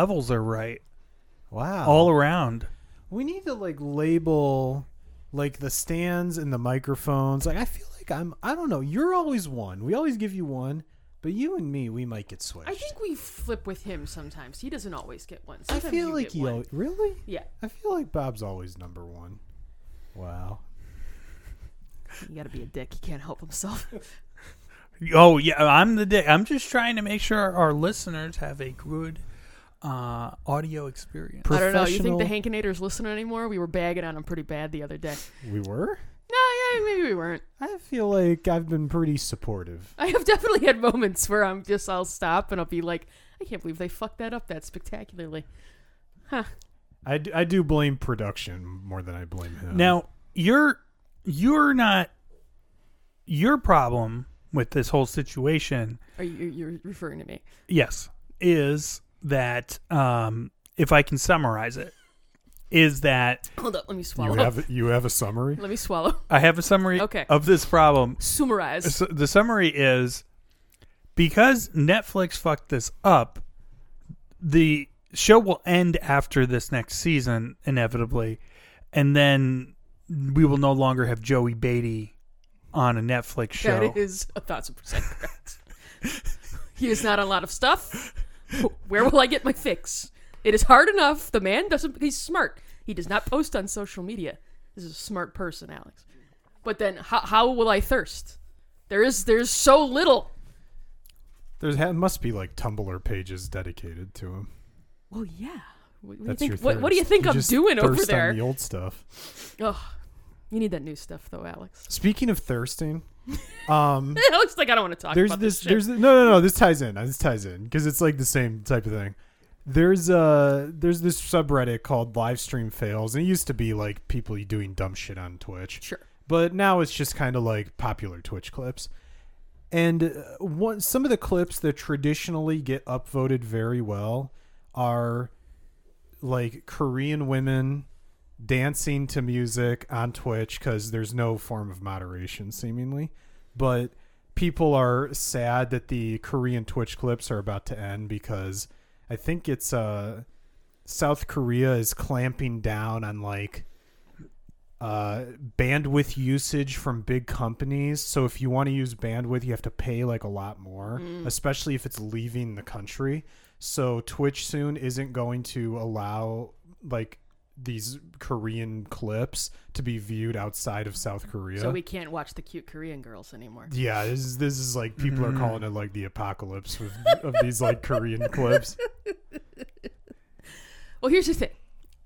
levels are right Wow. all around. we need to like label like the stands and the microphones. Like I feel like I'm I don't know, you're always one. We always give you one, but you and me we might get switched. I think we flip with him sometimes. He doesn't always get one. I feel you like get you really? Yeah, I feel like Bob's always number 1. Wow. you got to be a dick. He can't help himself. Oh yeah, I'm the dick. I'm just trying to make sure our listeners have a good uh, audio experience. I don't know. You think the Professional- Hankinator's listening anymore? We were bagging on him pretty bad the other day. We were? No, yeah, maybe we weren't. I feel like I've been pretty supportive. I have definitely had moments where I'm just I'll stop and I'll be like, I can't believe they fucked that up that spectacularly. Huh. I, d- I do blame production more than I blame him. Now you're you're not your problem with this whole situation. Are you you're referring to me? Yes, is that um, if I can summarize it, is that Hold up, let me you swallow. have you have a summary? Let me swallow. I have a summary Okay. of this problem. Summarize. So the summary is because Netflix fucked this up, the show will end after this next season inevitably, and then we will no longer have Joey Batey on a Netflix show. That is a thousand percent correct. he is not a lot of stuff. Where will I get my fix? It is hard enough. The man doesn't. He's smart. He does not post on social media. This is a smart person, Alex. But then, how, how will I thirst? There is there's so little. There's ha- must be like Tumblr pages dedicated to him. Well, yeah. What, what do you think? What, what do you think I'm just doing over there? On the old stuff. Ugh, you need that new stuff though, Alex. Speaking of thirsting, um, looks like I don't want to talk there's about this. this. there's no, no, no. This ties in. This ties in because it's like the same type of thing. There's uh there's this subreddit called live stream fails, and it used to be like people doing dumb shit on Twitch. sure. but now it's just kind of like popular Twitch clips. And uh, one, some of the clips that traditionally get upvoted very well are like Korean women dancing to music on Twitch because there's no form of moderation, seemingly. But people are sad that the Korean Twitch clips are about to end because I think it's uh, South Korea is clamping down on like uh, bandwidth usage from big companies. So if you want to use bandwidth, you have to pay like a lot more, especially if it's leaving the country. So Twitch soon isn't going to allow like these Korean clips to be viewed outside of South Korea. So we can't watch the cute Korean girls anymore. yeah, this is this is like people are calling it like the apocalypse of, of these like Korean clips. Well, here's the thing.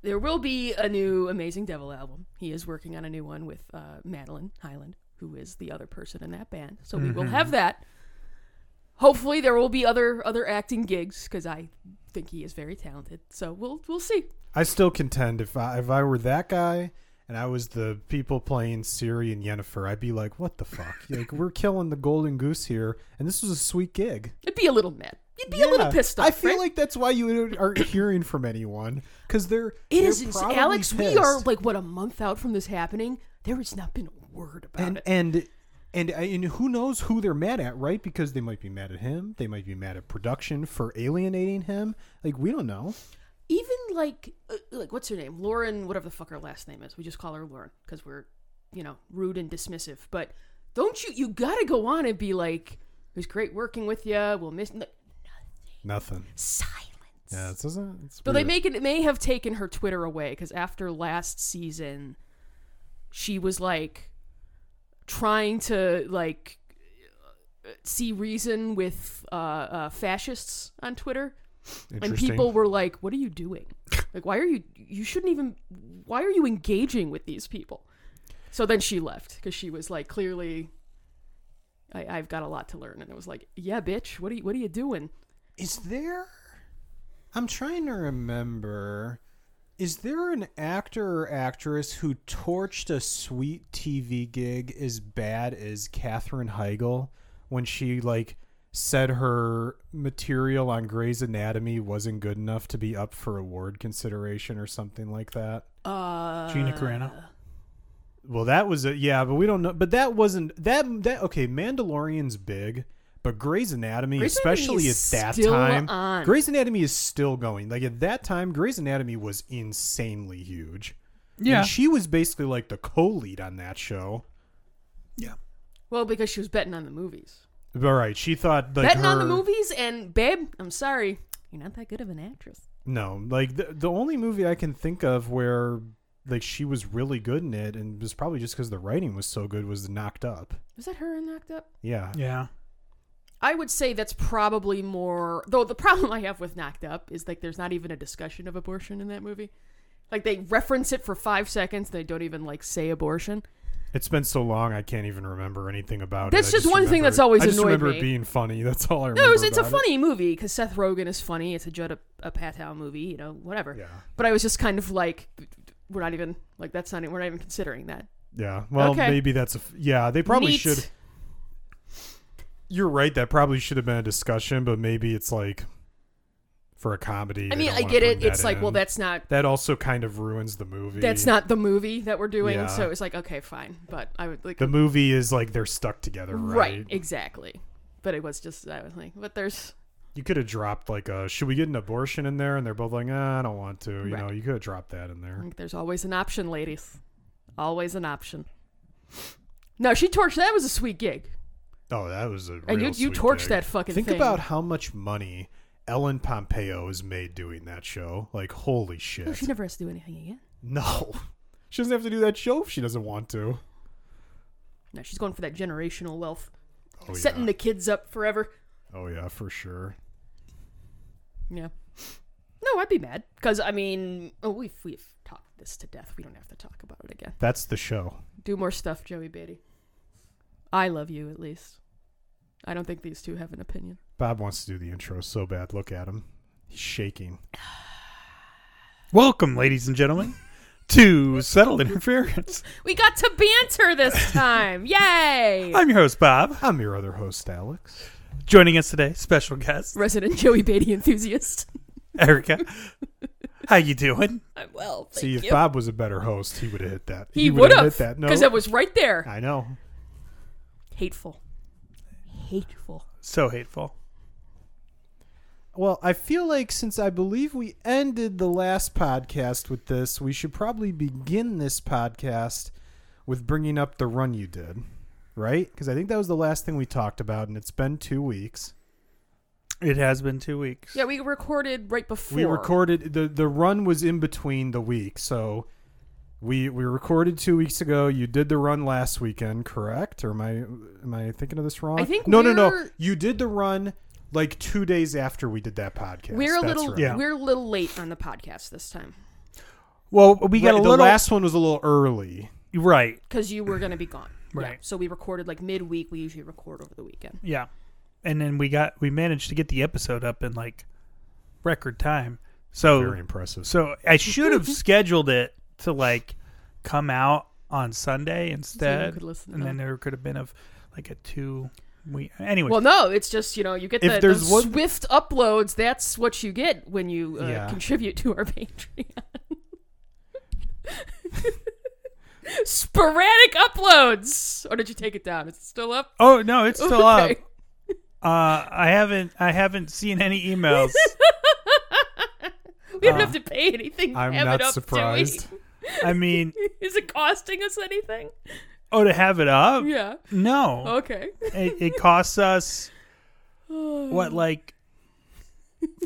There will be a new Amazing Devil album. He is working on a new one with uh, Madeleine Hyland, who is the other person in that band. So we will have that. Hopefully, there will be other other acting gigs because I think he is very talented. So we'll we'll see. I still contend if I if I were that guy and I was the people playing Ciri and Yennefer, I'd be like, "What the fuck? like we're killing the golden goose here, and this was a sweet gig." It'd be a little mad. You'd be a little pissed off. I feel right? like that's why you aren't hearing from anyone because they're it they're is probably Alex. We are like what a month out from this happening. There has not been a word about and it. and and uh, and who knows who they're mad at, right? Because they might be mad at him. They might be mad at production for alienating him. Like we don't know. Even like uh, like what's her name? Lauren whatever the fuck her last name is. We just call her lauren because we're you know rude and dismissive. But don't you you gotta go on and be like it was great working with you we'll miss no, Nothing. silence. Yeah, it's, it's, it's but they make it, it may have taken her twitter away because after last season she was like trying to like see reason with uh, uh fascists on twitter and people were like what are you doing like why are you you shouldn't even why are you engaging with these people so then she left because she was like clearly I, i've got a lot to learn and it was like yeah bitch what are you what are you doing Is there? I'm trying to remember. Is there an actor or actress who torched a sweet TV gig as bad as Katherine Heigl when she like said her material on Grey's Anatomy wasn't good enough to be up for award consideration or something like that? uh Gina Carano. Well, that was a yeah, but we don't know. But that wasn't that that okay. Mandalorian's big, But Grey's Anatomy, Grey's especially Anatomy at that time, on. Grey's Anatomy is still going. Like at that time, Grey's Anatomy was insanely huge. Yeah. And she was basically like the co-lead on that show. yeah. Well, because she was betting on the movies. All right, she thought like betting on the movies, and babe, I'm sorry, you're not that good of an actress. No, like the the only movie I can think of where like she was really good in it, and it was probably just because the writing was so good, was Knocked Up. Was that her in Knocked Up? Yeah, Yeah. I would say that's probably more. Though the problem I have with Knocked Up is like there's not even a discussion of abortion in that movie. Like they reference it for five seconds, they don't even like say abortion. It's been so long I can't even remember anything about That's it. That's just one thing that's always I just annoyed remember me. it being funny. That's all I remember. No, it's, it's a about it. funny movie because Seth Rogen is funny. It's a Judd Apatow movie, you know, whatever. Yeah, But I was just kind of like, we're not even like that's not. Even we're not even considering that. yeah. Well, Okay. maybe that's a yeah. They probably Neat. should. You're right. That probably should have been a discussion, but maybe it's like for a comedy. I mean, I get it. It's like, well, that's not that also kind of ruins the movie. that's not the movie that we're doing. Yeah. So it's like, okay, fine. But I would like the movie is like they're stuck together, right. right? exactly. But it was just I was like, but there's You could have dropped like a should we get an abortion in there and they're both like, ah, I don't want to. You Right. know, you could have dropped that in there. there's always an option, ladies. Always an option. No, she torched. That was a sweet gig, Oh, that was a and you you torched gig. that fucking Think thing. about how much money Ellen Pompeo is made doing that show. Like, holy shit. No, she never has to do anything again. no. She doesn't have to do that show if she doesn't want to. No, she's going for that generational wealth, Oh setting yeah. the kids up forever. oh yeah, for sure. Yeah. No, I'd be mad because I mean, oh, we've we've talked this to death. We don't have to talk about it again. That's the show. Do more stuff, Joey Batey. I love you at least. I don't think these two have an opinion. Bob wants to do the intro so bad. Look at him. He's shaking. Welcome, ladies and gentlemen, to Settled Interference. We got to banter this time. Yay! I'm your host, Bob. I'm your other host, Alex. Joining us today, special guest, Resident Joey Batey enthusiast. Erica. How you doing? I'm well, thank See, if you. Bob was a better host, he would have hit that. he would've would have hit that. No, because it was right there. I know. Hateful. Hateful. So hateful. Well, I feel like since I believe we ended the last podcast with this, we should probably begin this podcast with bringing up the run you did, right? Because I think that was the last thing we talked about, and it's been two weeks. It has been two weeks. Yeah, we recorded right before. We recorded the the run was in between the week, so we we recorded two weeks ago. You did the run last weekend, correct? Or am I am I thinking of this wrong? I think no, no, no. You did the run like two days after we did that podcast. We're a That's little right. Yeah. we're a little late on the podcast this time Well, we got Right, a the little last one was a little early. right. because you were gonna be gone. Yeah, Right. so we recorded like midweek. We usually record over the weekend. Yeah, and then we got we managed to get the episode up in like record time. So Very impressive. so I should have scheduled it to like come out on Sunday instead, could listen and to then there could have been a like a two week. Anyway, Well, no, it's just you know you get the, the one- swift uploads. That's what you get when you uh, Yeah. contribute to our Patreon. Sporadic uploads, or did you take it down? Is it still up? oh no, it's still Okay. up. Uh, I haven't I haven't seen any emails. We don't Uh, have to pay anything. I'm have not it up, surprised. I mean. Is it costing us anything? Oh, to have it up? Yeah. No, Okay. it, it costs us what like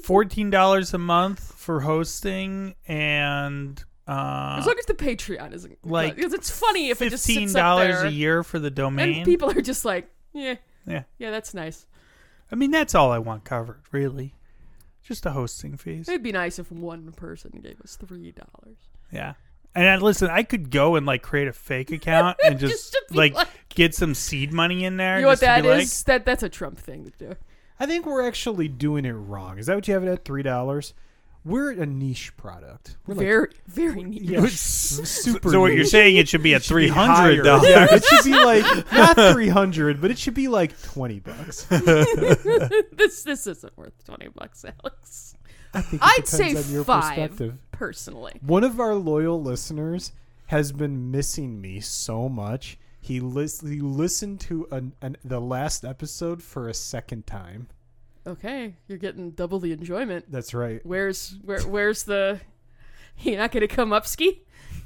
fourteen dollars a month for hosting and uh As long as the Patreon isn't like because it's funny if it just fifteen dollars a year for the domain. and people are just like, yeah, yeah, yeah, that's nice. I mean that's all I want covered, really. Just the hosting fees. It'd be nice if one person gave us three dollars. Yeah. And I, listen, I could go and like create a fake account and just, Just to be like, like- get some seed money in there. You know what just to that be is? That that's a Trump thing to do. I think we're actually doing it wrong. Is that what you have it at? Three dollars. We're a niche product. We're like very, very neat. Yeah. Like, super. so what you're niche. saying? It should be at It should be three hundred higher. dollars. It should be like not three hundred, but it should be like twenty bucks. this this isn't worth twenty bucks, Alex. I think it I'd say depends on your five perspective. personally. One of our loyal listeners has been missing me so much. He, lis- he listened to an, an, the last episode for a second time. Okay, you're getting double the enjoyment. That's right. Where's where? Where's the? You're not gonna come up ski.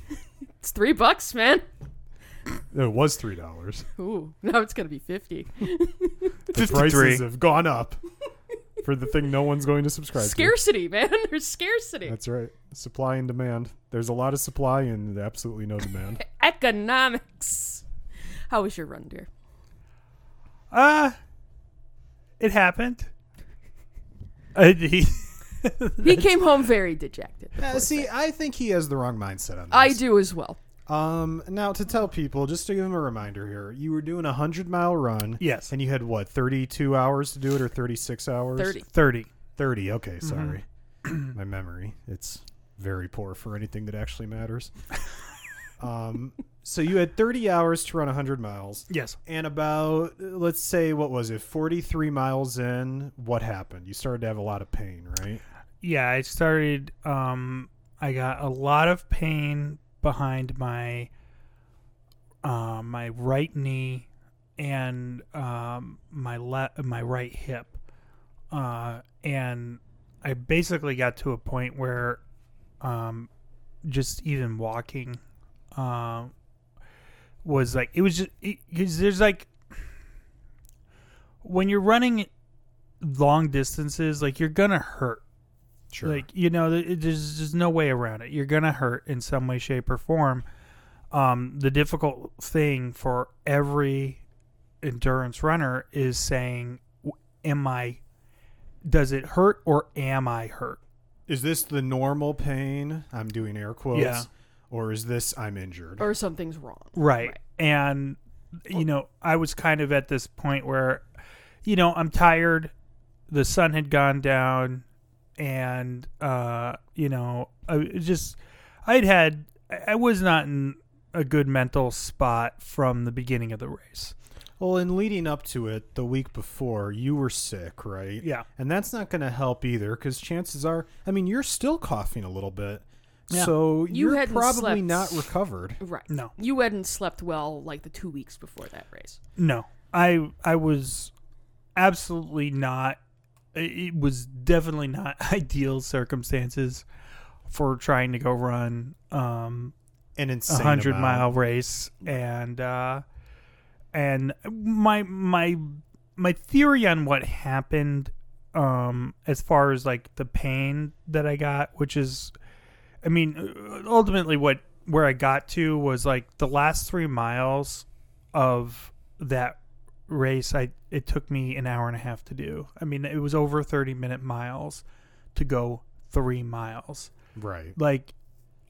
it's three bucks, man. It was three dollars. Ooh, now it's gonna be fifty. The prices have gone up for the thing no one's going to subscribe to. Scarcity, man. There's scarcity. That's right. Supply and demand. There's a lot of supply and absolutely no demand. Economics. How was your run, dear? Uh, it happened. Uh, he, He came home very dejected. Uh, see, thing. I think he has the wrong mindset on this. I do as well. Um, now to tell people, just to give them a reminder here, you were doing a hundred mile run. Yes. And you had what, thirty two hours to do it or thirty six hours? Thirty. 30. Thirty, okay, sorry. My memory. It's very poor for anything that actually matters. um so you had 30 hours to run 100 miles Yes. and about let's say what was it 43 miles in what happened you started to have a lot of pain right Yeah, I started. Um, I got a lot of pain behind my, uh, my right knee, and um, my left, my right hip, uh, and I basically got to a point where, um, just even walking, uh, was like it was just because there's like when you're running long distances, like you're gonna hurt. Sure Like you know, there's just no way around it. You're gonna hurt in some way, shape, or form. Um, the difficult thing for every endurance runner is saying, "Am I? Does it hurt or am I hurt?" is this the normal pain i'm doing air quotes Yeah. or is this i'm injured Or something's wrong. Right. Right. And you know, I was kind of at this point where, you know, I'm tired. The sun had gone down, and uh, you know, I just I'd had I- I was not in a good mental spot from the beginning of the race. well in leading up to it the week before you were sick right Yeah. And that's not going to help either because chances are, I mean, you're still coughing a little bit. Yeah. So You you're hadn't probably slept. not recovered. Right. No. You hadn't slept well like the two weeks before that race. No, I I was absolutely not. It was definitely not ideal circumstances for trying to go run um, An insane hundred mile race, and uh, and my my my theory on what happened, um, as far as like the pain that I got, which is, I mean, ultimately what where I got to was like the last three miles of that race. I it took me an hour and a half to do. I mean, it was over thirty minute miles to go three miles. Right. like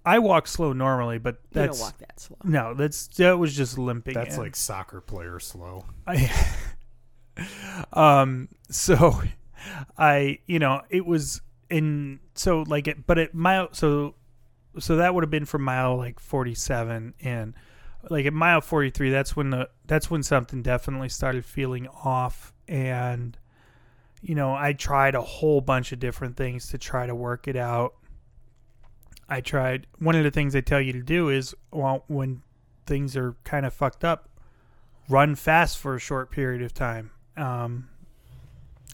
I walk slow normally, but You don't that's walk that slow. no, that's that was just limping. That's in. like soccer player slow. I, um, so I, you know, it was in so like it, but it mile so so that would have been from mile like forty seven in like at mile forty three. That's when the that's when something definitely started feeling off, and you know, I tried a whole bunch of different things to try to work it out. I tried one of the things they tell you to do is well when things are kind of fucked up run fast for a short period of time, um,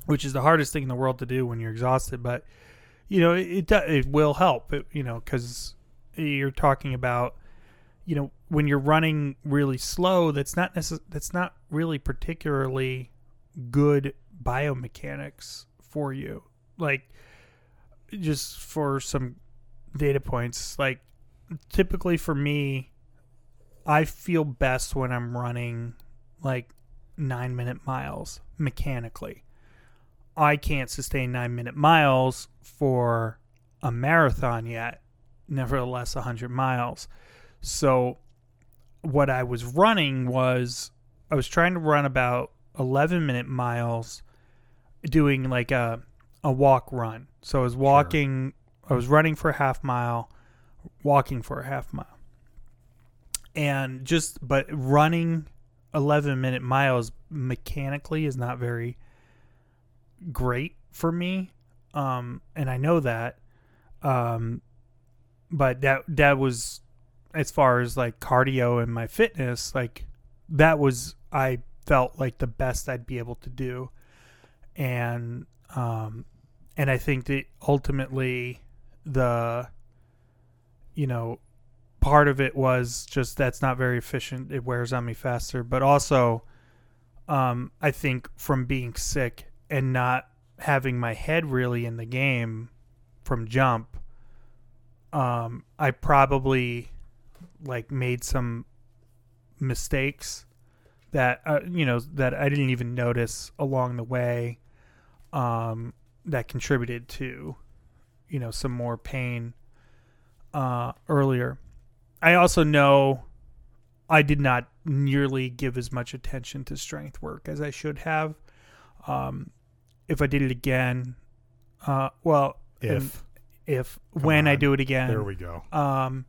which is the hardest thing in the world to do when you're exhausted. But you know, it it, it will help. It, you know, because you're talking about, you know, when you're running really slow, that's not necess- that's not really particularly good biomechanics for you. Like, just for some data points, like typically for me, I feel best when I'm running like nine minute miles mechanically. I can't sustain nine minute miles for a marathon yet, nevertheless, 100 miles. So, what I was running was I was trying to run about 11 minute miles doing like a, a walk run. So, I was walking, I was running for a half mile, walking for a half mile. And just but running 11 minute miles mechanically is not very great for me. Um and i know that. Um but that that was as far as like cardio and my fitness like that was I felt like the best I'd be able to do, and um, and I think that ultimately the you know part of it was just that's not very efficient. It wears on me faster, but also um, I think from being sick and not having my head really in the game from jump, um, I probably like made some mistakes that uh, you know that I didn't even notice along the way um, that contributed to you know some more pain uh, earlier. I also know I did not nearly give as much attention to strength work as I should have. Um, if I did it again, uh, well, If if when I do it again, there we go. um,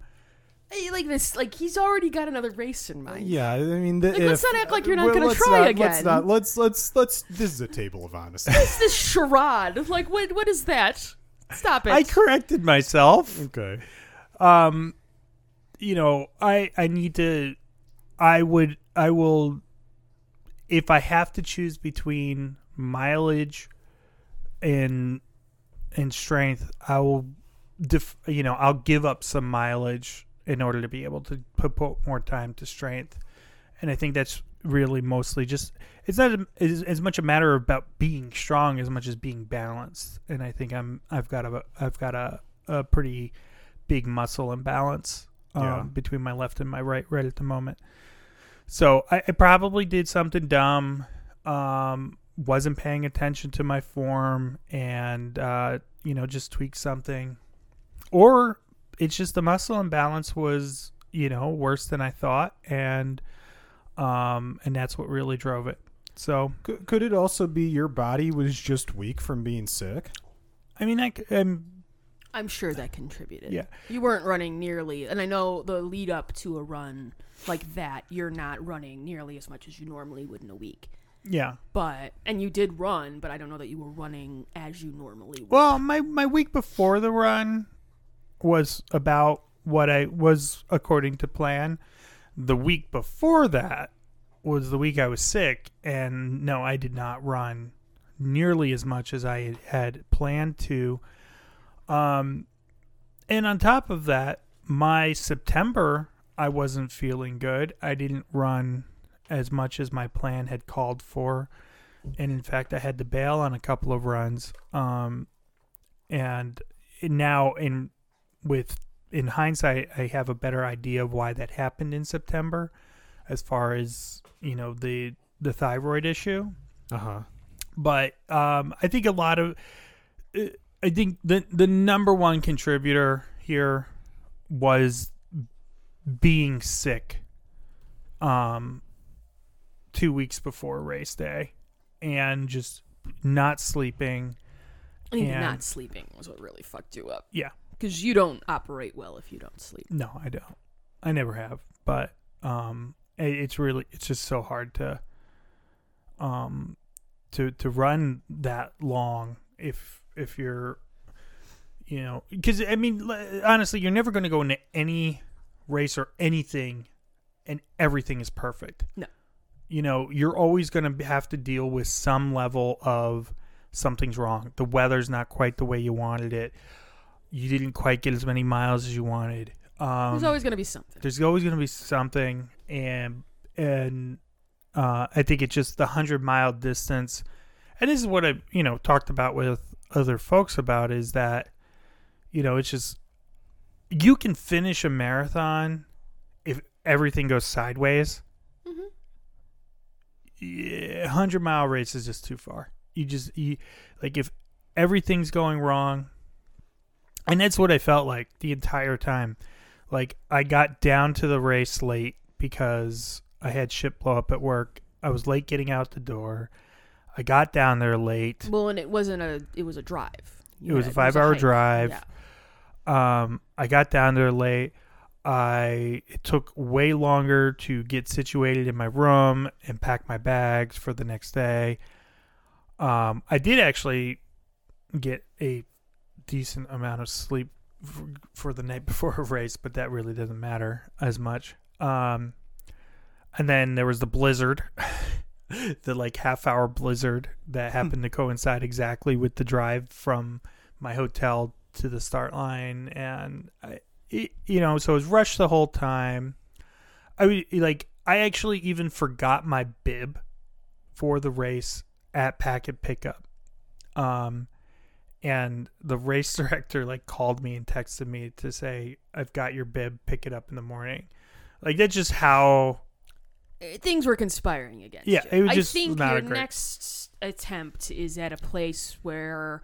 like this, like he's already got another race in mind. Yeah, I mean, the, Like, let's not act like you're not well, gonna let's try not- again. Let's not. Let's let's let's. This is a table of honesty. What's this charade? Like, what? What is that? Stop it. I corrected myself. okay. um you know i i need to i would i will if i have to choose between mileage and and strength i will def, you know i'll give up some mileage in order to be able to put, more time to strength and i think that's really mostly just it's not as, as much a matter about being strong as much as being balanced and i think i'm i've got a i've got a, a pretty big muscle imbalance um, Yeah. between my left and my right right at the moment. So I, I probably did something dumb. Um, wasn't paying attention to my form, and uh, you know just tweaked something, or it's just the muscle imbalance was you know worse than I thought, and um, and that's what really drove it. So Could, could it also be your body was just weak from being sick? I mean I, c- I'm I'm sure that contributed. Yeah. You weren't running nearly, and I know the lead up to a run like that, you're not running nearly as much as you normally would in a week. yeah. But and you did run, but I don't know that you were running as you normally would. Well, my my week before the run was about what I was according to plan. The week before that was the week I was sick, and no, I did not run nearly as much as I had planned to. Um, and on top of that, my September I wasn't feeling good. I didn't run as much as my plan had called for, and in fact, I had to bail on a couple of runs. Um, and now in with in hindsight, I have a better idea of why that happened in September, as far as you know the the thyroid issue Uh huh. but um, I think a lot of uh, I think the the number one contributor here was being sick um two weeks before race day and just not sleeping I think and- not sleeping was what really fucked you up. Yeah. Because you don't operate well if you don't sleep. no i don't i never have but um it, it's really it's just so hard to um to to run that long if if you're you know because i mean honestly you're never going to go into any race or anything and everything is perfect No. you know you're always going to have to deal with some level of something's wrong the weather's not quite the way you wanted it you didn't quite get as many miles as you wanted um, There's always going to be something. there's always going to be something and and uh, i think it's just the 100 mile distance and this is what i you know talked about with other folks about is that you know it's just you can finish a marathon if everything goes sideways Mhm. yeah, 100 mile race is just too far you just you like if everything's going wrong and that's what i felt like the entire time like I got down to the race late because I had shit blow up at work. I was late getting out the door. I got down there late. Well, and it wasn't a. It was a drive. You It was had- a five-hour hike. drive. Yeah. Um, I got down there late. I it took way longer to get situated in my room and pack my bags for the next day. Um, I did actually get a decent amount of sleep for, for the night before a race, but that really doesn't matter as much. Um, and then there was the blizzard, the like half hour blizzard that happened to coincide exactly with the drive from my hotel to the start line, and I, it, you know, so it was rushed the whole time. I like I actually even forgot my bib for the race at packet pickup. Um and the race director like called me and texted me to say I've got your bib, pick it up in the morning. Like that's just how Uh, Things were conspiring against Yeah, you. it was I just think not your great- next attempt is at a place where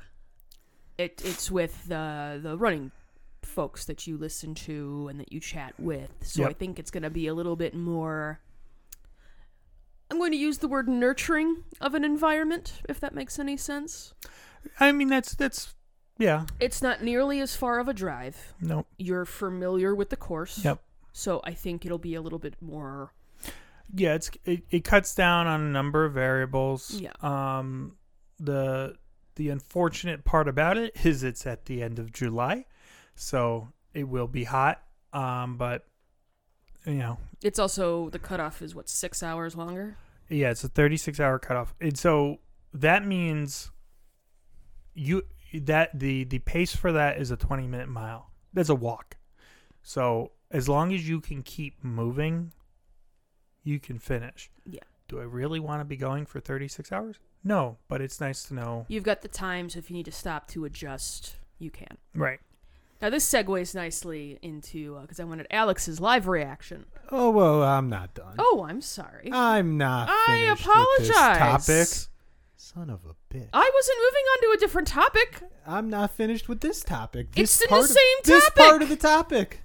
it it's with the the running folks that you listen to and that you chat with. So I think it's going to be a little bit more. I'm going to use the word nurturing of an environment, if that makes any sense. I mean that's that's yeah. It's not nearly as far of a drive. No. You're familiar with the course. Yep. So I think it'll be a little bit more. Yeah, it's it, it cuts down on a number of variables. Yeah. Um the the unfortunate part about it is it's at the end of July. So it will be hot. Um but you know, It's also the cutoff is what six hours longer. Yeah, it's a 36 hour cutoff. And so that means you that the the pace for that is a 20 minute mile. That's a walk. So as long as you can keep moving, you can finish. Yeah. Do I really want to be going for 36 hours? No, but it's nice to know. You've got the time, so if you need to stop to adjust, you can. Right. Now this segues nicely into uh, because I wanted Alex's live reaction. Oh well, I'm not done. Oh, I'm sorry. I'm not. I finished with this apologize. topic. Son of a bitch. I wasn't moving on to a different topic. I'm not finished with this topic. It's in the part of- same This part of the topic.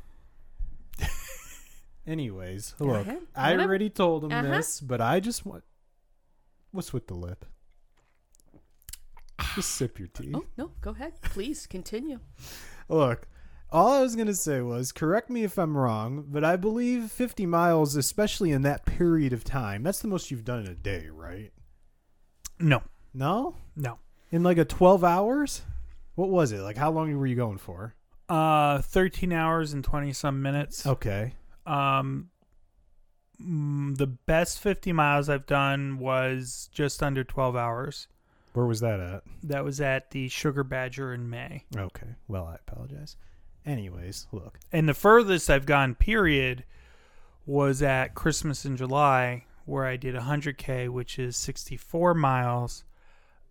Anyways, look. I already told him Uh-huh. this, but I just want. What's with the lip? Just sip your tea. Oh no, go ahead, please continue. Look, all I was gonna say was, correct me if I'm wrong, but I believe 50 miles, especially in that period of time, that's the most you've done in a day, right? No. No, No. in like a 12 hours. What was it? Like, how long were you going for? Uh 13 hours and 20 some minutes. Okay. Um, mm, the best 50 miles I've done was just under 12 hours. Where was that at? That was at the Sugar Badger in May. Okay. Well, I apologize. Anyways, look. And the furthest I've gone, period, was at Christmas in July, where I did 100K, which is 64 miles.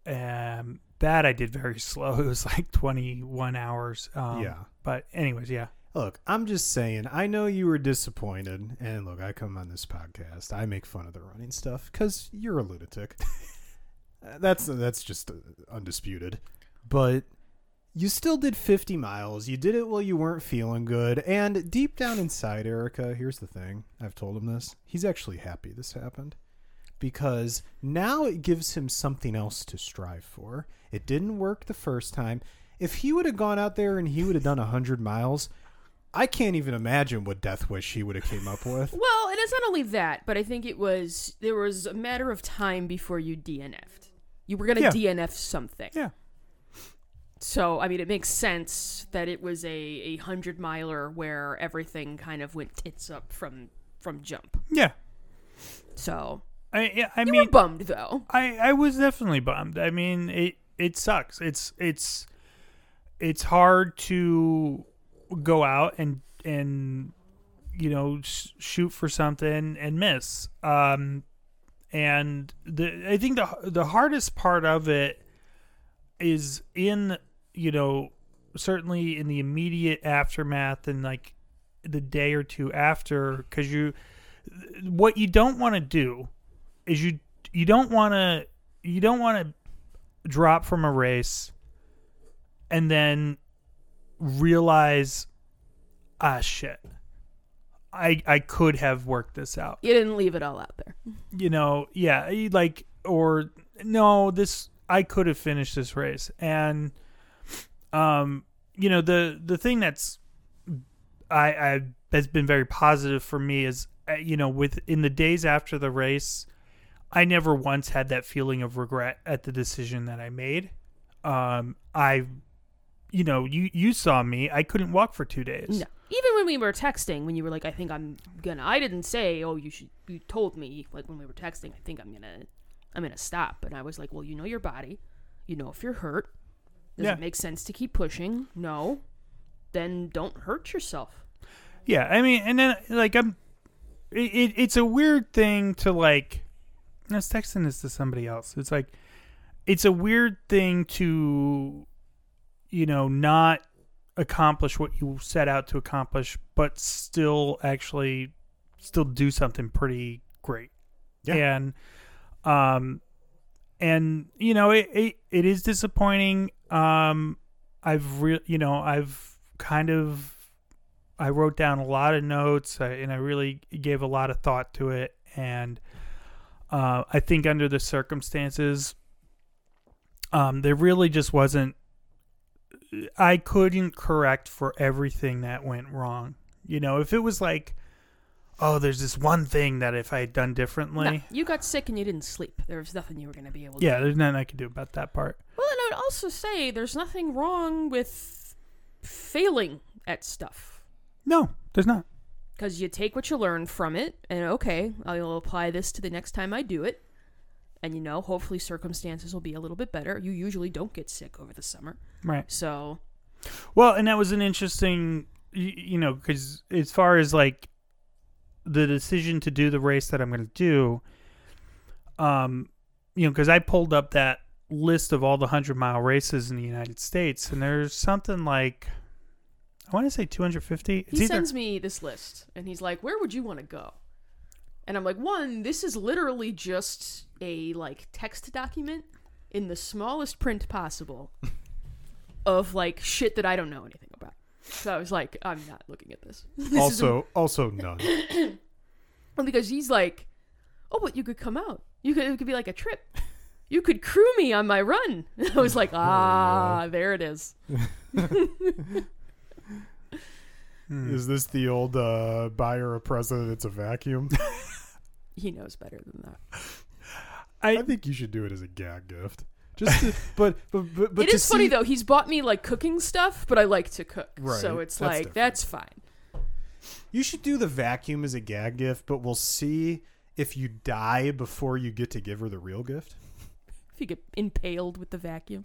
Um, that I did very slow. It was like 21 hours. Um, Yeah. But, anyways, yeah. Look, I'm just saying, I know you were disappointed. And look, I come on this podcast, I make fun of the running stuff because you're a lunatic. That's that's just uh, undisputed. But you still did 50 miles. You did it while you weren't feeling good. And deep down inside, Erica, here's the thing. I've told him this. He's actually happy this happened because now it gives him something else to strive for. It didn't work the first time. If he would have gone out there and he would have done 100 miles, I can't even imagine what death wish he would have came up with. Well, and it's not only that, but I think it was there was a matter of time before you DNF'd. You were gonna Yeah. DNF something. Yeah. So I mean, it makes sense that it was a a hundred miler where everything kind of went tits up from from jump. Yeah. So I, yeah, I you mean, were bummed though. I I was definitely bummed. I mean, it it sucks. It's it's it's hard to go out and and you know sh- shoot for something and miss. Um and the I think the the hardest part of it is in you know certainly in the immediate aftermath and like the day or two after cuz you what you don't want to do is you you don't want to you don't want to drop from a race and then realize ah shit. I i could have worked this out. You didn't leave it all out there. you know yeah like or no this i could have finished this race. And um you know the the thing that's i i has been very positive for me is uh, you know with in the days after the race i never once had that feeling of regret at the decision that i made um i you know, you you saw me. I couldn't walk for two days. No. Even when we were texting, when you were like, "I think I'm gonna," I didn't say, "Oh, you should." You told me like when we were texting, "I think I'm gonna, I'm gonna stop." And I was like, "Well, you know your body, you know if you're hurt. Does Yeah. it make sense to keep pushing? No. Then don't hurt yourself." Yeah, I mean, and then like I'm, it, it it's a weird thing to like. I was texting this to somebody else. It's like, it's a weird thing to, you know, not accomplish what you set out to accomplish, but still actually, still do something pretty great. Yeah. And, um, and you know, it it, it is disappointing. Um, I've re- you know, I've kind of I wrote down a lot of notes and I really gave a lot of thought to it. And uh, I think under the circumstances, um, there really just wasn't. I couldn't correct for everything that went wrong. You know, if it was like, oh, there's this one thing that if I had done differently, No, you got sick and you didn't sleep. There was nothing you were gonna be able to. yeah, there's nothing I could do about that part. Well, and I would also say there's nothing wrong with failing at stuff. No, there's not. Because you take what you learn from it, and okay, I'll apply this to the next time I do it. And you know, hopefully circumstances will be a little bit better. You usually don't get sick over the summer. Right. So, Well, and that was an interesting, you, you know, because as far as like the decision to do the race that I'm going to do, um, you know, because I pulled up that list of all the hundred mile races in the United States, and there's something like I want to say 250. It's he either sends me this list, and he's like, "Where would you want to go?" And I'm like, "One, this is literally just a like text document in the smallest print possible of like shit that I don't know anything about." So I was like, "I'm not looking at this." This is also, also none. Well, because he's like, oh, but you could come out. You could it could be like a trip. You could crew me on my run. I was like, ah, there it is. Is this the old uh, buyer a present? It's a vacuum. He knows better than that. I think you should do it as a gag gift. Just, to, but but but, but it to is funny though. He's bought me like cooking stuff, but I like to cook, Right, so it's that's like different. that's fine. You should do the vacuum as a gag gift, but we'll see if you die before you get to give her the real gift. If you get impaled with the vacuum,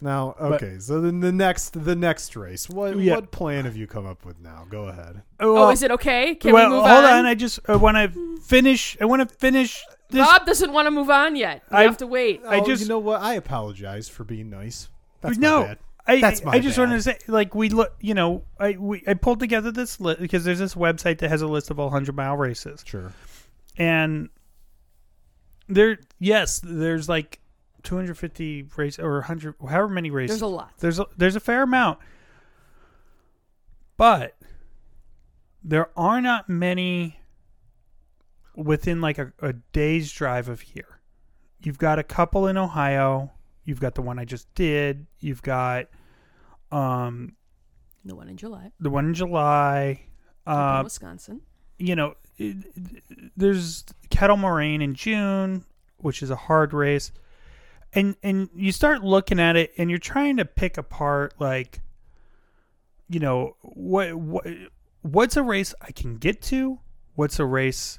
Now, okay, so then the next the next race. What Yeah. what plan have you come up with now? Go ahead. oh, is it okay? Can well, we move hold on? on. I just I want to hmm. finish. I want to finish this. Rob doesn't want to move on yet. We I- have to wait. Oh, I oh, just- you know what? I apologize for being nice. That's no, my bad. I, That's my I just bad. wanted to say, like, we look, you know, I we, I pulled together this list because there's this website that has a list of all hundred mile races, Sure. and there, yes, there's like 250 race or 100, however many races. There's a lot. There's a, there's a fair amount, but there are not many within like a, a day's drive of here. You've got a couple in Ohio. You've got the one I just did. You've got um The one in July, the one in July. up in Uh, Wisconsin. you know, it, it- there's Kettle Moraine in June, which is a hard race, and and you start looking at it, and you're trying to pick apart like, you know, what what what's a race I can get to, what's a race,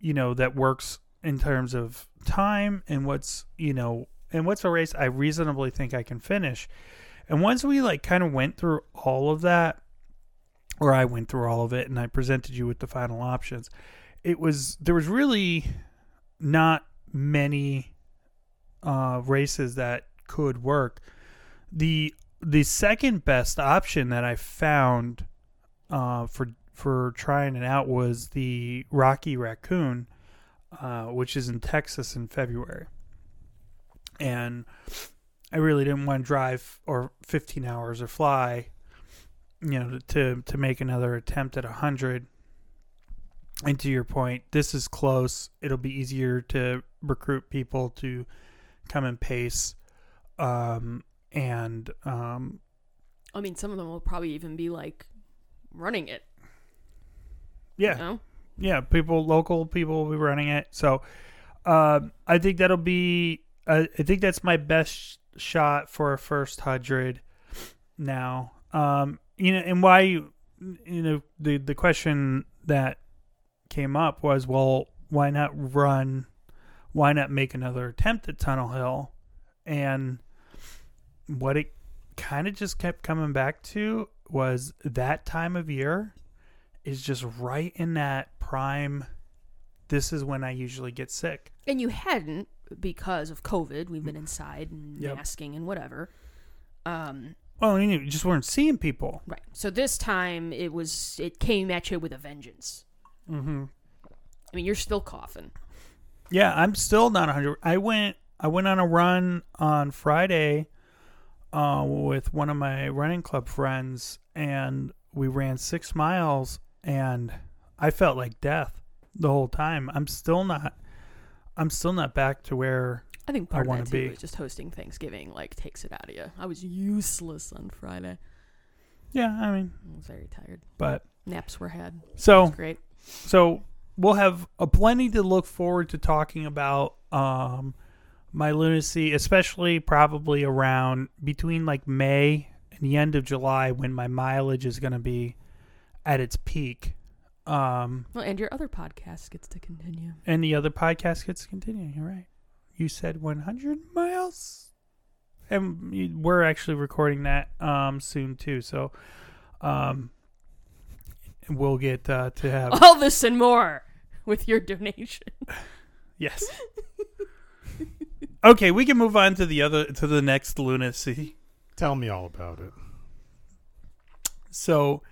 you know, that works in terms of time, and what's you know, and what's a race I reasonably think I can finish, and once we like kind of went through all of that or I went through all of it and I presented you with the final options. It was there was really not many uh, races that could work. The the second best option that I found uh, for for trying it out was the Rocky Raccoon, uh, which is in Texas in February, and I really didn't want to drive or 15 hours or fly you know to to make another attempt at a hundred. And to your point this is close. It'll be easier to recruit people to come and pace. Um and um I mean, some of them will probably even be like running it. Yeah You know? yeah people local people will be running it so um i think that'll be uh, i think that's my best shot for a first hundred now. Um, you know, and why you you know the the question that came up was, well, why not run? Why not make another attempt at Tunnel Hill? And what it kind of just kept coming back to was that time of year is just right in that prime. This is when I usually get sick. And you hadn't because of COVID. We've been inside and Yep. masking and whatever. Um, Well, you know, you just weren't seeing people. right. So this time it was it came at you with a vengeance. Mm-hmm. I mean, you're still coughing. Yeah, I'm still not 100. I went I went on a run on Friday uh, with one of my running club friends, and we ran six miles, and I felt like death the whole time. I'm still not. I'm still not back to where. I think I part of wanna that too be. is just hosting Thanksgiving like takes it out of you. I was useless on Friday. Yeah, I mean, I was very tired. but Naps were had. So great. so we'll have a plenty to look forward to talking about um my lunacy especially probably around between like may and the end of july when my mileage is going to be at its peak um Well, and your other podcast gets to continue. and the other podcast gets to continue you're right you said 100 miles and we're actually recording that um soon too so um we'll get uh, to have All this and more with your donation. Yes. okay, we can move on to the other to the next lunacy. Tell me all about it. So,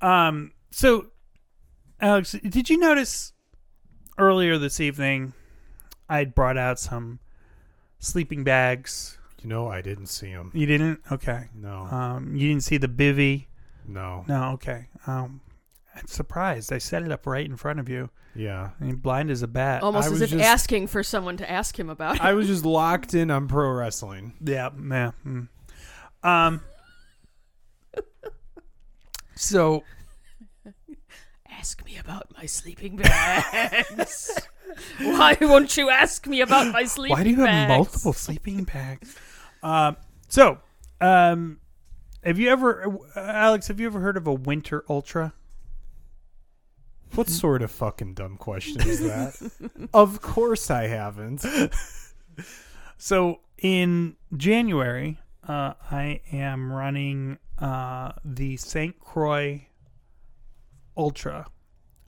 um, so Alex, did you notice earlier this evening I had brought out some sleeping bags? You know, I didn't see him. You didn't? Okay. No, Um, you didn't see the bivy? no. No. Okay. Um, I'm surprised. I set it up right in front of you. Yeah. I mean, blind as a bat. Almost I as if just- asking for someone to ask him about it. I was just locked in on pro wrestling. Yeah, yeah. mm. Um. So Ask me about my sleeping bags. Why won't you ask me about my sleeping bags? why do you have bags? multiple sleeping bags? Um. So, um, have you ever, uh, Alex? Have you ever heard of a winter ultra? What sort of fucking dumb question is that? of course I haven't. So in January, uh, I am running uh, the St. Croix Ultra.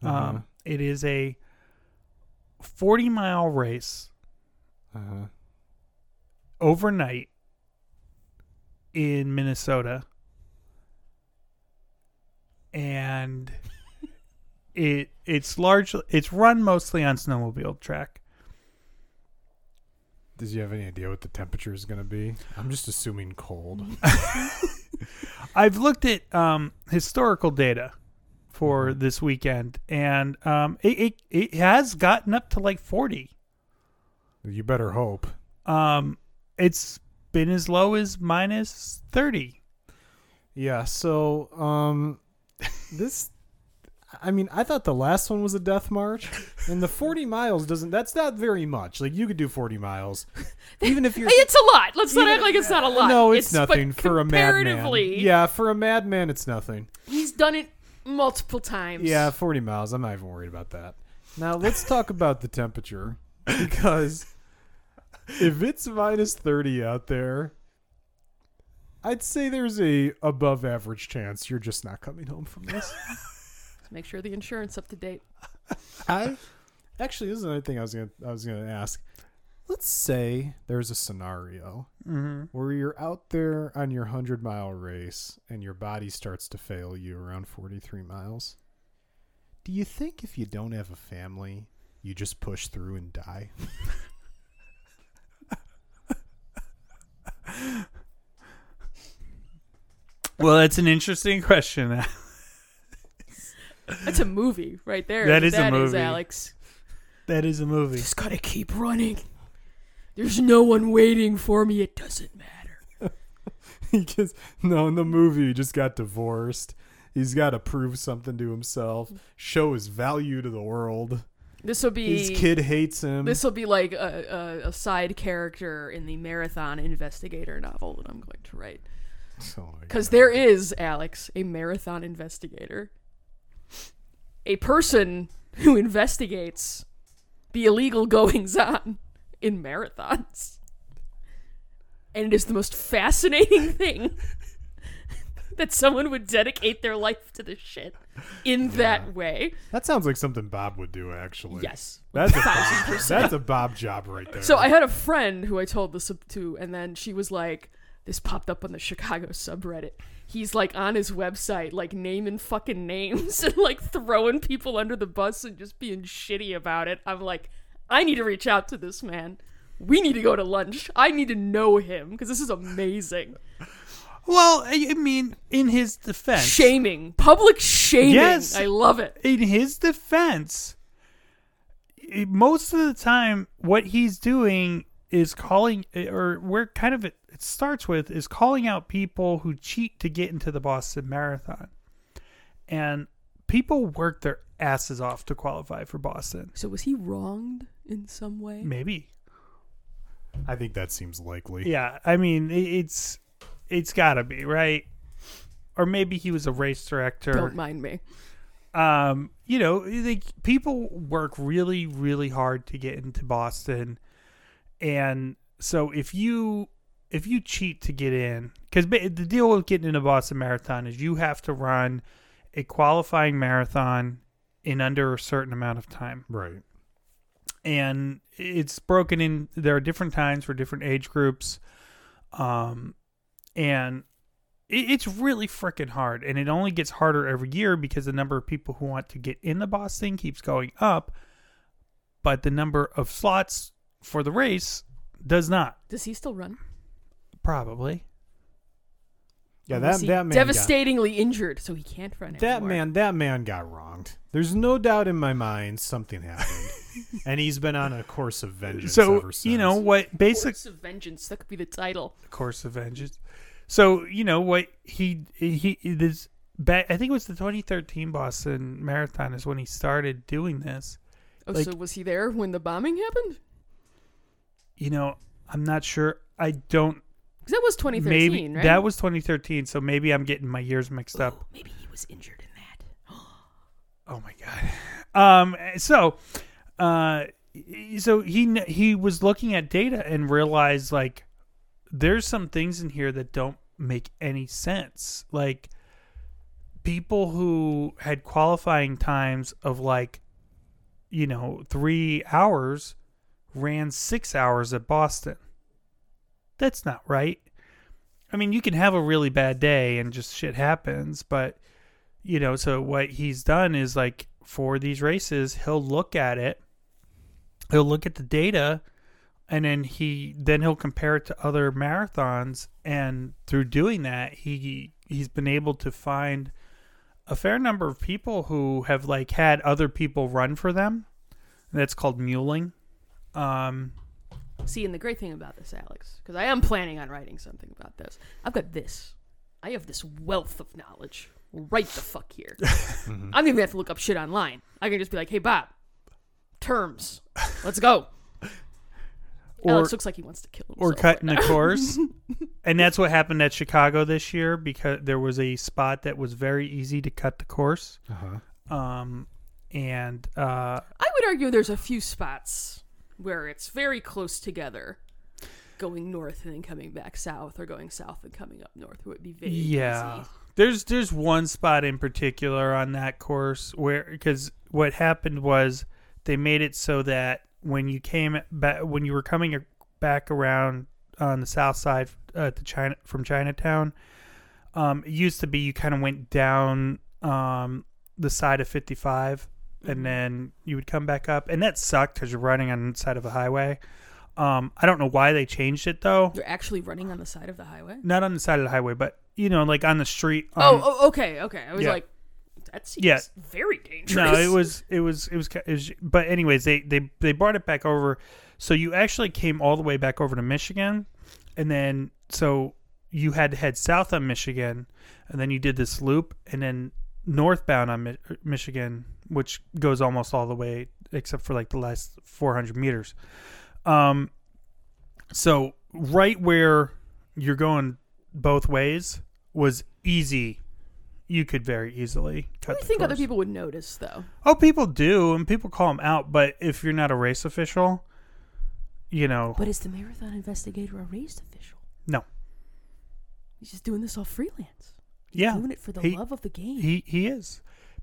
Uh-huh. Um, it is a 40 mile race Uh-huh. overnight in Minnesota. And it it's largely it's run mostly on snowmobile track. Does you have any idea what the temperature is going to be? I'm just assuming cold. I've looked at um, historical data for this weekend, and um, it, it it has gotten up to like forty. You better hope. Um, it's been as low as minus thirty. Yeah, so um this I mean, I thought the last one was a death march, and the 40 miles doesn't that's not very much. Like you could do 40 miles. Even if you're. it's a lot. Let's not act like it's not a lot. No, it's, but nothing for a madman. Yeah, for a madman it's nothing. he's done it multiple times. Yeah, 40 miles. I'm not even worried about that. Now, let's talk about the temperature because if it's minus 30 out there, I'd say there's a above average chance you're just not coming home from this. Make sure the insurance up to date. I actually this is another thing I was gonna I was gonna ask. Let's say there's a scenario Mm-hmm. where you're out there on your hundred mile race and your body starts to fail you around forty three miles. Do you think if you don't have a family, you just push through and die? Well, that's an interesting question. That's a movie right there. That is a That movie. Alex. that is a movie. Just gotta keep running. There's no one waiting for me. It doesn't matter. he just no in the movie he just got divorced. He's got to prove something to himself, show his value to the world. This will be His kid hates him. This will be like a, a, a side character in the marathon investigator novel that I'm going to write. Oh Because God. there is, Alex, a marathon investigator. A person who investigates the illegal goings on in marathons. And it is the most fascinating thing that someone would dedicate their life to this shit in that way. that sounds like something Bob would do. Actually, Yes. That's a Bob, that's a Bob job right there. So I had a friend who I told this to, and then she was like, "This popped up on the Chicago subreddit. He's like on his website, like naming fucking names and like throwing people under the bus and just being shitty about it." I'm like, I need to reach out to this man. We need to go to lunch. I need to know him because this is amazing. Well, I mean, in his defense, Shaming, public shaming. Yes. I love it. in his defense, most of the time, what he's doing is calling, eh, or we're kind of it, it starts with, is calling out people who cheat to get into the Boston Marathon. And people work their asses off to qualify for Boston. So was he wronged in some way? Maybe. I think that seems likely. Yeah, I mean, it's it's got to be, right? Or maybe he was a race director. Don't mind me. um, you know, like people work really, really hard to get into Boston, and so if you if you cheat to get in, because the deal with getting into Boston Marathon is you have to run a qualifying marathon in under a certain amount of time, Right. and it's broken in. There are different times for different age groups, um, and it, it's really freaking hard, and it only gets harder every year because the number of people who want to get in the Boston keeps going up, but the number of slots for the race does not. Does he still run? Probably. Yeah, that was he that man got- devastatingly injured, so he can't run that anymore? man that man got wronged. There's no doubt in my mind something happened, and he's been on a course of vengeance So ever since. you know what? Basic Course of Vengeance. That could be the title. course of vengeance. So you know what he he this back. I think it was the 2013 Boston Marathon is when he started doing this. Oh, Like- so was he there when the bombing happened? You know, I'm not sure. I don't. 'Cause that was 2013, maybe right? that was 2013. So maybe I'm getting my years mixed up. Maybe he was injured in that. Oh my god. Um. So, uh, so he he was looking at data and realized like there's some things in here that don't make any sense. Like people who had qualifying times of like you know three hours ran six hours at Boston. That's not right. I mean, you can have a really bad day and just shit happens, but you know, so what he's done is like for these races, he'll look at it, he'll look at the data, and then he then he'll compare it to other marathons, and through doing that, he he's been able to find a fair number of people who have like had other people run for them. That's called muling. Um, See, and the great thing about this, Alex, because I am planning on writing something about this. I've got this. I have this wealth of knowledge right the fuck here. Mm-hmm. I don't even have to look up shit online. I can just be like, "Hey, Bob, terms, let's go." or Alex looks like he wants to kill himself. or cutting right the course. and that's what happened at Chicago this year because there was a spot that was very easy to cut the course. Uh-huh. Um, and uh, I would argue there's a few spots where it's very close together, going north and then coming back south, or going south and coming up north. Would be very yeah, easy. there's there's one spot in particular on that course where because what happened was they made it so that when you came back when you were coming back around on the south side uh, to China from Chinatown, um, it used to be you kind of went down um, the side of 55 Mm-hmm. And then you would come back up and that sucked because you're running on the side of a highway um, i don't know why they changed it though You're actually running on the side of the highway. not on the side of the highway but you know like on the street oh, um, oh, okay, okay. I was yeah. like, that seems Yeah. very dangerous. no it was it was it was, it was but anyways they, they they brought it back over so you actually came all the way back over to michigan and then so you had to head south on michigan and then you did this loop and then northbound on Mi- Michigan, which goes almost all the way except for like the last 400 meters. Um, so right where you're going both ways was easy. You could very easily cut. I think other people would notice, though. Oh, people do, and people call them out. But if you're not a race official, you know, But is the marathon investigator a race official? no, He's just doing this all freelance. yeah, Doing it for the He- love of the game. he he is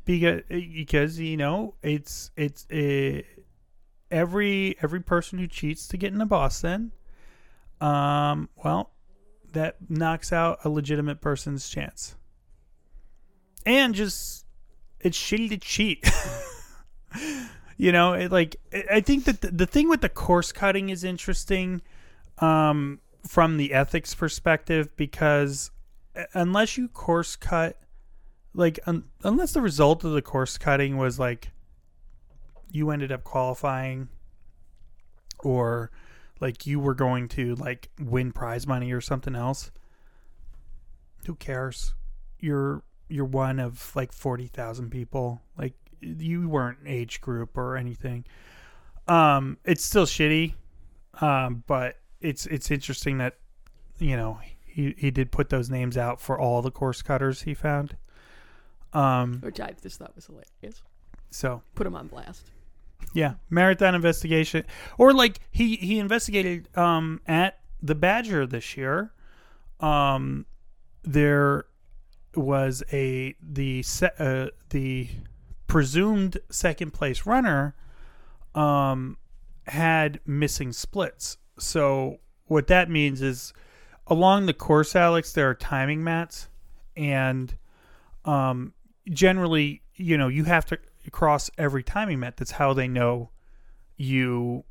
because because you know it's it's uh, every every person who cheats to get into Boston, um, well, that knocks out a legitimate person's chance, and just it's shitty to cheat. you know, it, like I- I think that the, the thing with the course cutting is interesting, um, from the ethics perspective because uh, unless you course cut like un- unless the result of the course cutting was like you ended up qualifying or like you were going to like win prize money or something else who cares? You're you're one of like 40,000 people. Like you weren't age group or anything. Um it's still shitty um but it's it's interesting that you know he he did put those names out for all the course cutters he found um Which I just thought was hilarious. so Put him on blast. yeah, marathon investigation, or like he he investigated um at the Badger this year. Um, there was a the se- uh, the presumed second place runner um had missing splits. So what that means is along the course, Alex, there are timing mats, and um generally, you know, you have to cross every timing mat. That's how they know you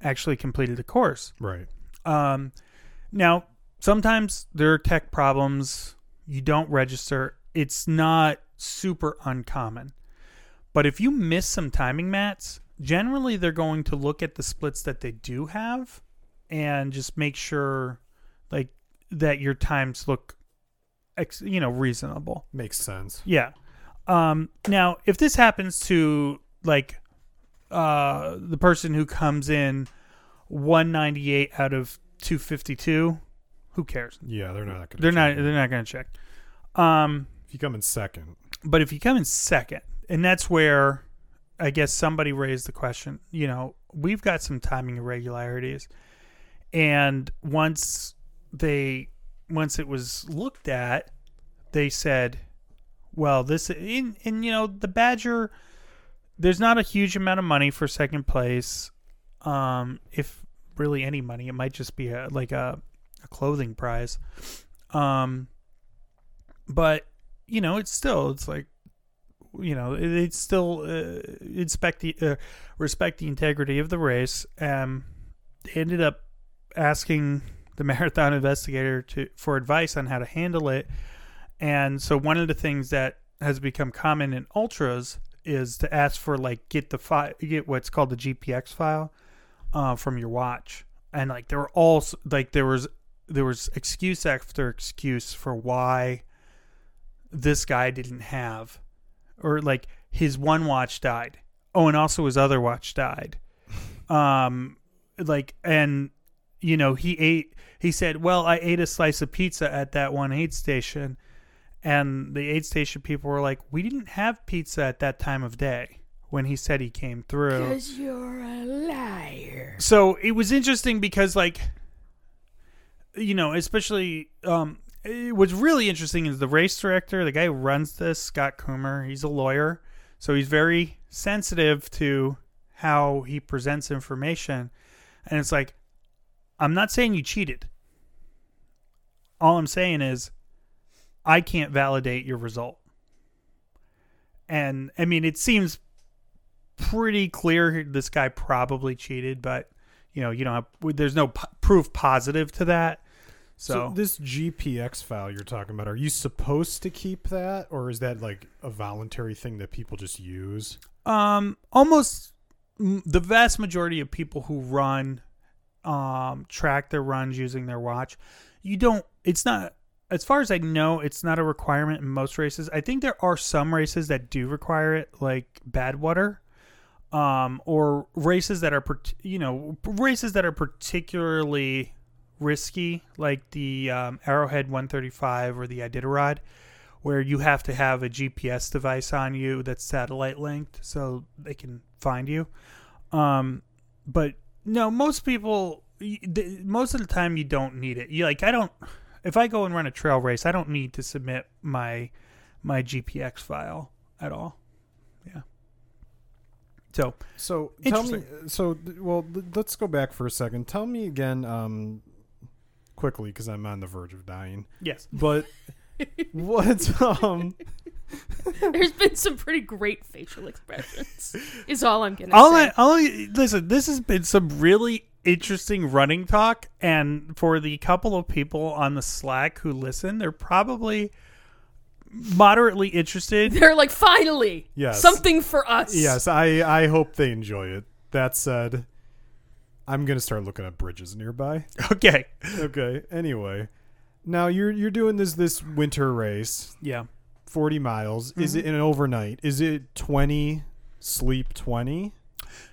actually completed the course. Right. Um, now, sometimes there are tech problems. You don't register. It's not super uncommon. But if you miss some timing mats, generally they're going to look at the splits that they do have and just make sure like that your times look ex- you know reasonable. Makes sense. Yeah. Um, now, if this happens to like uh, the person who comes in 198 out of 252, who cares? Yeah, they're not to. They're not. They're not going to check. Um, If you come in second, but if you come in second, and that's where I guess somebody raised the question. You know, we've got some timing irregularities, and once they once it was looked at, they said, "Well, this in and you know the Badger." There's not a huge amount of money for second place. Um, if really any money, it might just be a, like a, a clothing prize. Um, but you know, it's still it's like you know it, it's still uh, inspect the uh, respect the integrity of the race. Um, ended up asking the marathon investigator to for advice on how to handle it, and so one of the things that has become common in ultras is to ask for like get the file get what's called the GPX file uh, from your watch, and like there were all like there was there was excuse after excuse for why this guy didn't have or like his one watch died. Oh and also his other watch died. Um like and you know he ate he said well i ate a slice of pizza at that one aid station and the aid station people were like we didn't have pizza at that time of day when he said he came through. Because you're a liar. so it was interesting because like you know especially um what's really interesting is the race director the guy who runs this scott coomer he's a lawyer. So he's very sensitive to how he presents information. And it's like i'm not saying you cheated. All i'm saying is i can't validate your result and i mean it seems pretty clear this guy probably cheated, but you know, you don't have, there's no p- proof positive to that. so, So, this GPX file you're talking about, are you supposed to keep that, or is that like a voluntary thing that people just use? um, almost m- the vast majority of people who run, um, track their runs using their watch, you don't. It's not. As far as I know, it's not a requirement in most races. I think there are some races that do require it, like Badwater. um, or races that are you know races that are particularly risky, like the um, Arrowhead 135 or the Iditarod, where you have to have a GPS device on you that's satellite linked so they can find you. Um, but no, most people, most of the time, you don't need it. You like, I don't. If I go and run a trail race, I don't need to submit my my GPX file at all. Yeah. So So tell me. So well, let's go back for a second. Tell me again, um, quickly, because I'm on the verge of dying. yes, But what? Um, There's been some pretty great facial expressions. Is all I'm gonna all say. I, all I, listen. This has been some really interesting running talk, and for the couple of people on the Slack who listen, they're probably moderately interested. They're like, finally, Yes. something for us. yes, I I hope they enjoy it. That said, I'm gonna start looking at bridges nearby. Okay. okay. Anyway, now you're you're doing this this winter race, Yeah. 40 miles. Is Mm-hmm. it in an overnight? Is it 20 sleep 20?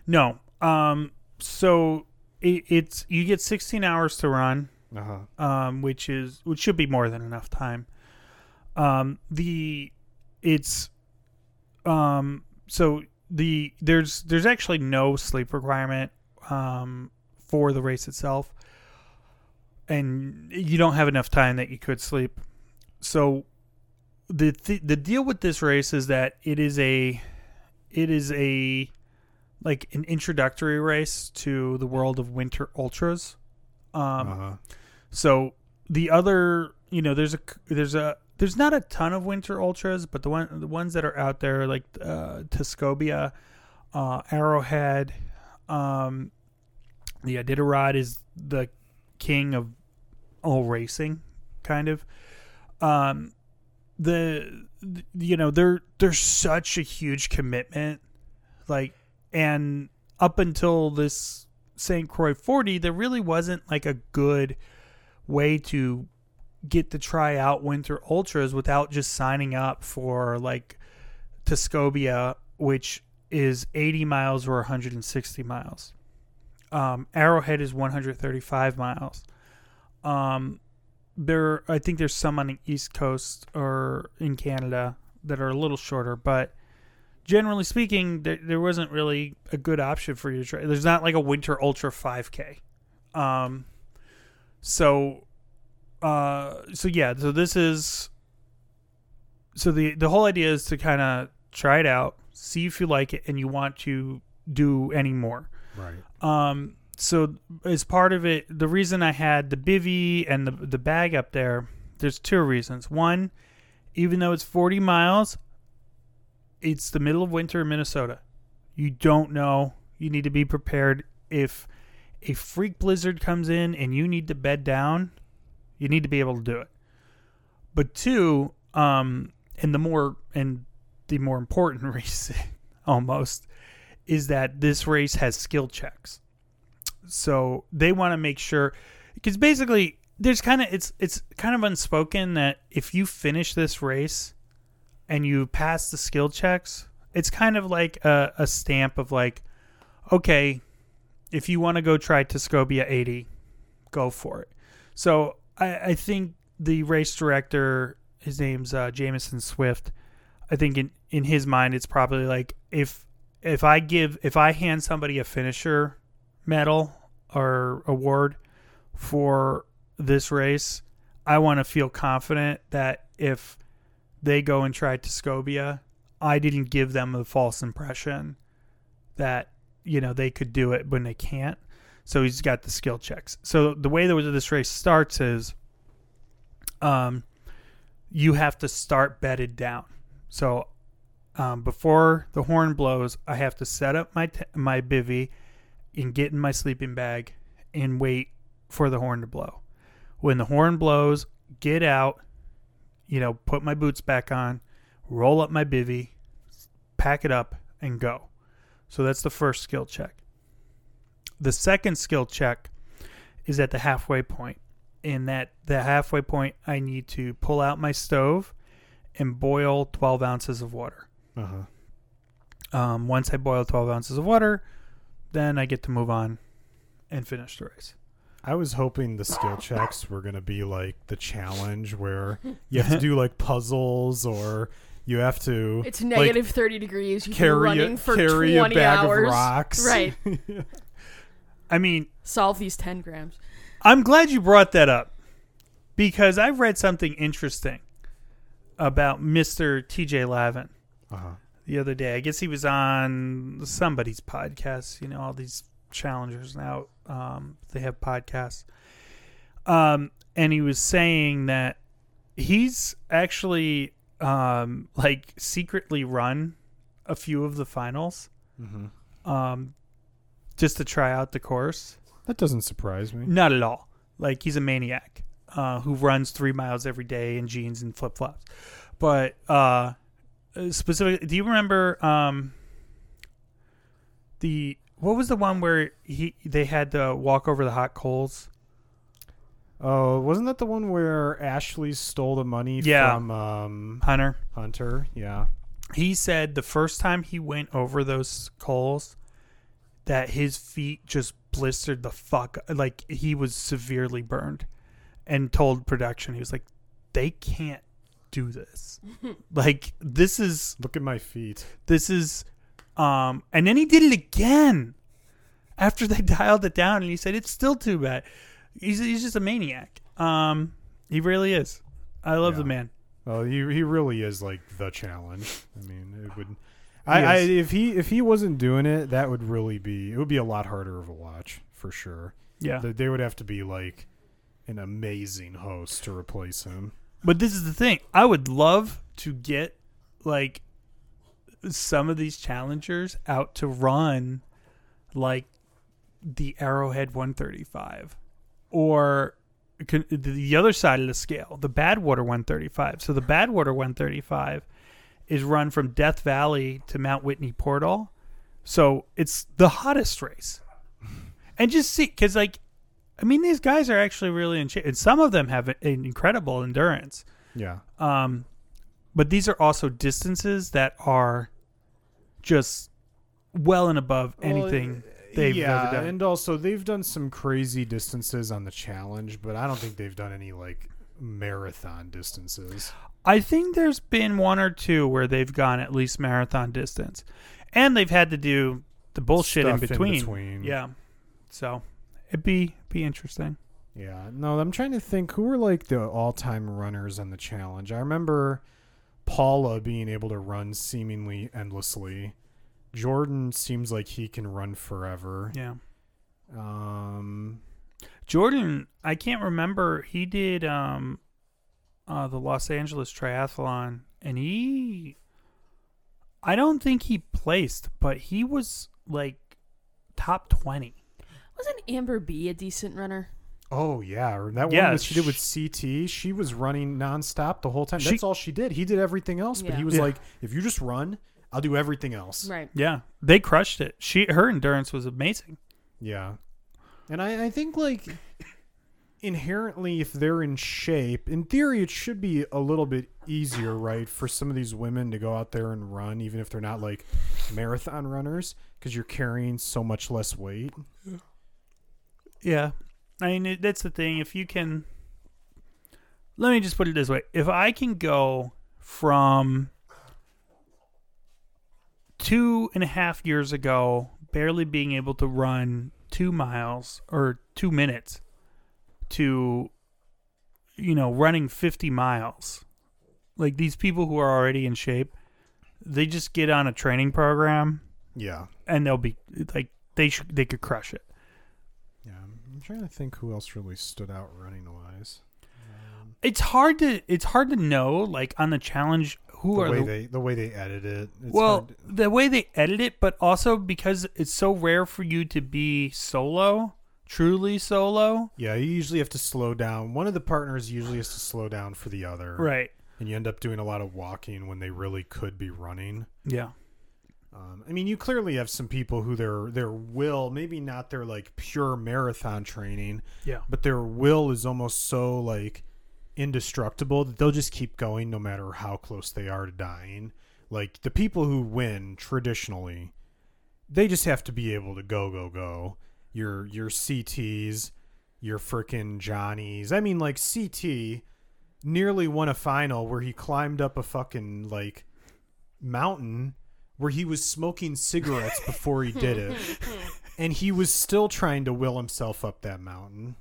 No. Um. So it, it's you get 16 hours to run. Uh huh. um, which is which should be more than enough time. Um, the it's um, so the there's there's actually no sleep requirement um, for the race itself, and you don't have enough time that you could sleep. So the th- the deal with this race is that it is a it is a like an introductory race to the world of winter ultras. Um, Uh huh. so the other, you know, there's a there's a there's not a ton of winter ultras, but the one the ones that are out there like uh, Tuscobia, uh, Arrowhead, um, the Iditarod is the king of all racing, kind of. Um, the, the you know they're they're such a huge commitment, like and up until this St. Croix 40, there really wasn't like a good way to get to try out winter ultras without just signing up for like Tuscobia, which is 80 miles or 160 miles. Um, Arrowhead is 135 miles. Um, there, I think there's some on the East Coast or in Canada that are a little shorter, but generally speaking, there, there wasn't really a good option for you to try. There's not like a winter ultra 5K. Um, so, uh, so yeah, so this is, so the the whole idea is to kind of try it out, see if you like it, and you want to do any more. Right. Um, so as part of it, the reason I had the bivy and the the bag up there, there's two reasons. One, even though it's 40 miles, it's the middle of winter in Minnesota. You don't know. You need to be prepared if a freak blizzard comes in and you need to bed down. You need to be able to do it. But two, um, and the more and the more important reason, almost, is that this race has skill checks. So they want to make sure because basically there's kind of it's it's kind of unspoken that if you finish this race and you pass the skill checks, it's kind of like a, a stamp of like, okay, if you want to go try Tuscobia 80, go for it. So I, I think the race director, his name's uh, Jameson Swift. I think in in his mind, it's probably like if if I give if I hand somebody a finisher medal or award for this race, I want to feel confident that if they go and try Tuscobia, I didn't give them a false impression that you know they could do it when they can't. So he's got the skill checks. So the way that this race starts is, um, you have to start bedded down. So um, before the horn blows, I have to set up my t- my bivy and get in my sleeping bag and wait for the horn to blow. When the horn blows, get out, you know, put my boots back on, roll up my bivy, pack it up, and go. So that's the first skill check. The second skill check is at the halfway point. In that the halfway point, I need to pull out my stove and boil 12 ounces of water. Uh huh. Um, once I boil 12 ounces of water, then I get to move on and finish the race. I was hoping the skill checks were going to be like the challenge where you have to do like puzzles or you have to It's like, negative 30 degrees. You've been carry running a, for carry 20 a bag hours. of rocks. Right. I mean, Solve these 10 grams. I'm glad you brought that up because I've read something interesting about Mr. TJ Lavin Uh-huh. the other day. I guess he was on somebody's podcast. You know, all these challengers now um, they have podcasts. Um, and he was saying that he's actually um, like secretly run a few of the finals hmm um, just to try out the course. That doesn't surprise me. Not at all. Like he's a maniac uh, who runs three miles every day in jeans and flip flops. But uh, specifically, do you remember um, the what was the one where he they had to walk over the hot coals? Oh, wasn't that the one where Ashley stole the money Yeah. from um, Hunter. Hunter? Yeah. He said the first time he went over those coals, that his feet just blistered the fuck. Like he was severely burned, and told production he was like, they can't do this. like this is Look at my feet. this is, um, and then he did it again after they dialed it down, and he said it's still too bad. He's he's just a maniac. Um, he really is. I love the man. Well, he he really is like the challenge. I mean, it would. I, I if he if he wasn't doing it, that would really be it would be a lot harder of a watch for sure. Yeah. They- They would have to be like an amazing host to replace him. But this is the thing. I would love to get like some of these challengers out to run like the Arrowhead 135 or con- the other side of the scale, the Badwater 135. So the Badwater 135 is run from Death Valley to Mount Whitney Portal. So it's the hottest race. And just see cuz like I mean these guys are actually really in shape and some of them have an incredible endurance. Yeah. Um, but these are also distances that are just well and above anything uh, they've yeah, ever done. and also they've done some crazy distances on the challenge, but I don't think they've done any like marathon distances. I think there's been one or two where they've gone at least marathon distance, and they've had to do the bullshit in Stuff in between. between. Yeah, so it'd be be interesting. Yeah, no, I'm trying to think who were like the all-time runners on the challenge. I remember Paula being able to run seemingly endlessly. Jordan seems like he can run forever. Yeah, Um, Jordan, I can't remember. He did um, uh, the Los Angeles Triathlon, and he, I don't think he placed, but he was like top twenty. Wasn't Amber B a decent runner? Oh yeah, or that Yeah, one that she did with CT. She was running nonstop the whole time. She- That's all she did. He did everything else, but he was Yeah. like, "If you just run, I'll do everything else." Right. Yeah, they crushed it. She her endurance was amazing. Yeah. And I, I think like inherently if they're in shape, in theory it should be a little bit easier, right, for some of these women to go out there and run even if they're not like marathon runners because you're carrying so much less weight. Yeah, I mean it, that's the thing. If you can, let me just put it this way: if I can go from two and a half years ago, barely being able to run two miles or two minutes, to you know running fifty miles, like these people who are already in shape, they just get on a training program Yeah. and they'll be like they should they could crush it. I'm trying to think who else really stood out running wise. Um, it's hard to it's hard to know like on the challenge who The are way the they the way they edit it. It's well to- the way they edit it but also because it's so rare for you to be solo truly solo yeah, you usually have to slow down. One of the partners usually has to slow down for the other. right And you end up doing a lot of walking when they really could be running. yeah Um, I mean, you clearly have some people who their their will, maybe not their like pure marathon training, yeah but their will is almost so like indestructible that they'll just keep going no matter how close they are to dying. Like the people who win traditionally, they just have to be able to go go go. Your your CTs, your frickin' Johnnies. I mean, like CT nearly won a final where he climbed up a fucking like mountain where he was smoking cigarettes before he did it. And he was still trying to will himself up that mountain,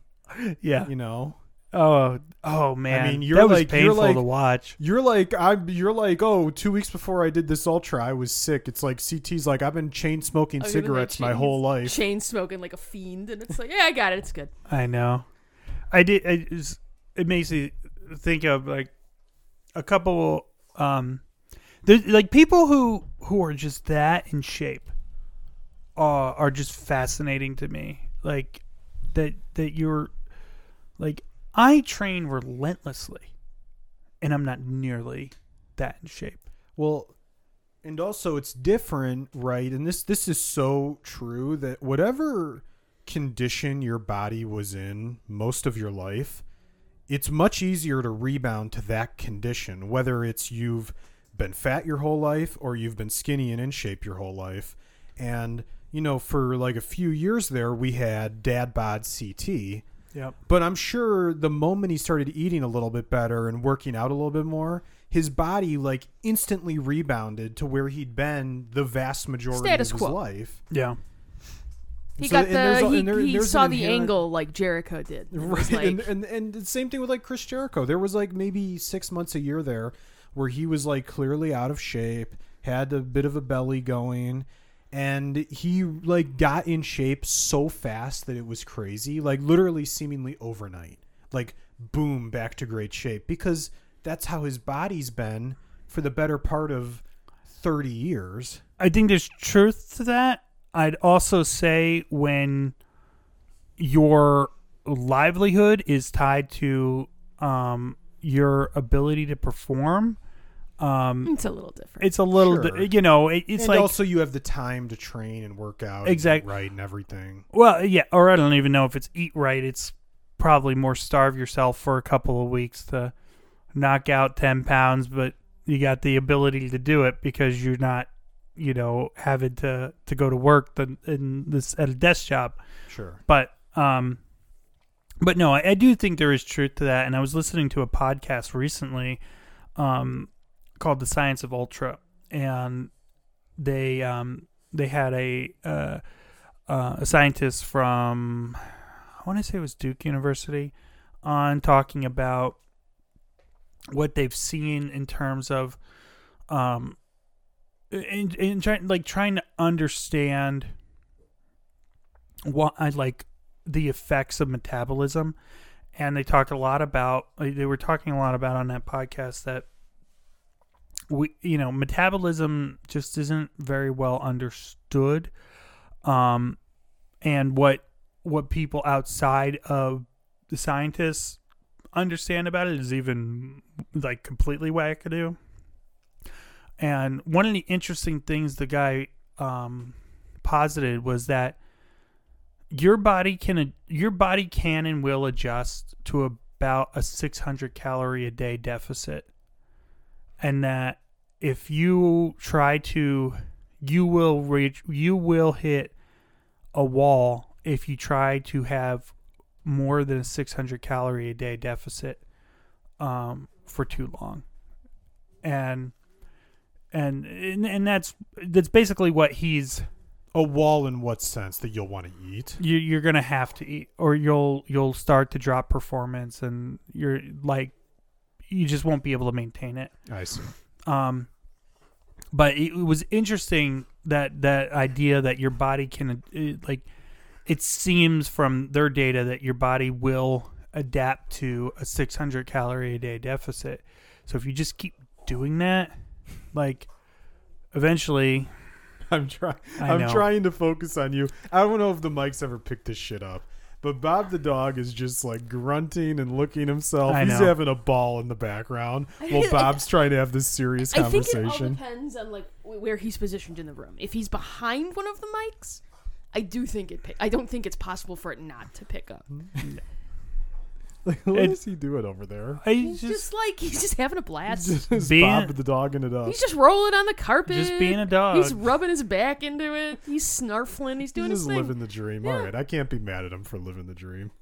Yeah. you know. Oh, oh man. I mean, you're that was like- you're painful like- to watch. You're like I'm. You're like oh, two weeks before I did this ultra, I was sick. It's like CT's like I've been chain smoking I was gonna like, cigarettes my whole life. Chain smoking like a fiend, and it's like, yeah, I got it. It's good. I know. I did. It, is- it makes me think of like a couple. Um, there's like people who who are just that in shape. Uh, are just fascinating to me. Like that that you're like I train relentlessly, and I'm not nearly that in shape. Well, and also it's different, right? And this this is so true that whatever condition your body was in most of your life, it's much easier to rebound to that condition, whether it's you've been fat your whole life or you've been skinny and in shape your whole life. And you know, for like a few years there, we had dad bod CT. Yep. But I'm sure the moment he started eating a little bit better and working out a little bit more, his body like instantly rebounded to where he'd been the vast majority Status of his quo. life. Yeah. He So- got the a- he, there- he saw an the inherent- angle like Jericho did. It Right. like- and, and and the same thing with like Chris Jericho. There was like maybe six months a year there where he was like clearly out of shape, had a bit of a belly going, and he like got in shape so fast that it was crazy. Like literally seemingly overnight. Like boom, back to great shape. Because that's how his body's been for the better part of thirty years. I think there's truth to that. I'd also say when your livelihood is tied to um, your ability to perform, um, it's a little different. it's a little, Sure. you know, it, it's and like also you have the time to train and work out, and Exact- right, and everything. Well, yeah, or I don't even know if it's eat right. It's probably more starve yourself for a couple of weeks to knock out 10 pounds, but you got the ability to do it because you're not, you know, having to, to go to work the, in this at a desk job. Sure. But, um, but no, I, I do think there is truth to that. And I was listening to a podcast recently, um, called The Science of Ultra, and they, um, they had a, uh, uh, a scientist from I want to say it was Duke University on talking about what they've seen in terms of um in, in trying like trying to understand what I like the effects of metabolism and they talked a lot about they were talking a lot about on that podcast that we you know metabolism just isn't very well understood um and what what people outside of the scientists understand about it is even like completely wackadoo. And one of the interesting things the guy um, posited was that your body can your body can and will adjust to about a 600 calorie a day deficit, and that if you try to, you will reach you will hit a wall if you try to have more than a 600 calorie a day deficit um, for too long and and and that's that's basically what he's A wall in what sense that you'll want to eat? you, you're gonna have to eat or you'll you'll start to drop performance and you're like you just won't be able to maintain it I see. um but it, it was interesting that that idea that your body can it, like it seems from their data that your body will adapt to a 600 calorie a day deficit so if you just keep doing that like eventually I'm trying. I'm trying to focus on you. I don't know if the mics ever picked this shit up, but Bob the dog is just like grunting and looking himself. I He's know. having a ball in the background while Bob's trying to have this serious I think it all conversation. depends on like wh- where he's positioned in the room. If he's behind one of the mics, I do think it. Pick, I don't think it's possible for it not to pick up. Mm-hmm. Like, what It- is he doing over there? I He's just just, like he's just having a blast. Just Being- Bob the dog in it up. He's just rolling on the carpet. just being a dog. He's rubbing his back into it. He's snarfling. He's doing He's his just thing. living the dream. All right, I can't be mad at him for living the dream.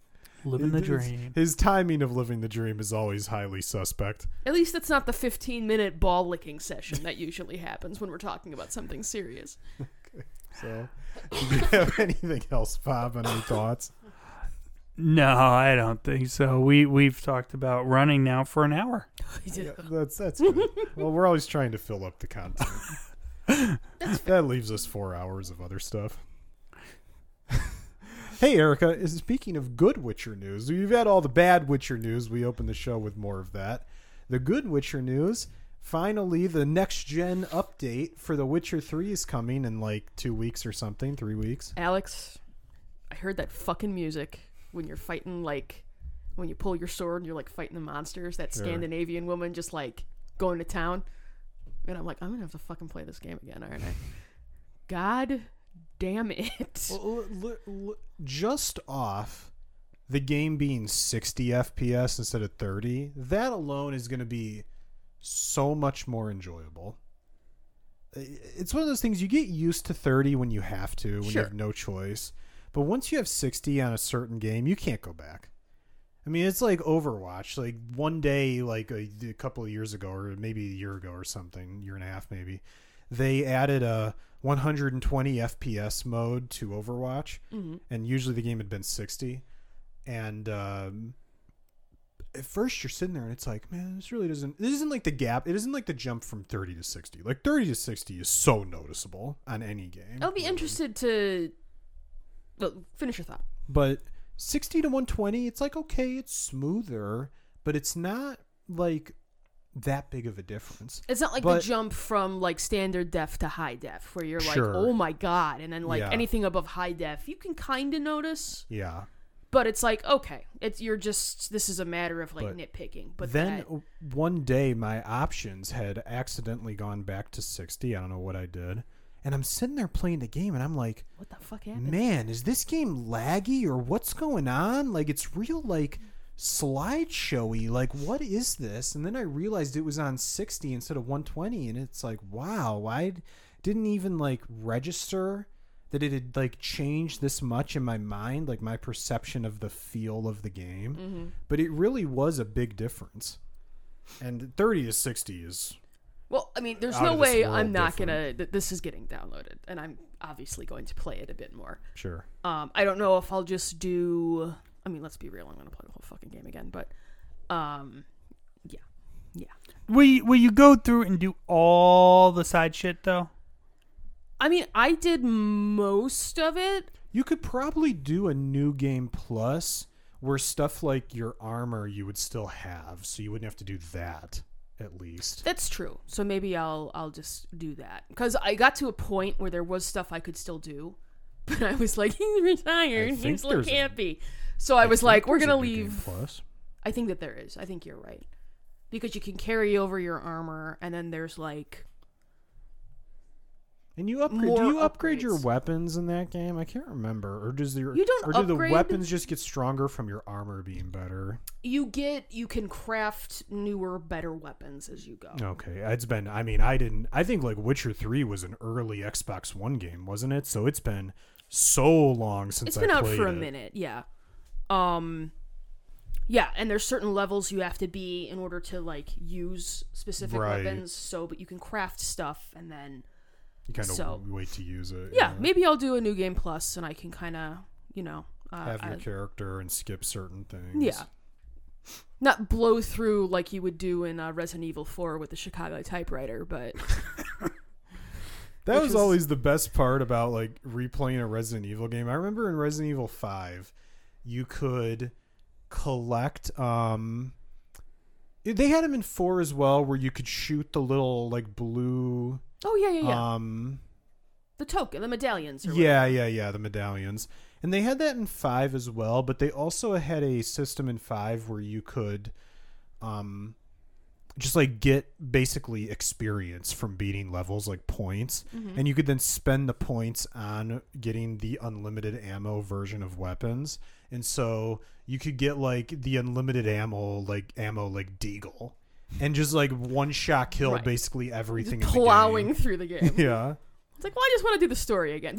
living the dream. His timing of living the dream is always highly suspect. At least it's not the 15 minute ball licking session that usually happens when we're talking about something serious. So, do you have anything else, Bob? Any thoughts? No, I don't think so. We we've talked about running now for an hour. Yeah, that's that's good. well, we're always trying to fill up the content. that leaves us four hours of other stuff. hey, Erica. is- Speaking of good Witcher news, we've had all the bad Witcher news. We open the show with more of that. The good Witcher news. Finally, the next gen update for The Witcher 3 is coming in like two weeks or something, three weeks. Alex, I heard that fucking music when you're fighting, like, when you pull your sword and you're, like, fighting the monsters. That Sure. Scandinavian woman just, like, going to town. And I'm like, I'm gonna have to fucking play this game again, aren't I? God damn it. Well, l- l- just off the game being 60 FPS instead of 30, that alone is going to be so much more enjoyable. It's one of those things you get used to 30 when you have to, when Sure. you have no choice. But once you have 60 on a certain game, you can't go back. I mean, it's like Overwatch. Like one day, like a, a couple of years ago, or maybe a year ago, or something, year and a half, maybe, they added a 120 FPS mode to Overwatch, Mhm. and usually the game had been 60. And um, at first, you're sitting there, and it's like, man, this really doesn't. This isn't like the gap. It isn't like the jump from 30 to 60. Like 30 to 60 is so noticeable on any game. I'll be interested to. Well, finish your thought. But 60 to 120, it's like okay, it's smoother, but it's not like that big of a difference. It's not like But- the jump from like standard def to high def, where you're like, oh my god, and then like Yeah. anything above high def, you can kind of notice, Yeah. but it's like okay, it's you're just this is a matter of like But nitpicking. But then that, one day my options had accidentally gone back to 60. I don't know what I did. And I'm sitting there playing the game and I'm like, what the fuck happened? man, is this game laggy or what's going on? Like it's real like slideshowy. Like what is this? And then I realized it was on 60 instead of 120 and it's like, wow, I didn't even like register that it had like changed this much in my mind, like my perception of the feel of the game. Mm-hmm. But it really was a big difference. And 30 to 60 is Well, I mean, there's out no of this way world I'm not different. gonna. Th- this is getting downloaded, and I'm obviously going to play it a bit more. sure. Um, I don't know if I'll just do. I mean, let's be real. I'm gonna play the whole fucking game again, but, um, yeah, yeah. Will you, will you go through and do all the side shit though? I mean, I did most of it. You could probably do a new game plus where stuff like your armor you would still have, so you wouldn't have to do that at least. That's true. So maybe I'll I'll just do that because I got to a point where there was stuff I could still do, but I was like, he's retired. I He's a- can't be. So I was like, we're gonna leave. plus. I think that there is. I think you're right because you can carry over your armor, and then there's like And you upgrade? More do you upgrade your weapons in that game? I can't remember. Or does your You don't or do the weapons just get stronger from your armor being better? you get you can craft newer, better weapons as you go. Okay, it's been. I mean, I didn't. I think like Witcher Three was an early Xbox One game, wasn't it? So it's been so long since it's been out played for a it. minute yeah um yeah and there's certain levels you have to be in order to like use specific Right. weapons so but you can craft stuff and then You kind of So- wait to use it. yeah maybe i'll do a new game plus and i can kind of you know uh, have your I- character and skip certain things. yeah not blow through like you would do in uh, resident evil 4 with the chicago typewriter but That was was- always the best part about like replaying a Resident Evil game. I remember in Resident Evil 5, you could collect um they had them in 4 as well where you could shoot the little like blue oh yeah yeah yeah. Um the token the medallions or yeah, yeah, yeah, the medallions. And they had that in 5 as well, but they also had a system in 5 where you could um just like get basically experience from beating levels like points. And you could then spend the points on getting the unlimited ammo version of weapons. And so you could get like the unlimited ammo like ammo like deagle and just like one shot kill Right. basically everything in plowing the through the game. game. yeah It's like, well, I just want to do the story again.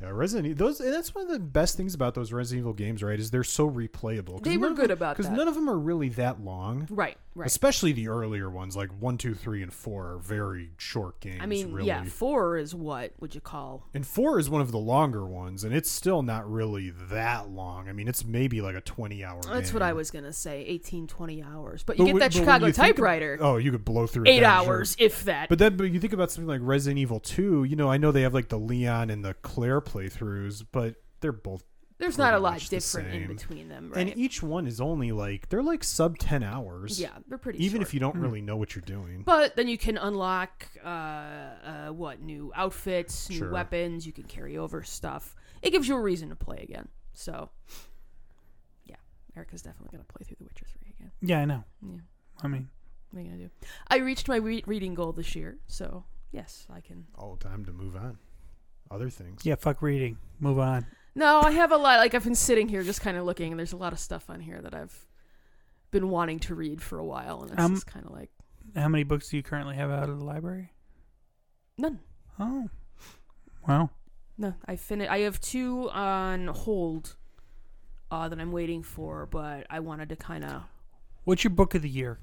Yeah, Resident Evil. Those and that's one of the best things about those Resident Evil games, right? Is they're so replayable. 'Cause They were none of good them- about because that. none of them are really that long. right, right. Especially the earlier ones, like one, two, three, and four, are very short games. I mean, really. yeah, four is what would you call? and four is one of the longer ones, and it's still not really that long. I mean, it's maybe like a twenty-hour. That's game. what I was gonna say, 18, 20 hours. But you But get that Chicago think of- typewriter, oh, you could blow through eight sure. hours, if that. But then, but you think about something like Resident Evil Two. You know, I know they have like the Leon and the Claire playthroughs, but they're both There's not a lot different in between them, right? And each one is only like they're like sub ten hours. yeah, they're pretty. Even short. if you don't really know what you're doing. But then you can unlock uh, uh, what new outfits, new Sure. weapons. You can carry over stuff. It gives you a reason to play again. So, yeah, Erica's definitely gonna play through The Witcher Three again. Yeah, I know. Yeah, I mean, what are you gonna do? I reached my re- reading goal this year, so yes, I can. oh, time to move on. Other things. yeah, fuck reading. Move on. No, I have a lot. Like I've been sitting here just kind of looking, and there's a lot of stuff on here that I've been wanting to read for a while, and it's Um, just kind of like How many books do you currently have out of the library? none. Oh, wow. No, I finished. I have two on hold uh, that I'm waiting for, but I wanted to kind of what's your book of the year?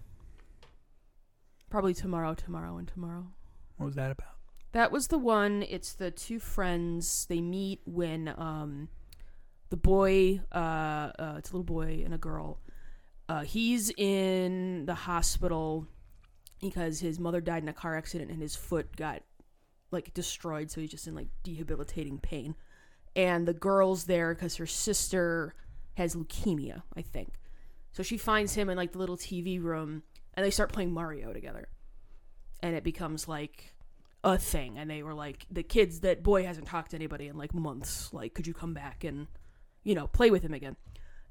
probably tomorrow, tomorrow, and tomorrow. What was that about? That was the one. It's the two friends. They meet when um, the boy, uh, uh, it's a little boy and a girl. Uh, he's in the hospital because his mother died in a car accident and his foot got like destroyed, so he's just in like debilitating pain. And the girl's there because her sister has leukemia, I think. So she finds him in like the little TV room, and they start playing Mario together, and it becomes like a thing and they were like the kids that boy hasn't talked to anybody in like months. Like could you come back and you know play with him again?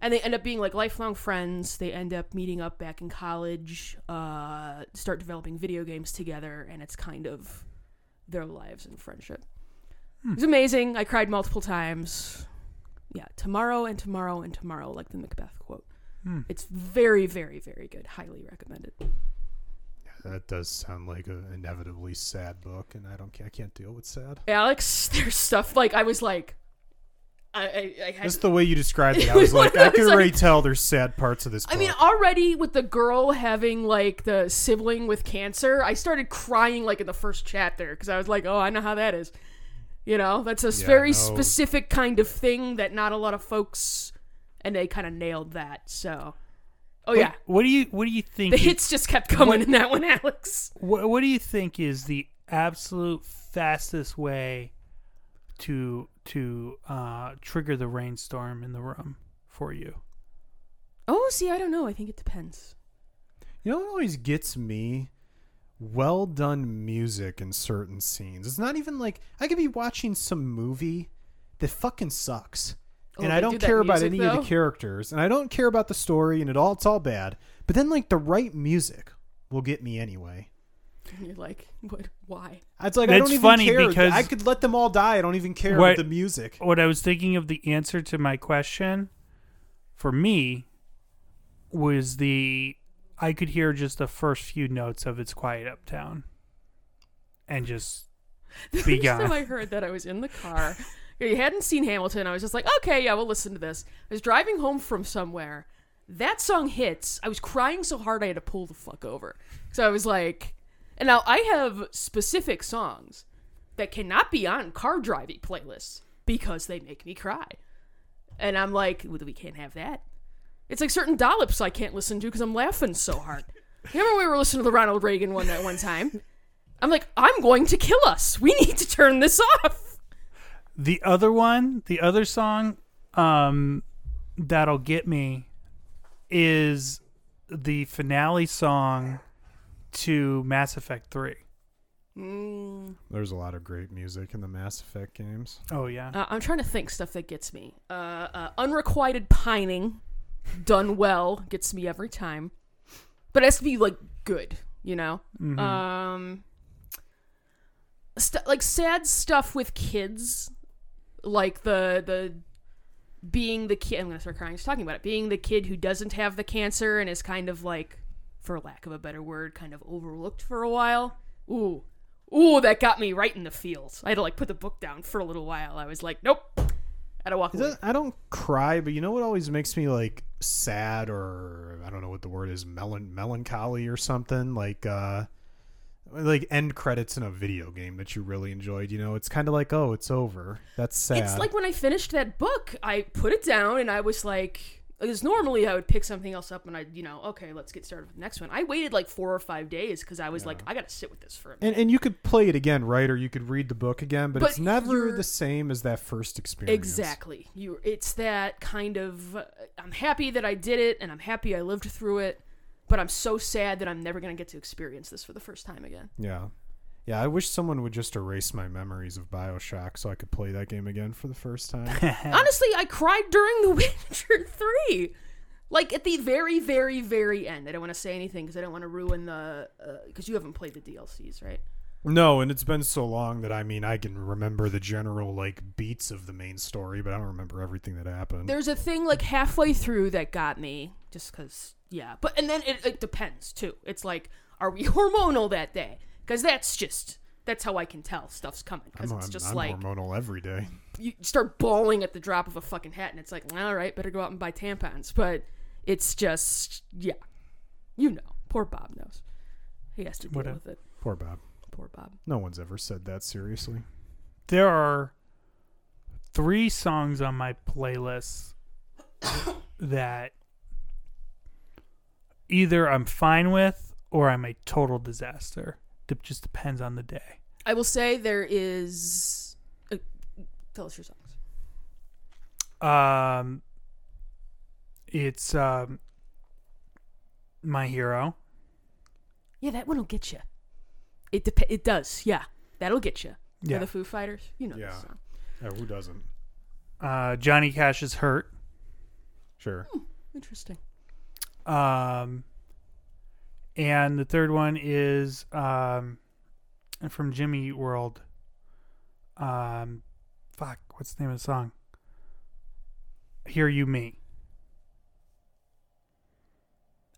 And they end up being like lifelong friends. They end up meeting up back in college uh, start developing video games together and it's kind of their lives and friendship. It was amazing. I cried multiple times. Yeah tomorrow and tomorrow and tomorrow like the macbeth quote. Hmm. it's very very very good. Highly recommended That does sound like an inevitably sad book, and I don't. I can't deal with sad. alex there's stuff like i was like i i, I had That's the way you described it. I was like, I can already like- tell there's sad parts of this. Book. I mean, already with the girl having like the sibling with cancer, I started crying like in the first chapter because I was like, "Oh, I know how that is." You know, that's a Yeah, very no. specific kind of thing that not a lot of folks, and they kind of nailed that. So, oh What- yeah, What, do you What do you think? the hits just kept coming in that one, Alex. What, what do you think is the absolute fastest way to to uh, trigger the rainstorm in the room for you? Oh, see, I don't know. I think it depends. You know what always gets me? Well done music in certain scenes. It's not even like I could be watching some movie that fucking sucks. Oh, and I do don't that care about music, any of the characters, and I don't care about the story, and it all it's all bad. But then like the right music will get me anyway. And you're like, what? Why? It's like I don't even funny care. because- I could let them all die. I don't even care What- with the music. What I was thinking of the answer to my question for me was the I could hear just the first few notes of "It's Quiet Uptown," and just The Be first time gone. I heard that, I was in the car. You hadn't seen Hamilton. I was just like, okay, yeah, we'll listen to this. I was driving home from somewhere. That song hits. I was crying so hard I had to pull the fuck over. So I was like, and now I have specific songs that cannot be on car driving playlists because they make me cry. And I'm like, we can't have that. It's like certain dollops I can't listen to because I'm laughing so hard. Remember we were listening to the Ronald Reagan one that one time? I'm like, I'm going to kill us. We need to turn this off. The other one, the other song um, that'll get me is the finale song to Mass Effect Three. Mm, There's a lot of great music in the Mass Effect games. Oh yeah, uh, I'm trying to think stuff that gets me. Uh, uh, unrequited pining. done well gets me every time. But it has to be like good, you know. Um, st- like sad stuff with kids, like the the being the kid. I'm gonna start crying just talking about it. Being the kid who doesn't have the cancer and is kind of like, for lack of a better word, kind of overlooked for a while. Ooh, ooh, that got me right in the feels. I had to like put the book down for a little while. I was like, nope. I had to walk away. I don't cry, but you know what always makes me like sad or I don't know what the word is, melon melancholy or something like uh like end credits in a video game that you really enjoyed. You know, it's kind of like oh, it's over. That's sad. It's like when I finished that book, I put it down and I was like, because normally I would pick something else up and I, you know, okay, let's get started with the next one. I waited like four or five days because I was like, I got to sit with this for a minute. and and you could play it again, right? Or you could read the book again, but, But it's never the same as that first experience. Exactly. You. It's that kind of. Uh, I'm happy that I did it, and I'm happy I lived through it. But I'm so sad that I'm never gonna get to experience this for the first time again. Yeah. Yeah, I wish someone would just erase my memories of BioShock so I could play that game again for the first time. Honestly, I cried during The Witcher Three, like at the very, very, very end. I don't want to say anything because I don't want to ruin the. Uh, because you haven't played the DLCs, right? No, and it's been so long that I mean I can remember the general like beats of the main story, but I don't remember everything that happened. There's a thing like halfway through that got me, just because, yeah. But and then it, it depends too. It's like, are we hormonal that day? Because that's just that's how I can tell stuff's coming. Because it's just I'm like hormonal every day. you start bawling at the drop of a fucking hat, and it's like, all right, better go out and buy tampons. But it's just, yeah, you know, poor Bob knows. He has to deal Whatever. with it. Poor Bob. Poor Bob. No one's ever said that seriously. There are three songs on my playlist that either I'm fine with or I'm a total disaster. It just depends on the day. I will say there is. Uh, tell us your songs. Um, it's um, my hero. Yeah, that one will get you. It dep- It does. Yeah, that'll get you. Yeah. the Foo Fighters. You know Yeah. this song. Yeah, who doesn't? Uh, Johnny Cash's "Hurt." Sure. Interesting. Um, and the third one is um, from Jimmy Eat World. Um, fuck, what's the name of the song? Hear You Me.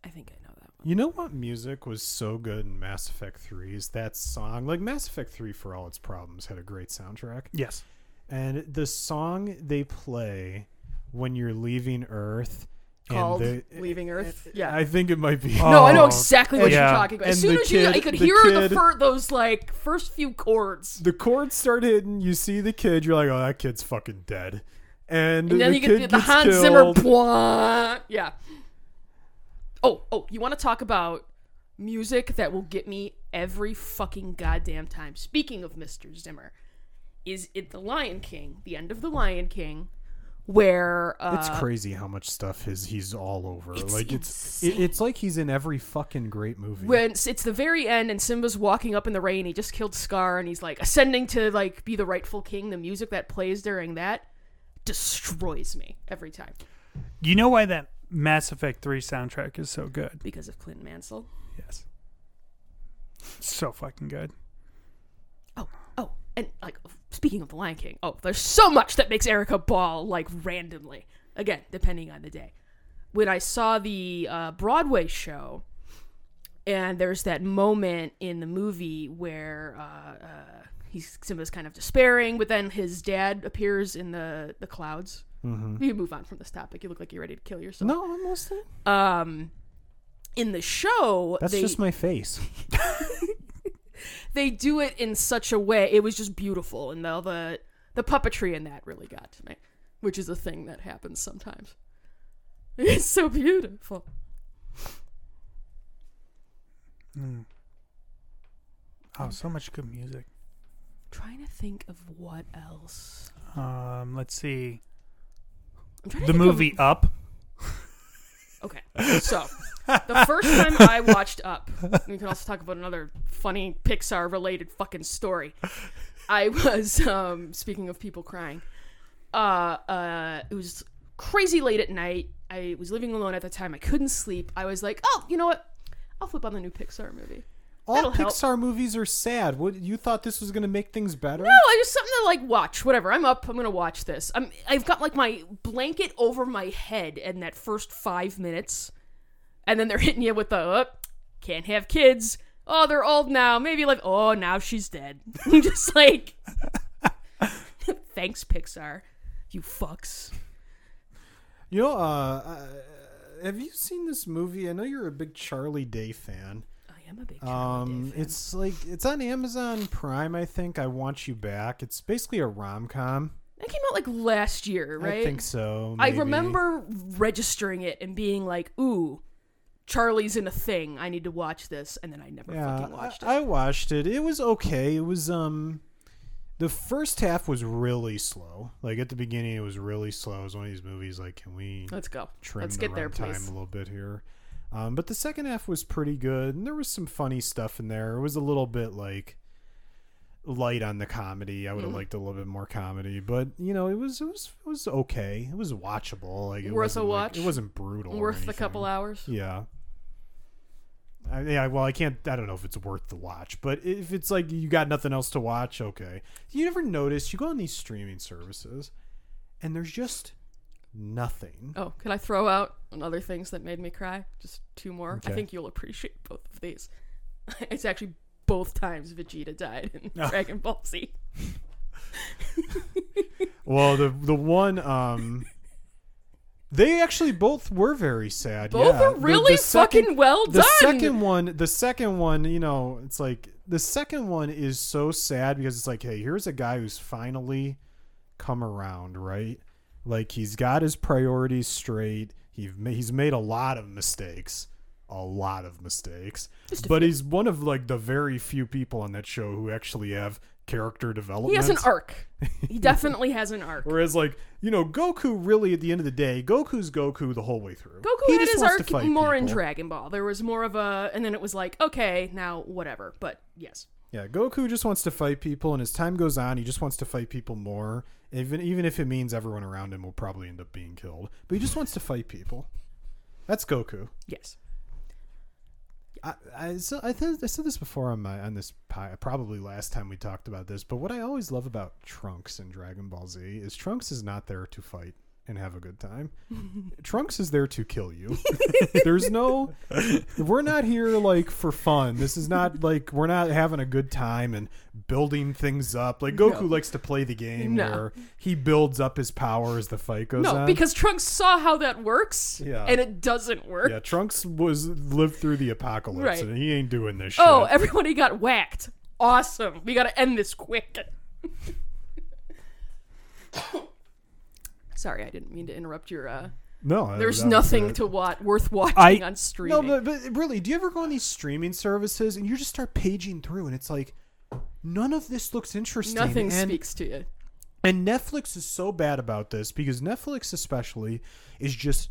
I think I know that one. You know what music was so good in Mass Effect 3 is that song. Like Mass Effect 3 for all its problems had a great soundtrack. Yes. And the song they play when you're leaving Earth and Called the- Leaving eh, Earth. Eh, yeah. I think it might be. Oh, no, I know oh. exactly what yeah. you're talking about. As And soon the as you, I could the hear the kid- fir- those like first few chords, the chords start hitting, you see the kid, you're like, oh, that kid's fucking dead. And, and then the you get the, the Hans killed. Zimmer. Blah, yeah. Oh, oh, you want to talk about music that will get me every fucking goddamn time? Speaking of Mr. Zimmer, is it The Lion King? The end of The Lion King, where uh, It's crazy how much stuff is he's all over. It's like it's it, it's like he's in every fucking great movie. when it's, it's the very end and Simba's walking up in the rain. He just killed Scar and he's like ascending to like be the rightful king. The music that plays during that destroys me every time You know why that Mass Effect 3 soundtrack is so good? because of Clint Mansell. Yes. So fucking good. Oh, oh, and like speaking of the Lion King, oh, there's so much that makes Erica bawl like randomly. Again, depending on the day. When I saw the uh, Broadway show, and there's that moment in the movie where uh, uh, he's Simba's kind of despairing, but then his dad appears in the the clouds. Mhm. You move on from this topic. You look like you're ready to kill yourself. No, I'm listening. Um, in the show, That's they, just my face. they do it in such a way it was just beautiful and the the, the puppetry in that really got to me which is a thing that happens sometimes it's so beautiful Oh, so much good music. trying to think of what else Um, let's see. I'm trying to The think of- movie Up. Okay so the first time i watched up we can also talk about another funny pixar related fucking story i was um speaking of people crying uh uh it was crazy late at night I was living alone at the time. I couldn't sleep. I was like, oh, you know what? I'll flip on the new Pixar movie. All That'll help. Pixar movies are sad. What you thought this was going to make things better? No, I just something to like watch. Whatever. I'm up. I'm gonna watch this. I'm. I've got like my blanket over my head in that first five minutes, and then they're hitting you with the uh, can't have kids. Oh, they're old now. Maybe like oh now she's dead. I'm just like, thanks Pixar, you fucks. You know, uh, uh, have you seen this movie? I know you're a big Charlie Day fan. Am a big. Um, it's like it's on Amazon Prime. I think I Want You Back. It's basically a rom com. that came out like last year, right? I think so. I remember registering it and being like, ooh. Charlie's in a thing. I need to watch this, and then I never Yeah, fucking watched it. I, I watched it. It was okay. It was um, the first half was really slow. Like at the beginning, it was really slow. It was one of these movies. Like, can we Let's go. trim Let's the get there, runtime please. a little bit here? Um, but the second half was pretty good, and there was some funny stuff in there. It was a little bit like light on the comedy. I would have Mm-hmm. liked a little bit more comedy, but you know, it was it was it was okay. It was watchable. Like it Worth a wasn't, like- watch? it wasn't brutal. Worth the couple hours. Yeah. I, yeah, well, I can't. I don't know if it's worth the watch, but if it's like you got nothing else to watch, okay. You never notice you go on these streaming services, and there's just nothing. Oh, can I throw out on other things that made me cry? Just two more. I think you'll appreciate both of these. it's actually both times Vegeta died in Dragon Ball Z. Well, the the one, um, they actually both were very sad. Both yeah. are really the second- fucking well the done. second one the second one you know it's like the second one is so sad because it's like hey here's a guy who's finally come around right like he's got his priorities straight he he's made a lot of mistakes a lot of mistakes but he's one of like the very few people on that show who actually have character development he has an arc. He definitely has an arc. whereas like you know goku really at the end of the day goku's goku the whole way through Goku He had his arc more in. Dragon Ball. There was more of a, and then it was like, okay, now whatever. But yes, Yeah, Goku just wants to fight people, and as time goes on, he just wants to fight people more. Even even if it means everyone around him will probably end up being killed, but he just wants to fight people. That's Goku. yes. I I, so I, th- I said this before on my on this probably last time we talked about this, but what I always love about Trunks in Dragon Ball Z is Trunks is not there to fight and have a good time. Trunks is there to kill you. There's no we're not here like for fun. This is not like we're not having a good time and building things up. Like Goku No. likes to play the game No. where he builds up his power as the fight goes No, on. because Trunks saw how that works, Yeah. and it doesn't work. yeah, Trunks was lived through the apocalypse Right. and he ain't doing this oh, shit. Oh, everybody got whacked. Awesome. We got to end this quick. Sorry, I didn't mean to interrupt your. uh no, There's that nothing to watch worth watching I- on No, streaming. but, but really, do you ever go on these streaming services and you just start paging through and it's like none of this looks interesting. Nothing and, speaks to you. And Netflix is so bad about this because Netflix, especially, is just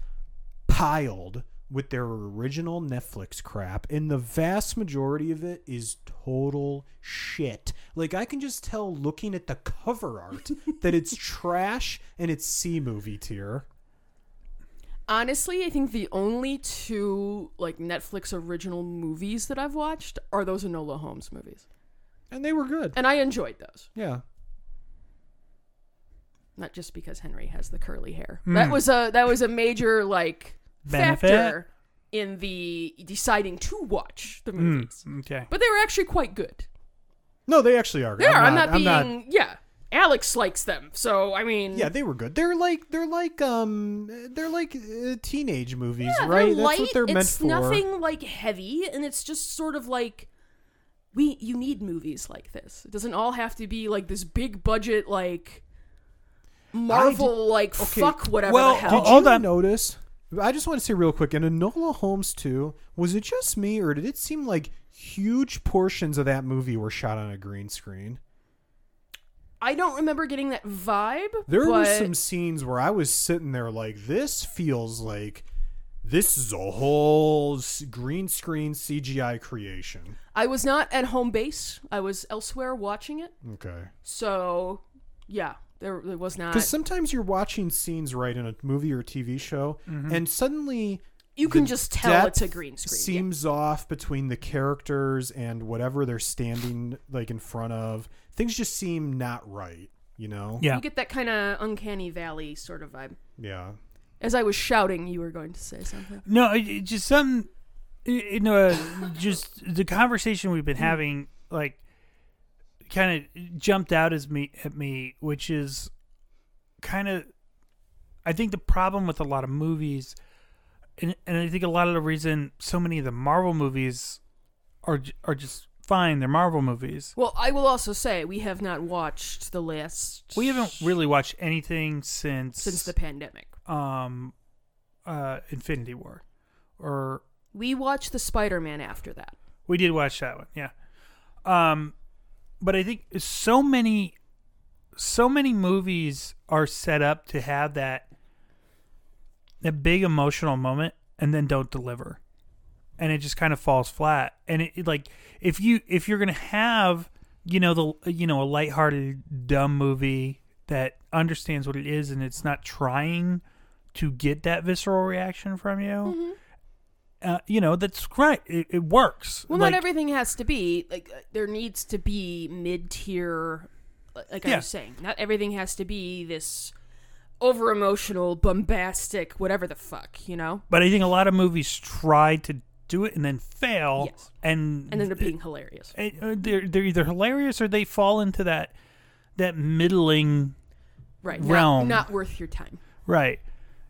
piled with their original Netflix crap, and the vast majority of it is total shit. Like I can just tell looking at the cover art that it's trash and it's C movie tier. Honestly, I think the only two like Netflix original movies that I've watched are those Enola Holmes movies, And they were good. and I enjoyed those. Yeah. Not just because Henry has the curly hair. Hmm. That was a that was a major like Benefit? factor in the deciding to watch the movies. Okay. But they were actually quite good. No, they actually are. They are. I'm not, being. yeah, Alex likes them, so I mean. Yeah, they were good. They're like they're like um they're like uh, teenage movies, Yeah, right? They're That's light. what they're meant for. it's nothing like heavy, and it's just sort of like we. You need movies like this. It doesn't all have to be like this big budget like Marvel like okay, fuck whatever well, the hell. Did Hold you on. notice? I just want to say real quick. In Enola Holmes 2, was it just me, or did it seem like huge portions of that movie were shot on a green screen? I don't remember getting that vibe. There but were some scenes where I was sitting there like, this feels like this is a whole green screen CGI creation. I was not at home base. I was elsewhere watching it. Okay. So, yeah, There, there was not. Because sometimes you're watching scenes right in a movie or TV show, Mm-hmm. and suddenly You can just tell it's a green screen. yeah. Seems off between the characters and whatever they're standing like in front of. Things just seem not right. You know? Yeah. You get that kind of uncanny valley sort of vibe. Yeah. As I was shouting, you were going to say something. No, it, it just some, you know, uh, just the conversation we've been having, like, kind of jumped out as me at me, which is kind of, I think the problem with a lot of movies, and and I think a lot of the reason so many of the Marvel movies are are just fine. They're Marvel movies. Well, I will also say we have not watched the last. We haven't really watched anything since since the pandemic. um, uh, Infinity War, or We watched the Spider-Man after that. We did watch that one, yeah. Um, but I think so many, so many movies are set up to have that that big emotional moment and then don't deliver, and it just kind of falls flat. And it, it, like if you if you're gonna have you know the you know a lighthearted dumb movie that understands what it is and it's not trying to get that visceral reaction from you. Mm-hmm. Uh, you know that's great. It, it works. Well, Like- not everything has to be like uh, there needs to be mid-tier. li- Like I was saying, not everything has to be this over emotional, bombastic, whatever the fuck, you know. But I think a lot of movies try to do it and then fail, Yes. and And end up being hilarious. uh, they're they're either hilarious or they fall into that that middling Right. realm. Not, not worth your time. right.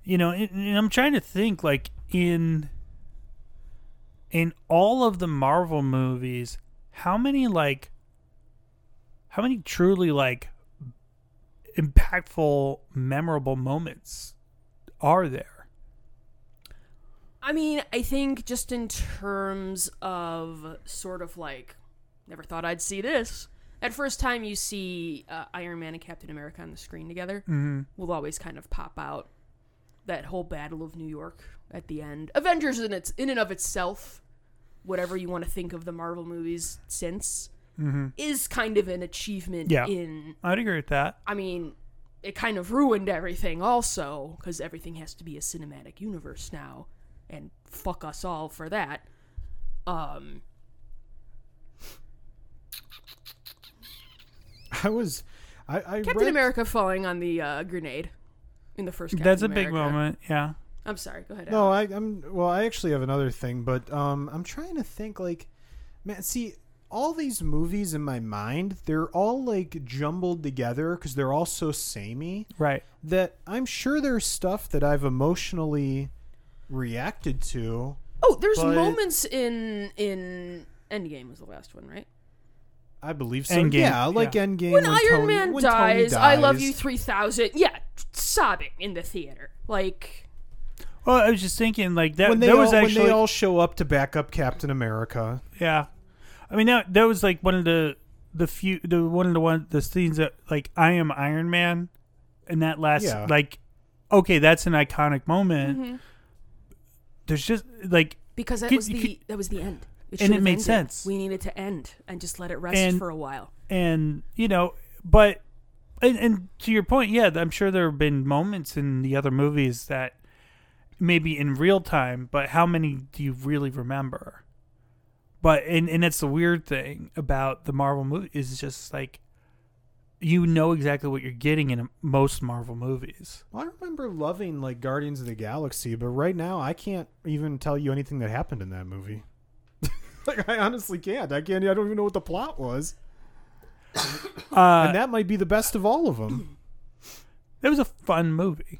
You know, and, and I'm trying to think like in in all of the Marvel movies, how many like how many truly like impactful, memorable moments are there? I mean, I think just in terms of sort of like, never thought I'd see this. At first time you see uh, Iron Man and Captain America on the screen together, Mm-hmm. will always kind of pop out. That whole Battle of New York at the end. Avengers in its in and of itself, whatever you want to think of the Marvel movies since, is kind of an achievement Yeah. in I'd agree with that. I mean, it kind of ruined everything also because everything has to be a cinematic universe now, and fuck us all for that. Um, I was I, I Captain read, America falling on the uh, grenade in the first. Captain That's a big moment. Yeah. I'm sorry. Go ahead. No, Alan. I, I'm well. I actually have another thing, but um, I'm trying to think. Like, man, see, all these movies in my mind, they're all like jumbled together because they're all so samey Right. that I'm sure there's stuff that I've emotionally reacted to. oh, there's but- moments in in Endgame was the last one, right? I believe so. Endgame, Yeah, like yeah. Endgame. When, when Iron Tony- Man when Tony dies, I love you three thousand. Yeah, sobbing in the theater, like. Well, I was just thinking like that. When they, that all, was actually when they all show up to back up Captain America. yeah. I mean that that was like one of the the few the one of the one the scenes that like I am Iron Man, and that last Yeah. like okay that's an iconic moment. Mm-hmm. There's just like Because that Could- was the could- that was the end. And it made ended. sense. We needed to end and just let it rest And- for a while. and you know but and, and to your point yeah i'm sure there have been moments in the other movies that maybe in real time but how many do you really remember but and, and it's the weird thing about the marvel movie is just like you know exactly what you're getting in most marvel movies Well, I remember loving like Guardians of the Galaxy, but right now I can't even tell you anything that happened in that movie. like I honestly can't. I can't. I don't even know what the plot was, uh and that might be the best of all of them. It was a fun movie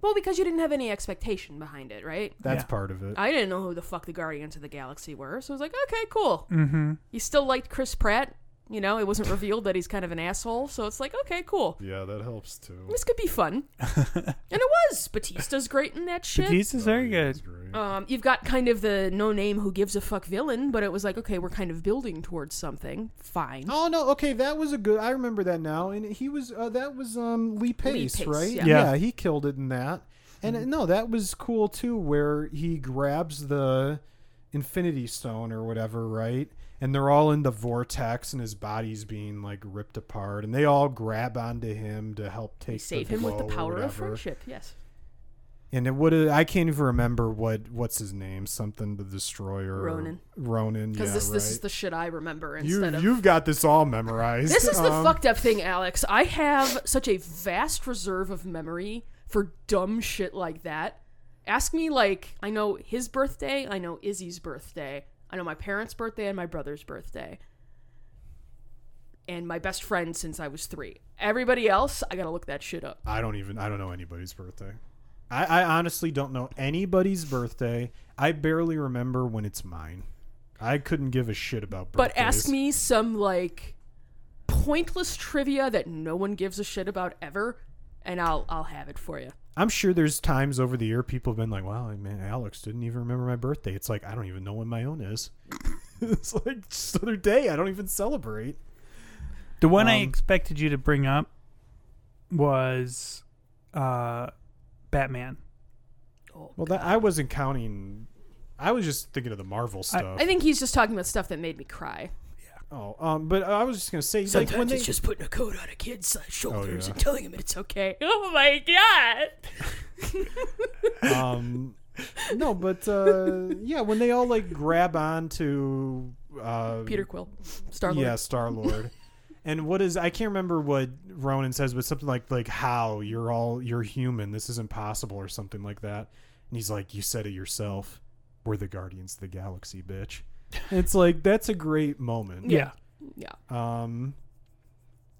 Well, because you didn't have any expectation behind it, right? That's Yeah. part of it. I didn't know who the fuck the Guardians of the Galaxy were, so I was like, okay, cool. mm-hmm You still liked Chris Pratt. You know, it wasn't revealed that he's kind of an asshole, so it's like, okay, cool. yeah, that helps too. This could be fun. and it was. Batista's great in that shit. Batista's very good Um, you've got kind of the no name who gives a fuck villain, but it was like, okay, we're kind of building towards something. Fine. Oh no, okay, that was a good. I remember that now, and he was uh, that was um Lee Pace, Pace, right? yeah. Yeah. he killed it in that, and uh, no, that was cool too, where he grabs the Infinity Stone or whatever, right? And they're all in the vortex, and his body's being like ripped apart, and they all grab onto him to help take They save the him with the power of friendship. Yes. And it would I can't even remember what what's his name, something the destroyer, Ronan. Ronan. Because yeah, this this right. is the shit I remember you instead of you've got this all memorized. This is the Um, fucked up thing, Alex. I have such a vast reserve of memory for dumb shit like that. Ask me, like, I know his birthday, I know Izzy's birthday, I know my parents' birthday and my brother's birthday, and my best friend since I was three. Everybody else, I gotta look that shit up. I don't even I don't know anybody's birthday. I, I honestly don't know anybody's birthday. I barely remember when it's mine. I couldn't give a shit about birthdays. But ask me some, like, pointless trivia that no one gives a shit about ever, and I'll I'll have it for you. I'm sure there's times over the year people have been like, "Wow, man, Alex didn't even remember my birthday." It's like I don't even know when my own is. it's like just other day. I don't even celebrate. The one I Um, expected you to bring up was uh, Batman. Oh, Well, that I wasn't counting. I was just thinking of the Marvel I- stuff. I think he's just talking about stuff that made me cry. Oh, um, but I was just gonna say, like when they, just putting a coat on a kid's uh, shoulders yeah. and telling him it's okay. Oh my god! um no but uh yeah when they all like grab on to uh Peter Quill, Star Lord. yeah star lord and what is i can't remember what ronan says but something like like how you're all you're human this is impossible or something like that and he's like you said it yourself we're the guardians of the galaxy bitch it's like that's a great moment Yeah. Yeah. um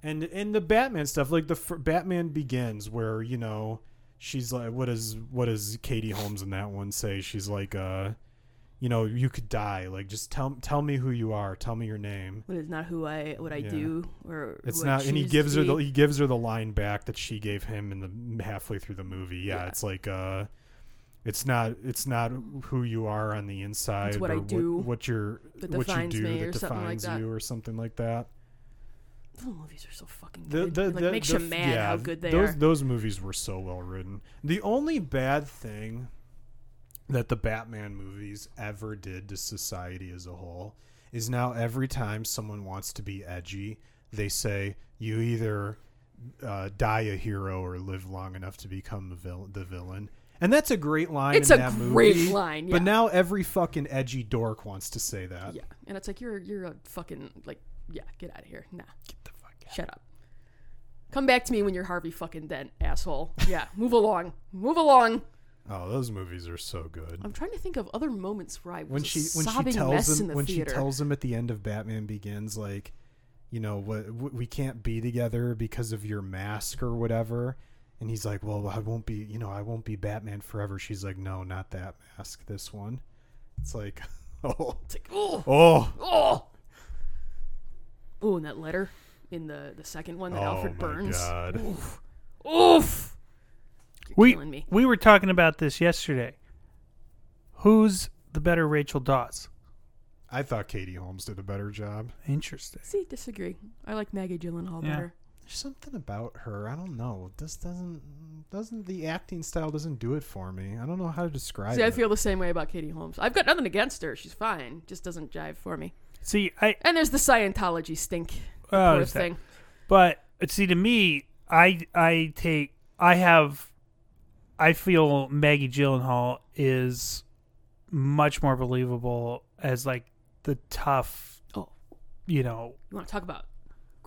and and the batman stuff like the fir- batman begins where you know she's like what is what does katie holmes in that one say she's like uh you know you could die like just tell tell me who you are tell me your name What is not who I what I Yeah. do or it's who I not and he gives her the he gives her the line back that she gave him in the halfway through the movie yeah, Yeah. it's like uh it's not it's not who you are on the inside what I or do what, what you're what you do that something like defines that. you or something like that The movies are so fucking good. the, It, like the- makes the you mad yeah, how good they those, are. Those movies were so well written. The only bad thing that the Batman movies ever did to society as a whole is now every time someone wants to be edgy, they say you either uh, die a hero or live long enough to become the, vil- the villain. And that's a great line It's in a that great movie. line, yeah. But now every fucking edgy dork wants to say that. yeah, and it's like you're you're a fucking like yeah, get out of here. Nah, Get the fuck out. shut up. Come back to me when you're Harvey fucking Dent, asshole. Yeah, move along, move along. Oh, those movies are so good. I'm trying to think of other moments where I was when she when she tells him the when theater. she tells him at the end of Batman Begins like you know what we can't be together because of your mask or whatever and he's like well I won't be you know I won't be Batman forever she's like no not that mask this one it's like oh it's like oh oh oh oh, and that letter in the the second one that oh Alfred my Burns. god Oof, oof. You're We killing me. we were talking about this yesterday. Who's the better Rachel Dawes? I thought Katie Holmes did a better job Interesting. See, disagree. I like Maggie Gyllenhaal Yeah. better. There's something about her I don't know this doesn't doesn't the acting style doesn't do it for me I don't know how to describe it. See, I feel the same way about Katie Holmes. I've got nothing against her. She's fine. Just doesn't jive for me. See, I And there's the Scientology stink. oh, poor that- thing. But uh, see, to me, I I take I have I feel Maggie Gyllenhaal is much more believable as like the tough, Oh. you know. You want to talk about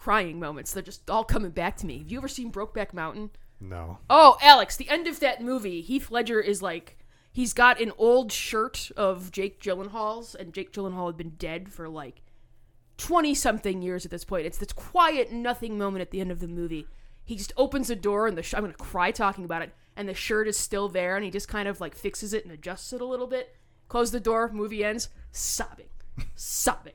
crying moments? They're just all coming back to me. Have you ever seen Brokeback Mountain? no Oh, Alex, the end of that movie, Heath Ledger is like he's got an old shirt of Jake Gyllenhaal's, and Jake Gyllenhaal had been dead for like twenty something years at this point. It's this quiet nothing moment at the end of the movie. He just opens a door, and the sh- I'm gonna cry talking about it, and the shirt is still there, and he just kind of like fixes it and adjusts it a little bit. Close the door, movie ends, sobbing, sobbing.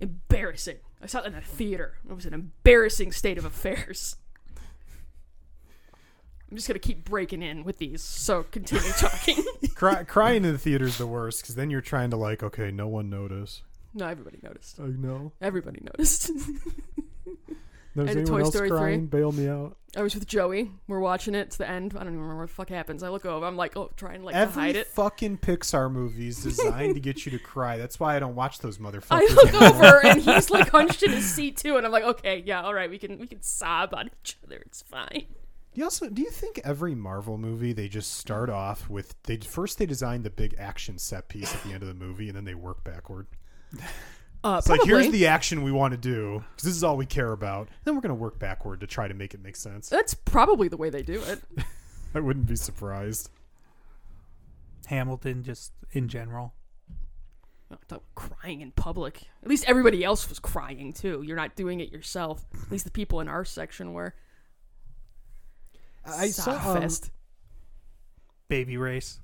Embarrassing. I saw it in a theater. It was an embarrassing state of affairs. I'm just gonna keep breaking in with these, so continue talking. Cry, crying in the theater is the worst because then you're trying to like, okay, no one noticed. no, everybody noticed. I know. Everybody noticed. There's And the anyone Toy else Story crying? Bail me out. I was with Joey. We're watching it to the end. I don't even remember what the fuck happens. I look over. I'm like, oh, trying like to Every hide it. fucking Pixar movie is designed to get you to cry. That's why I don't watch those motherfuckers. I look anymore. over and he's like hunched in his seat too, and I'm like, okay, yeah, all right, we can we can sob on each other. It's fine. You also do you think every Marvel movie they just start off with they first they design the big action set piece at the end of the movie and then they work backward. Uh, It's like here's the action we want to do because this is all we care about. Then we're gonna work backward to try to make it make sense. That's probably the way they do it. I wouldn't be surprised. Hamilton, just in general. Oh, don't- crying in public. At least everybody else was crying too. You're not doing it yourself. At least the people in our section were. I saw um, Sobbfest. Baby race.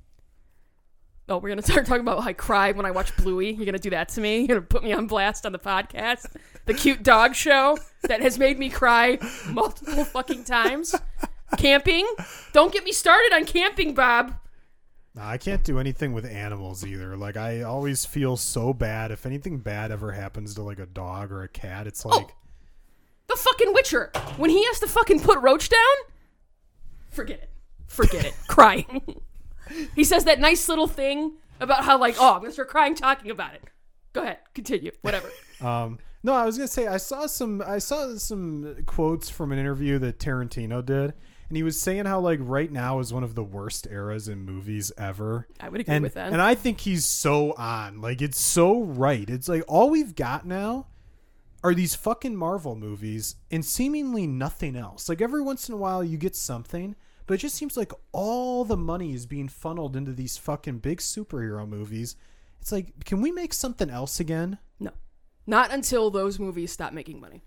Oh, we're gonna start talking about how I cry when I watch Bluey. You're gonna do that to me. You're gonna put me on blast on the podcast. The cute dog show that has made me cry multiple fucking times. Camping. Don't get me started on camping, Bob. I can't do anything with animals either. Like I always feel so bad if anything bad ever happens to like a dog or a cat. It's oh, like The fucking Witcher. When he has to fucking put Roach down, forget it. Forget it. Crying. he says that nice little thing about how like, oh, I'm gonna start crying talking about it. Go ahead, continue. Whatever. Um, no, I was gonna say I saw some I saw some quotes from an interview that Tarantino did, and he was saying how like right now is one of the worst eras in movies ever. I would agree and, with that. And I think he's so on. Like it's so right. It's like all we've got now are these fucking Marvel movies and seemingly nothing else. Like every once in a while you get something, but it just seems like all the money is being funneled into these fucking big superhero movies. It's like, can we make something else again? No. Not until those movies stop making money.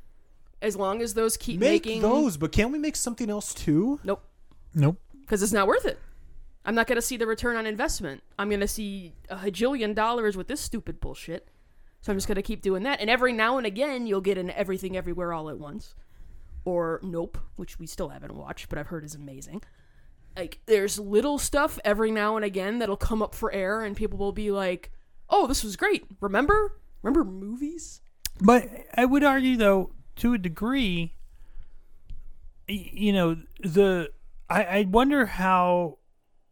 As long as those keep make making those, but can't we make something else too? Nope. Nope. Because it's not worth it. I'm not gonna see the return on investment. I'm gonna see a hajillion dollars with this stupid bullshit. So I'm just gonna keep doing that. And every now and again you'll get an everything everywhere all at once. Or Nope, which we still haven't watched, but I've heard is amazing. Like there's little stuff every now and again that'll come up for air and people will be like, Oh, this was great. Remember? Remember movies? But I would argue, though, to a degree, you know, the I, I wonder how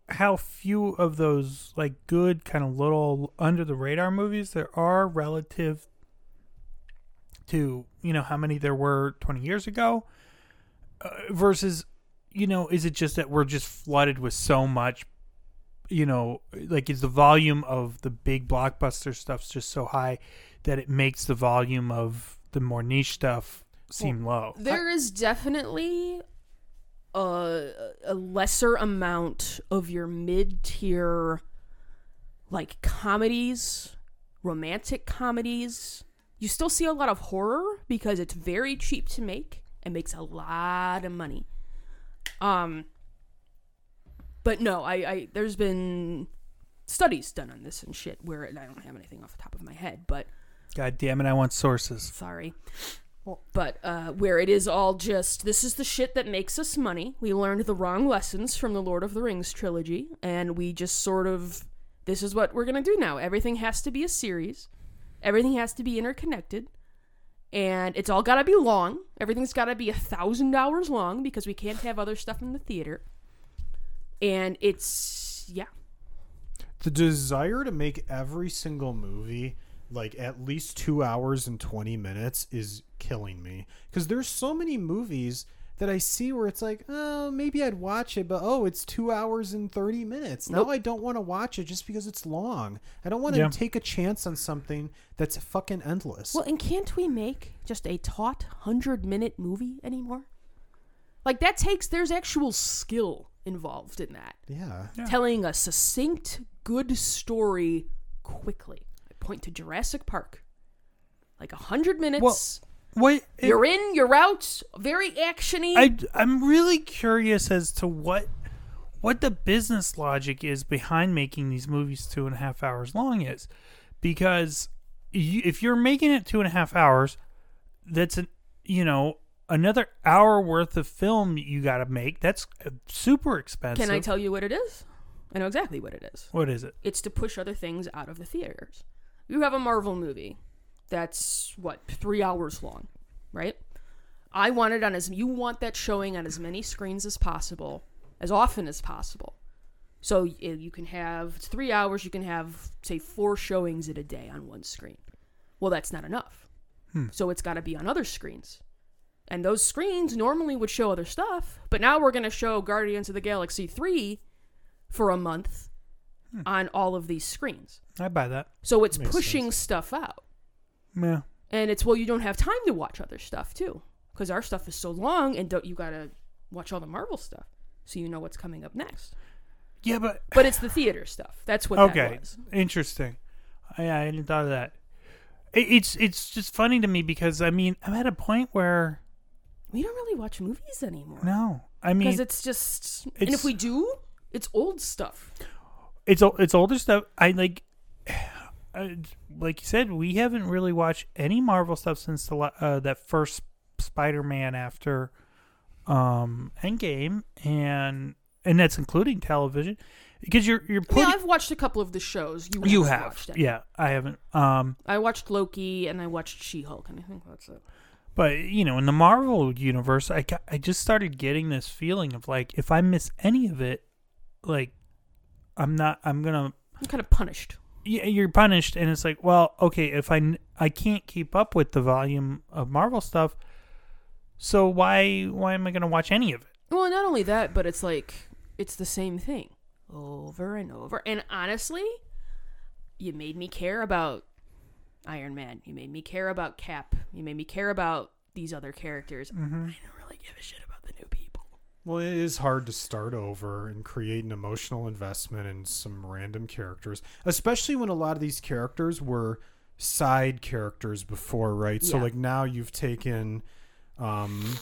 how few of those like good kind of little under the radar movies there are relative to you know how many there were 20 years ago uh, versus you know is it just that we're just flooded with so much you know like is the volume of the big blockbuster stuff's just so high that it makes the volume of the more niche stuff seem low There is definitely a, a lesser amount of your mid tier, like comedies, romantic comedies. You still see a lot of horror because it's very cheap to make and makes a lot of money. Um, but no, I, I there's been studies done on this and shit where and I don't have anything off the top of my head, but god damn it i want sources sorry. But uh, where it is all just this is the shit that makes us money. We learned the wrong lessons from the Lord of the Rings trilogy, and we just sort of this is what we're gonna do now. Everything has to be a series, everything has to be interconnected, and it's all gotta be long. Everything's gotta be a thousand hours long because we can't have other stuff in the theater. And it's yeah, The desire to make every single movie like at least two hours and 20 minutes is killing me because there's so many movies that I see where it's like, oh, maybe I'd watch it, but oh, it's two hours and 30 minutes. Now Nope. I don't want to watch it just because it's long. I don't want to Yeah. take a chance on something that's fucking endless. Well, and can't we make just a taut 100 minute movie anymore? Like, that takes, there's actual skill involved in that. yeah. Telling a succinct, good story quickly. I point to Jurassic Park. Like, a 100 minutes. Wait, it- you're in, you're out, very actiony. I I'm really curious as to what what the business logic is behind making these movies two and a half hours long is, because you, if you're making it two and a half hours, that's an you know another hour worth of film you got to make. That's super expensive. Can I tell you what it is? I know exactly what it is. What is it? It's to push other things out of the theaters. You have a Marvel movie that's what three hours long, right? I want it on as you want that showing on as many screens as possible, as often as possible. So eh, you can have three hours. You can have say four showings at a day on one screen. Well, that's not enough. Hmm. So it's got to be on other screens, and those screens normally would show other stuff. But now we're going to show Guardians of the Galaxy three for a month hmm. on all of these screens. I buy that. So it's Makes pushing stuff out. Yeah. And it's well, you don't have time to watch other stuff too, because our stuff is so long, and don't you gotta watch all the Marvel stuff, so you know what's coming up next. Yeah, but But it's the theater stuff. That's what okay, that interesting. I, I hadn't thought of that. It, it's it's just funny to me because I mean I'm at a point where We don't really watch movies anymore no, I mean because it's just. and if we do, it's old stuff. it's it's older stuff. I like, I, like you said, we haven't really watched any Marvel stuff since the uh, that first Spider-Man after um Endgame, and and that's including television because you're you're putting I've watched a couple of the shows. You you have watched any. yeah I haven't um I watched Loki and I watched She Hulk, and I think that's it. but you know in the Marvel universe I got, I just started getting this feeling of like if I miss any of it like I'm not I'm gonna I'm kind of punished. Yeah, you're punished and it's like well okay if i i can't keep up with the volume of marvel stuff so why why am i going to watch any of it Well, not only that, but it's like it's the same thing over and over. And honestly, you made me care about Iron Man. You made me care about Cap. You made me care about these other characters. Mm-hmm. I don't really give a shit about the new people. Well, it is hard to start over and create an emotional investment in some random characters, especially when a lot of these characters were side characters before, right? So like now you've taken um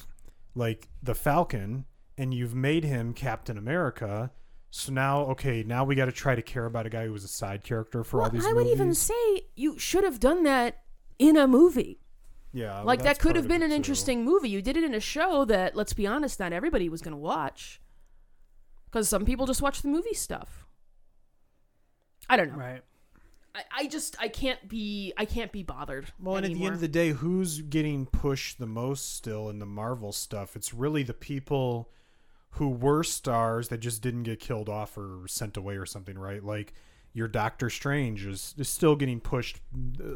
like the Falcon and you've made him Captain America. So now okay, now we got to try to care about a guy who was a side character for all these I would even say you should have done that in a movie. Yeah, well, like that could have been an too. interesting movie. You did it in a show that, let's be honest, not everybody was going to watch. Because some people just watch the movie stuff. I don't know. right I, I just I can't be I can't be bothered. Well, and at the end of the day, who's getting pushed the most still in the Marvel stuff? It's really the people who were stars that just didn't get killed off or sent away or something, right? Like your Doctor Strange is, is still getting pushed,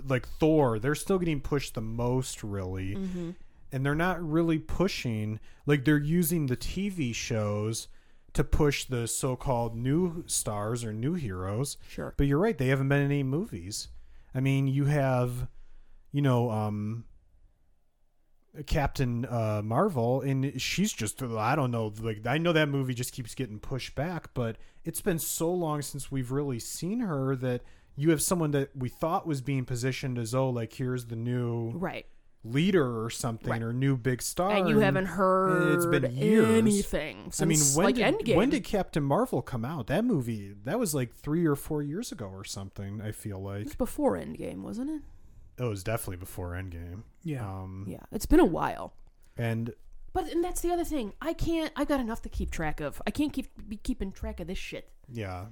like Thor, they're still getting pushed the most, really. Mm-hmm. And they're not really pushing, like, they're using the TV shows to push the so called new stars or new heroes. Sure. But you're right, they haven't been in any movies. I mean, you have, you know, um, Captain uh, Marvel, and she's just, I don't know, like, I know that movie just keeps getting pushed back, but it's been so long since we've really seen her that you have someone that we thought was being positioned as, oh, like, here's the new right. leader or something, Right. or new big star. And you haven't heard it's been years. anything since I mean, when like did, Endgame. when did Captain Marvel come out? That movie, that was like three or four years ago or something. I feel it like was before Endgame, wasn't it? It was definitely before Endgame. yeah Um, Yeah, it's been a while. and But and that's the other thing. I can't. I've got enough to keep track of. I can't keep be keeping track of this shit. yeah,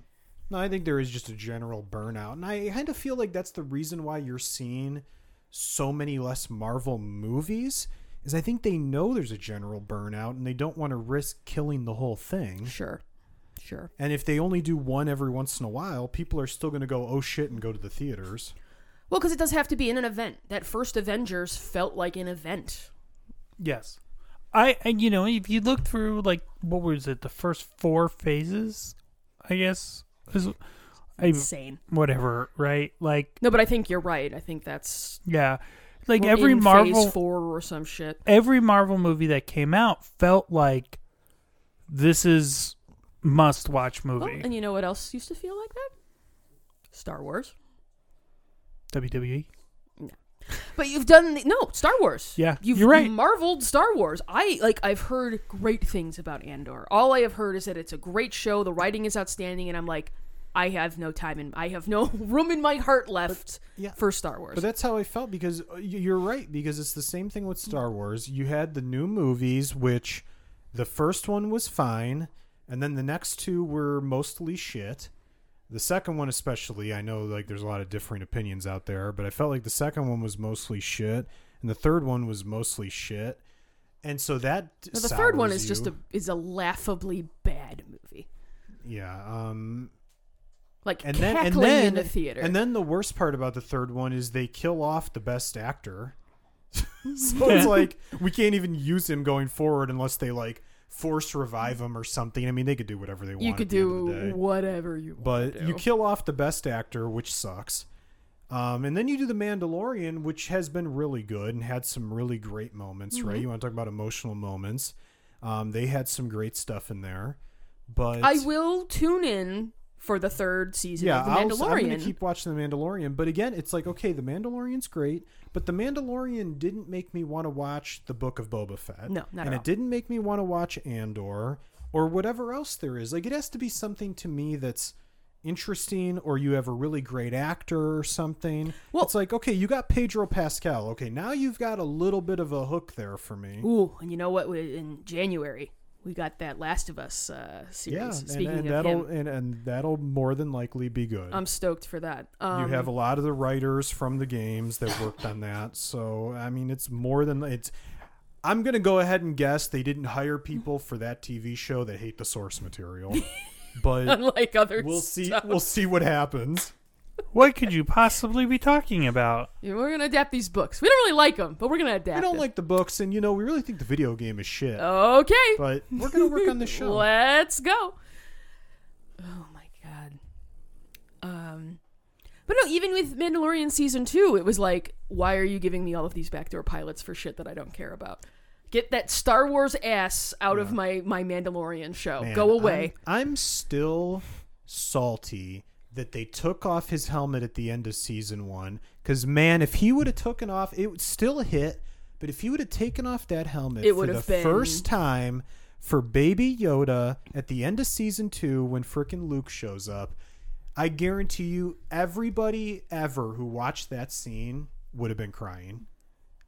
no, I think there is just a general burnout, and I kind of feel like that's the reason why you're seeing so many less Marvel movies. Is I think they know there's a general burnout, and they don't want to risk killing the whole thing. Sure, sure. And if they only do one every once in a while, people are still going to go, oh shit, and go to the theaters. Well, because it does have to be in an event. That first Avengers felt like an event. yes i and you know if you look through like what was it the first four phases i guess is I, Insane. whatever right like No, but I think you're right. I think that's yeah like every marvel phase four or some shit. every Marvel movie that came out felt like this is must watch Well, movie. and you know what else used to feel like that? Star Wars. WWE. No. But you've done the, no Star Wars. Yeah, you've you're right. Marveled Star Wars. I like. I've heard great things about Andor. All I have heard is that it's a great show. The writing is outstanding, and I'm like, I have no time and I have no room in my heart left yeah. for Star Wars. But that's how I felt because uh, you're right because it's the same thing with Star Wars. You had the new movies, which the first one was fine, and then the next two were mostly shit. The second one, especially, I know like there's a lot of differing opinions out there, but I felt like the second one was mostly shit, and the third one was mostly shit. and so that Now, the third one is just a is a laughably bad movie. yeah. Um, Like and then and then in the theater. and then the worst part about the third one is they kill off the best actor. so it's like we can't even use him going forward unless they like force revive him or something. I mean, they could do whatever they want. you could the end of the do whatever you want. but you kill off the best actor, which sucks. Um, and then you do the Mandalorian, which has been really good and had some really great moments. Mm-hmm. Right? You want to talk about emotional moments? Um, they had some great stuff in there. But I will tune in for the third season yeah, of The I'll, I'm going to keep watching The Mandalorian. But again, it's like, okay, The Mandalorian's great, but The Mandalorian didn't make me want to watch The Book of Boba Fett. No, not And it didn't make me want to watch Andor or whatever else there is. Like, it has to be something to me that's interesting or you have a really great actor or something. Well- it's like, okay, you got Pedro Pascal. Okay, now you've got a little bit of a hook there for me. Ooh, and you know what? In January, we got that Last of Us uh, series. yeah, and, Speaking and of that'll him, and, and that'll more than likely be good. I'm stoked for that. Um, you have a lot of the writers from the games that worked on that so i mean it's more than it's i'm gonna go ahead and guess they didn't hire people for that tv show that hate the source material but unlike other we'll see stuff. we'll see what happens What could you possibly be talking about? Yeah, we're gonna adapt these books. We don't really like them, but we're gonna adapt. we don't them. like the books and you know we really think the video game is shit Okay, but we're gonna work on the show Let's go. Oh my god. Um but no, even with Mandalorian season 2, it was like why are you giving me all of these backdoor pilots for shit that I don't care about? Get that Star Wars ass out of my my Mandalorian show. Man, Go away. I'm, I'm still salty that they took off his helmet at the end of season one. Because man, if he would have taken off, it would still hit. But if he would have taken off that helmet It for the been- first time for Baby Yoda at the end of season two, when frickin' Luke shows up, I guarantee you, everybody ever who watched that scene would have been crying.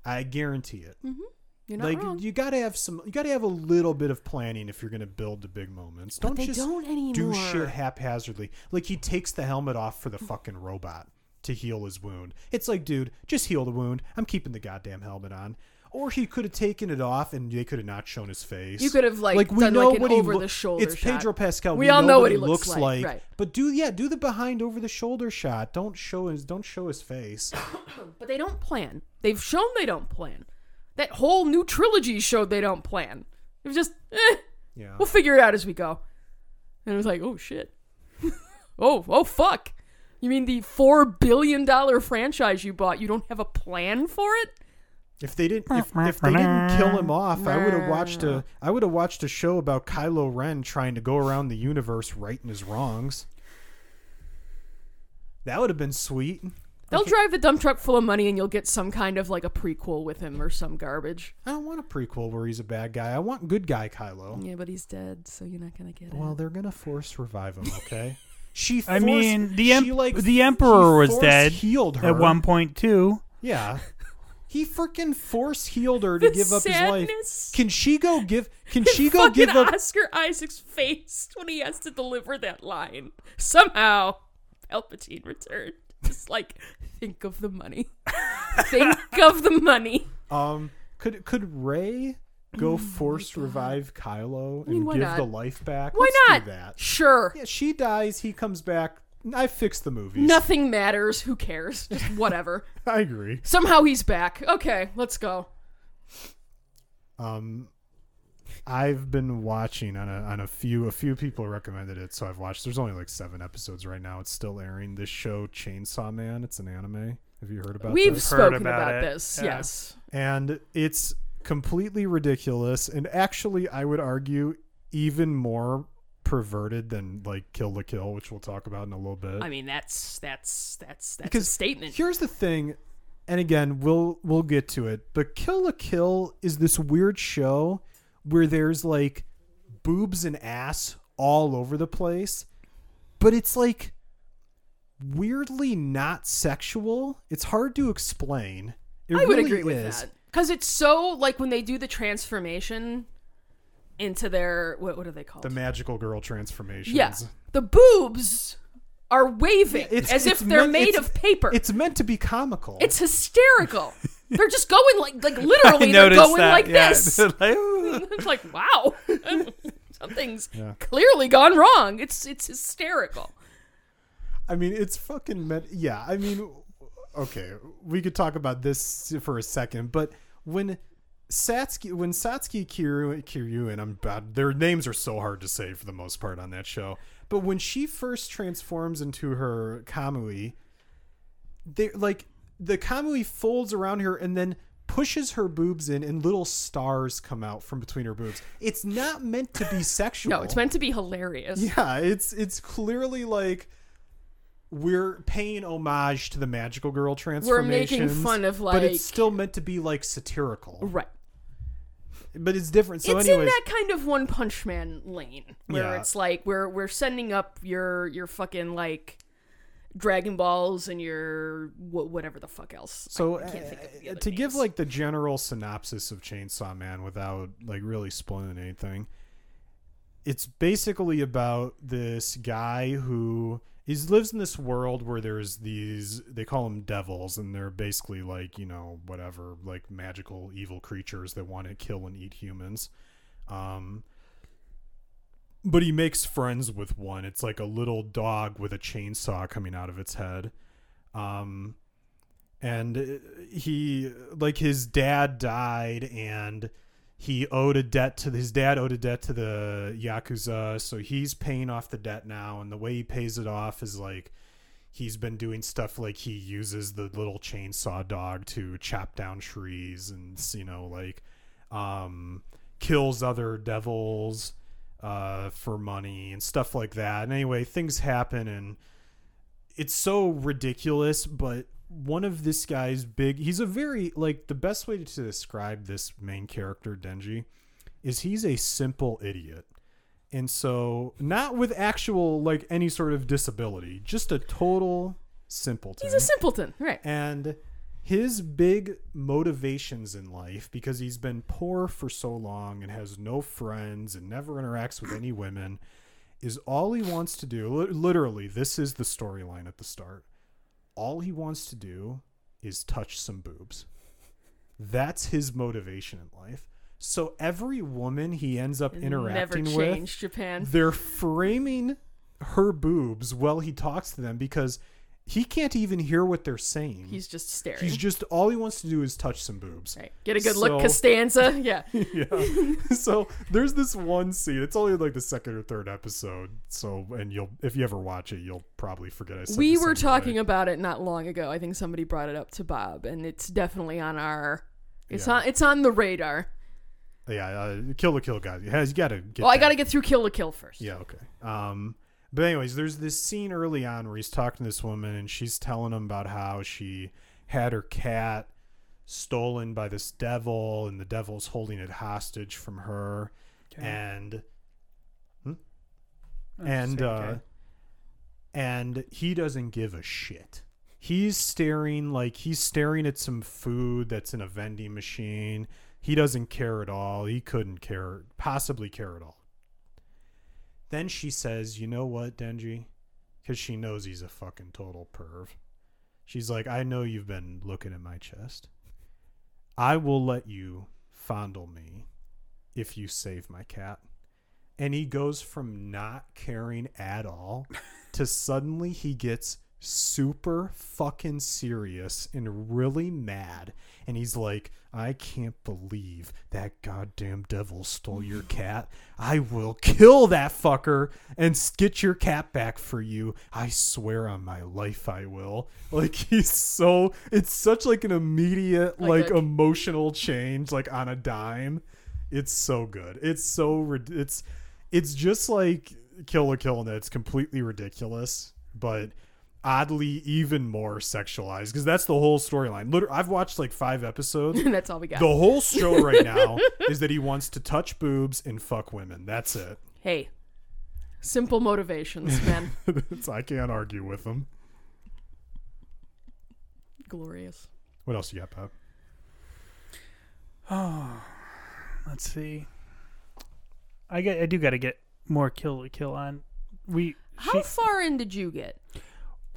I guarantee it mm-hmm. You're not like wrong. you got to have some you got to have a little bit of planning if you're going to build the big moments. Don't they just don't do shit haphazardly. Like he takes the helmet off for the fucking robot to heal his wound. It's like dude just heal the wound. I'm keeping the goddamn helmet on. Or he could have taken it off and they could have not shown his face. You could have, like, we done, know like, an what he loo- over-the-shoulder it's pedro pascal. We all know know what he he looks looks like, like, right. but do yeah do the behind over the shoulder shot. Don't show his don't show his face. But they don't plan. They've shown they don't plan. That whole new trilogy showed they don't plan. It was just, eh, yeah we'll figure it out as we go. And it was like, oh shit. oh, oh fuck. You mean the four billion dollar franchise you bought? You don't have a plan for it? If they didn't, if, if they didn't kill him off, I would have watched a, I would have watched a show about Kylo Ren trying to go around the universe righting his wrongs. That would have been sweet. They'll drive the dump truck full of money, and you'll get some kind of like a prequel with him or some garbage. I don't want a prequel where he's a bad guy. I want good guy Kylo. Yeah, but he's dead, so you're not gonna get it. Well, they're gonna force revive him. Okay. She. I mean, the she, em- like, the emperor he was dead Healed her at one point too. Yeah. He freaking force healed her to The give up his life. Can she go give? Can she go give up? Oscar Isaac's face when he has to deliver that line. Somehow, Palpatine returned. Just like, think of the money. think of the money. Um, could could Rey go force revive Kylo and mean, why give not? the life back? Why Let's not? do that? Sure. Yeah, she dies. He comes back. I fixed the movies. Nothing matters. Who cares? Just whatever. I agree. Somehow he's back. Okay, let's go. Um, I've been watching on a on a few a few people recommended it, so I've watched. There's only like seven episodes right now. It's still airing. This show, Chainsaw Man. It's an anime. Have you heard about it? We've this? Heard spoken about about, this. Yeah. Yes. and it's completely ridiculous and actually i would argue even more perverted than like Kill la Kill which we'll talk about in a little bit I mean, that's that's that's that's Because a statement. here's the thing and again we'll we'll get to it but Kill la Kill is this weird show where there's like boobs and ass all over the place but it's like weirdly not sexual. It's hard to explain. It I would really agree with is. that. Because it's so like when they do the transformation into their what what are they called? the magical girl transformations. Yeah, the boobs are waving It's- as if they're meant- made of paper. It's meant to be comical. It's hysterical. they're just going like like literally they're going that. like yeah. this. Like, it's like wow. Something's Yeah. clearly gone wrong. It's it's hysterical. I mean, it's fucking meant. Yeah, I mean, okay, we could talk about this for a second, but when Satsuki, when Satsuki Kiryu, Kiryu, and I'm bad, their names are so hard to say for the most part on that show. But when she first transforms into her Kamui, they like the Kamui folds around her and then pushes her boobs in, and little stars come out from between her boobs. It's not meant to be sexual. No, it's meant to be hilarious. Yeah, it's it's clearly like we're paying homage to the magical girl We're transformation. making fun of like, but it's still meant to be like satirical. right. But it's different. So, it's anyways, in that kind of One Punch Man lane where Yeah. it's like we're we're sending up your your fucking like Dragon Balls and your wh- whatever the fuck else. so I, I can't think of the uh, to give like the general synopsis of Chainsaw Man without like really spoiling anything, it's basically about this guy who is lives in this world where there's these they call them devils and they're basically like you know whatever like magical evil creatures that want to kill and eat humans. Um but he makes friends with one. It's like a little dog with a chainsaw coming out of its head. Um and uh, he like his dad died and he owed a debt to his dad owed a debt to the yakuza so he's paying off the debt now and the way he pays it off is like he's been doing stuff like he uses the little chainsaw dog to chop down trees and you know like um kills other devils uh for money and stuff like that. And anyway things happen and it's so ridiculous but one of this guy's big he's a very like the best way to describe this main character denji is he's a simple idiot. And so not with actual like any sort of disability just a total simpleton. He's a simpleton, right? and his big motivations in life because he's been poor for so long and has no friends and never interacts with any women is all he wants to do literally this is the storyline at the start all he wants to do is touch some boobs that's his motivation in life so every woman he ends up Never interacting with, Japan. they're framing her boobs while he talks to them because he can't even hear what they're saying. He's just staring. He's just all he wants to do is touch some boobs. right. Get a good So- look, Costanza. Yeah. yeah. so there's this one scene. It's only like the second or third episode. So and you'll if you ever watch it, you'll probably forget I said we were talking about it not long ago. I think somebody brought it up to Bob, and it's definitely on our. It's Yeah. on. It's on the radar. Yeah, uh, Kill la Kill guys. You has you got to Well, I got to get through Kill la Kill first. Yeah, okay. Um, but anyways, there's this scene early on where he's talking to this woman and she's telling him about how she had her cat stolen by this devil and the devil's holding it hostage from her and Oh, and uh okay. and he doesn't give a shit. He's staring like he's staring at some food that's in a vending machine. He doesn't care at all. He couldn't care, possibly care at all. Then she says, "You know what, Denji?" Because she knows he's a fucking total perv. She's like, "I know you've been looking at my chest. I will let you fondle me if you save my cat." And he goes from not caring at all to suddenly he gets super fucking serious and really mad. And he's like, I can't believe that goddamn devil stole your cat. I will kill that fucker and get your cat back for you. I swear on my life I will. Like he's so it's such like an immediate Like like, a- emotional change like on a dime. It's so good. It's so it's it's just like Kill la Kill and it's completely ridiculous, but oddly even more sexualized because that's the whole storyline. Literally, I've watched like five episodes. that's all we got. The whole show right now is that he wants to touch boobs and fuck women. That's it. Hey, simple motivations, man. I can't argue with them. Glorious. What else you got, Pop? Oh, let's see. I get. I do got to get more Kill la Kill on. We How She- far in did you get?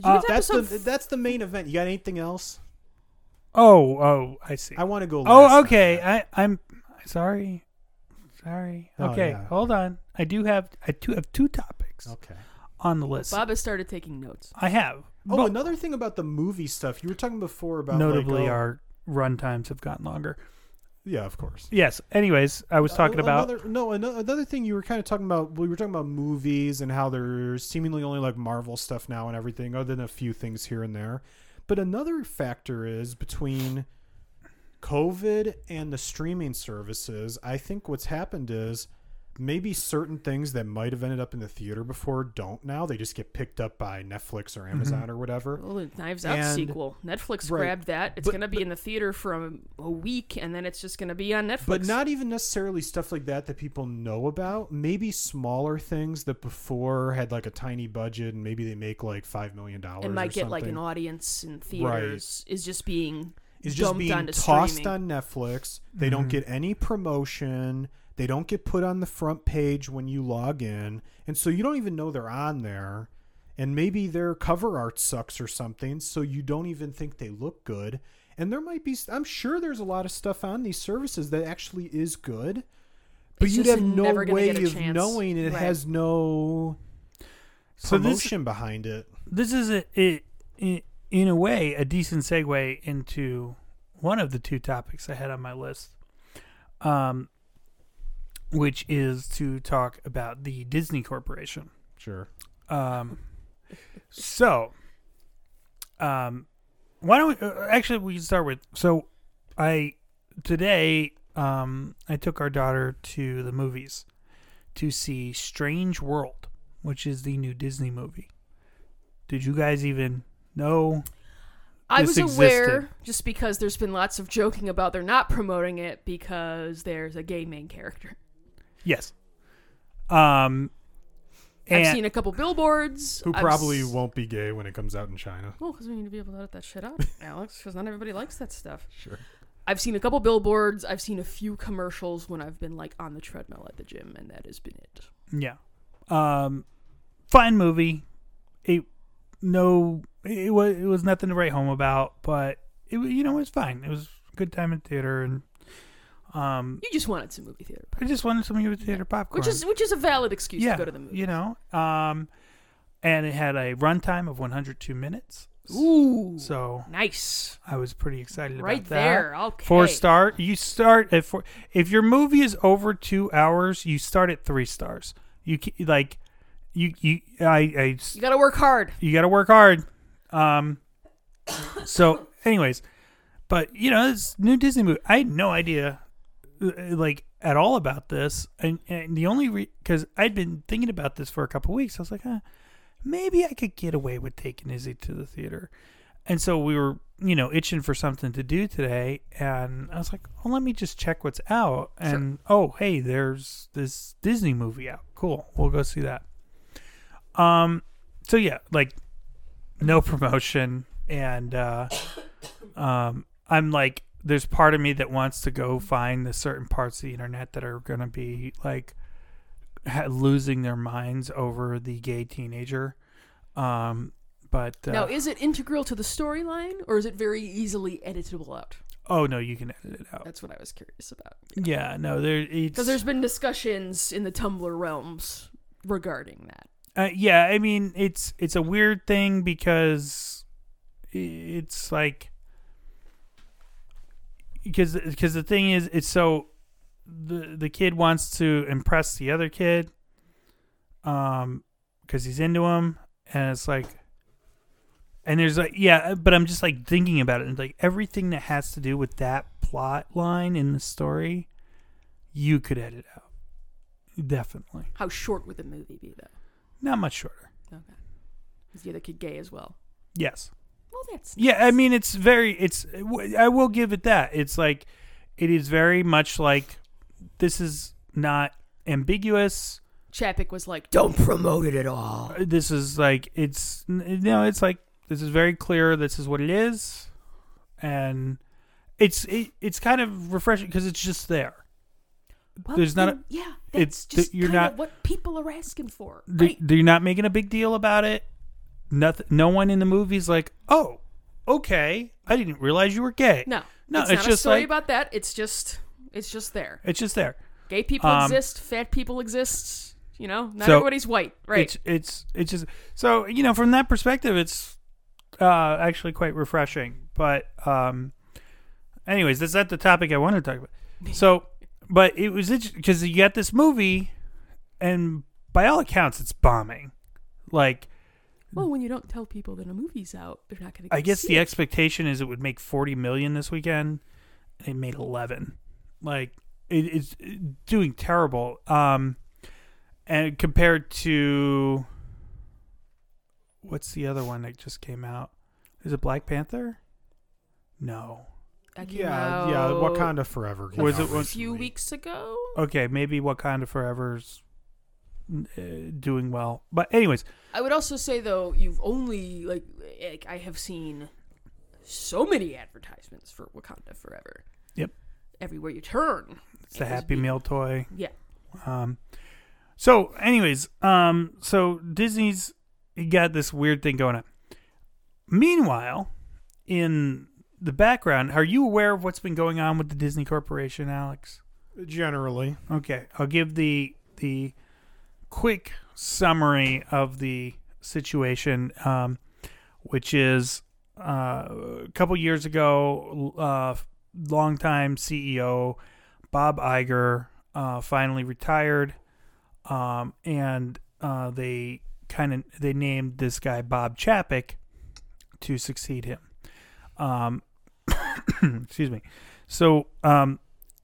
Did you Uh, get That's the episode f- that's the main event. You got anything else? Oh, oh, I see. I want to go. last Oh, okay. I, I'm sorry. Sorry. Oh, Okay, yeah. hold on. I do have I do have two topics Okay. on the list. Bob has started taking notes. I have. Oh, But another thing about the movie stuff. You were talking before about notably like, oh, our run times have gotten longer. Yeah, of course. Yes. Anyways, I was talking Uh, about another, no another thing you were kind of talking about. We were talking about movies and how there's seemingly only like Marvel stuff now and everything, other than a few things here and there. But another factor is between COVID and the streaming services. I think what's happened is maybe certain things that might have ended up in the theater before don't now. They just get picked up by Netflix or mm-hmm. Amazon or whatever. Well, the Knives Out And- sequel. Netflix right. grabbed that. It's going to be in the theater for a, a week, and then it's just going to be on Netflix. But not even necessarily stuff like that that people know about. Maybe smaller things that before had like a tiny budget and maybe they make like five million dollars. and might or get like an audience in theaters is just being is just being tossed streaming. on Netflix. They don't mm-hmm. get any promotion. They don't get put on the front page when you log in, and so you don't even know they're on there. And maybe their cover art sucks or something, so you don't even think they look good. And there might be, I'm sure there's a lot of stuff on these services that actually is good, but It's you'd have no way of chance. knowing it Right. has no so this promotion behind it. this is a, it, i in a way a decent segue into one of the two topics I had on my list, um, which is to talk about the Disney Corporation. Sure. Um, so, um, why don't we, uh, actually we can start with so I today um I took our daughter to the movies to see Strange World, which is the new Disney movie. Did you guys even know? I this was aware just because there's been lots of joking about they're not promoting it because there's a gay main character. Yes. Um, I've and seen a couple billboards. Who I've probably s- won't be gay when it comes out in China. Well, because we need to be able to let that shit out, Alex. Because not everybody likes that stuff. Sure. I've seen a couple billboards. I've seen a few commercials when I've been like on the treadmill at the gym, and that has been it. Yeah. Um, fine movie. It no, it was it was nothing to write home about, but it you know it was fine. It was a good time in theater, and um, You just wanted some movie theater, I just wanted some movie theater popcorn, which is which is a valid excuse yeah, to go to the movie. you know. Um, and it had a runtime of 102 minutes, Ooh, so nice. I was pretty excited Right about that. there. Okay. Four star. You start at four. If your movie is over two hours, you start at three stars. You like, you you I I You got to work hard. you got to work hard. Um. So, anyways, but you know, this new Disney movie. I had no idea, like at all about this, and, and the only because I'd been thinking about this for a couple weeks. I was like, huh, maybe I could get away with taking Izzy to the theater, and so we were, you know, itching for something to do today, and I was like, well, let me just check what's out, and oh, hey, there's this Disney movie out. Cool, we'll go see that. Um, so yeah, like no promotion and uh um i'm like there's part of me that wants to go find the certain parts of the internet that are going to be like ha- losing their minds over the gay teenager um but uh, now, is it integral to the storyline, or is it very easily editable out? oh no you can edit it out That's what I was curious about. yeah no there because there's been discussions in the Tumblr realms regarding that. Uh, yeah, I mean it's it's a weird thing because it's like because because the thing is it's so the the kid wants to impress the other kid um because he's into him and it's like and there's like yeah but i'm just like thinking about it and like everything that has to do with that plot line in the story you could edit out definitely How short would the movie be, though? not much shorter Okay. Is the other kid gay as well? yes Well, that's Yeah, I mean it's very it's I will give it that. It's like it is very much like this is not ambiguous. Chapek was like, "Don't promote it at all." Uh, this is like it's you know, it's like this is very clear this is what it is and it's it, it's kind of refreshing cuz it's just there. Well, there's not. A, then, yeah, it's- that's just you're not- what people are asking for. they- Right. they're not making a big deal about it. Nothing. No one in the movie's like, oh, okay, I didn't realize you were gay. No, No, it's, it's not just a story like- about that. It's just, it's just there. It's just there. Gay people Um, exist. Fat people exist. You know, not So- everybody's white, right? It's it's it's just so you know from that perspective, it's uh, actually quite refreshing. But um, anyways, that's not the topic I wanted to talk about. So, but it was because you got this movie, and by all accounts, it's bombing. Like well, when you don't tell people that a movie's out, they're not going to. I guess see the it. expectation is it would make forty million this weekend, and it made eleven. Like it, it's doing terrible. Um, and compared to what's the other one that just came out? Is it Black Panther? No. That came Yeah, yeah. out Wakanda Forever. Was it a few recently. weeks ago. Okay, maybe Wakanda Forever's uh, doing well. But anyways, I would also say though, you've only like, like I have seen so many advertisements for Wakanda Forever. Yep. Everywhere you turn. it's the It was Happy be- Meal toy. Yeah. Um, so, anyways, um, so Disney's got this weird thing going on. Meanwhile, in the background, are you aware of what's been going on with the Disney Corporation, Alex? Generally, Okay, I'll give the the quick summary of the situation, um, which is uh, a couple years ago, uh, longtime CEO Bob Iger uh, finally retired, um, and uh, they kind of they named this guy Bob Chapek to succeed him. Um, excuse me. So, um,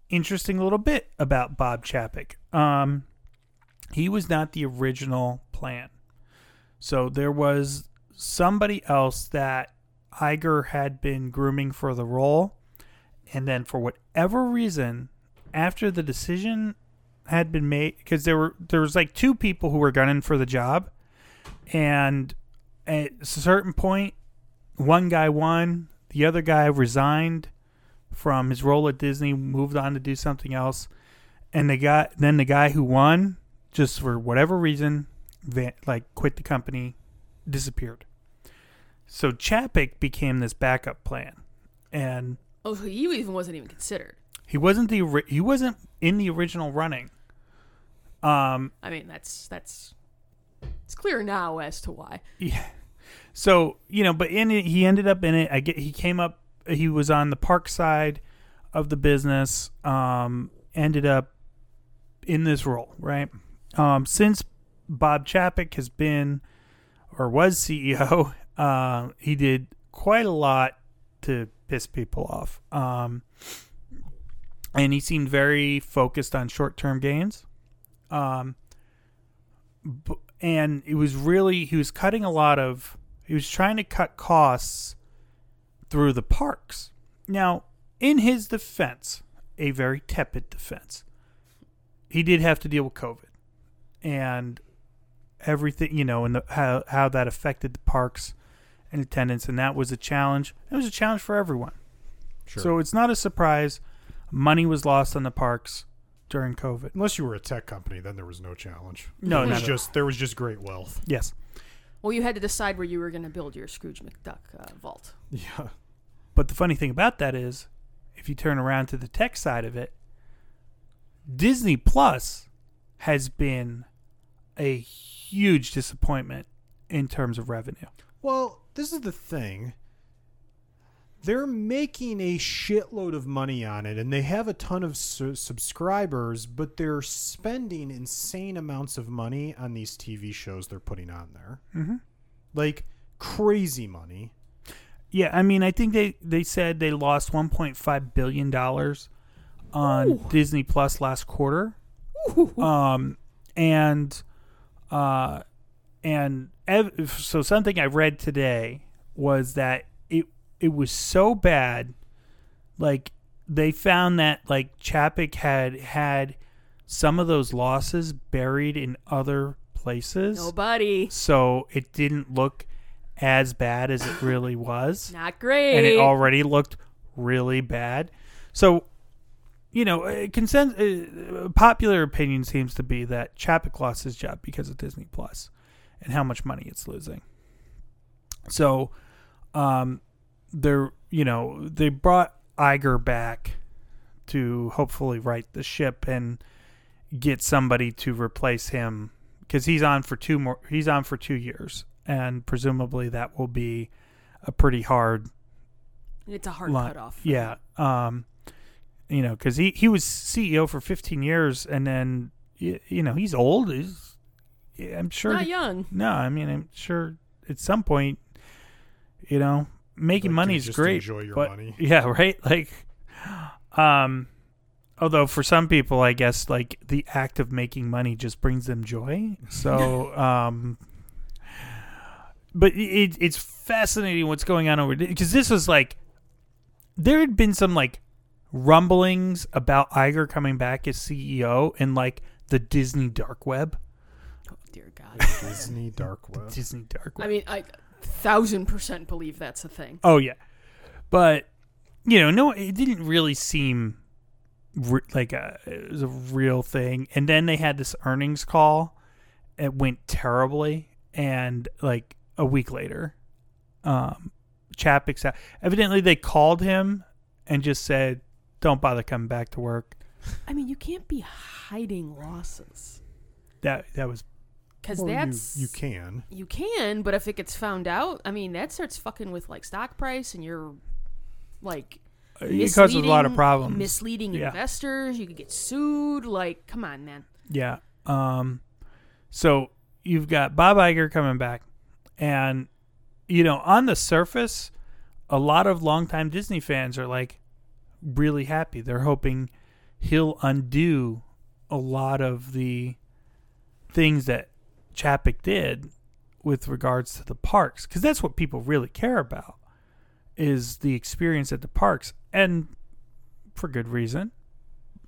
interesting little bit about Bob Chapek. Um, he was not the original plan. So there was somebody else that Iger had been grooming for the role, and then for whatever reason, after the decision had been made, because there were there was like two people who were gunning for the job, and at a certain point, one guy won, the other guy resigned from his role at Disney, moved on to do something else, and the guy then the guy who won, just for whatever reason, van, like quit the company, disappeared. So Chapek became this backup plan, and Oh, so he even wasn't even considered. he wasn't the he wasn't in the original running. Um, I mean, that's that's it's clear now as to why. Yeah. So you know, but in it, he ended up in it. I get he came up. He was on the park side of the business. Um, ended up in this role, right? Um, since Bob Chapek has been or was CEO, uh, he did quite a lot to piss people off. Um, and he seemed very focused on short-term gains. Um, and it was really he was cutting a lot of he was trying to cut costs through the parks. Now, in his defense, a very tepid defense, he did have to deal with COVID and everything, you know, and the, how how that affected the parks and attendance, and that was a challenge. It was a challenge for everyone. sure. So it's not a surprise. Money was lost on the parks during COVID. unless you were a tech company, then there was no challenge. No, it was just there was just great wealth. Yes. Well, you had to decide where you were going to build your Scrooge McDuck uh, vault. Yeah, But the funny thing about that is, if you turn around to the tech side of it, Disney Plus has been a huge disappointment in terms of revenue. Well, this is the thing. They're making a shitload of money on it, and they have a ton of su- subscribers, but they're spending insane amounts of money on these TV shows they're putting on there. Mm-hmm. Like crazy money. Yeah, I mean, I think they, they said they lost 1.5 billion dollars on Ooh. Disney Plus last quarter. Um, and uh, and ev- so something I read today was that it it was so bad, like they found that like Chapek had had some of those losses buried in other places, Nobody. so it didn't look as bad as it really was Not great. and it already looked really bad. So, you know, uh, consent, uh, popular opinion seems to be that Chapek lost his job because of Disney Plus and how much money it's losing. So, um, they're you know they brought Iger back to hopefully right the ship and get somebody to replace him because he's on for two more. He's on for two years, and presumably that will be a pretty hard It's a hard line. cutoff. Yeah. Um, you know, because he he was CEO for 15 years, and then y- you know he's old. He's I'm sure. Not young. no, I mean I'm sure at some point, you know, making Like, money is great. Enjoy your but- money. Yeah, right. Like, um, although for some people, I guess like the act of making money just brings them joy. So, um, but it, it's fascinating what's going on over because this was like there had been some like rumblings about Iger coming back as CEO in like the Disney dark web. Oh, dear God. Disney dark web. Disney dark web. I mean, I thousand percent believe that's a thing. Oh yeah, but you know, no, it didn't really seem re- like a it was a real thing. And then they had this earnings call. It went terribly, and like a week later, um, Chapek's out. Evidently, they called him and just said, "Don't bother coming back to work." I mean, you can't be hiding losses That that was because Well, you- that's you, can. You can, but if it gets found out, I mean, that starts fucking with like stock price and you're like it causes a lot of problems. Misleading Yeah. investors, you could get sued. Like, come on, man. Yeah. Um so you've got Bob Iger coming back and you know, on the surface, a lot of longtime Disney fans are like really happy. They're hoping he'll undo a lot of the things that Chapek did with regards to the parks cuz that's what people really care about is the experience at the parks and for good reason.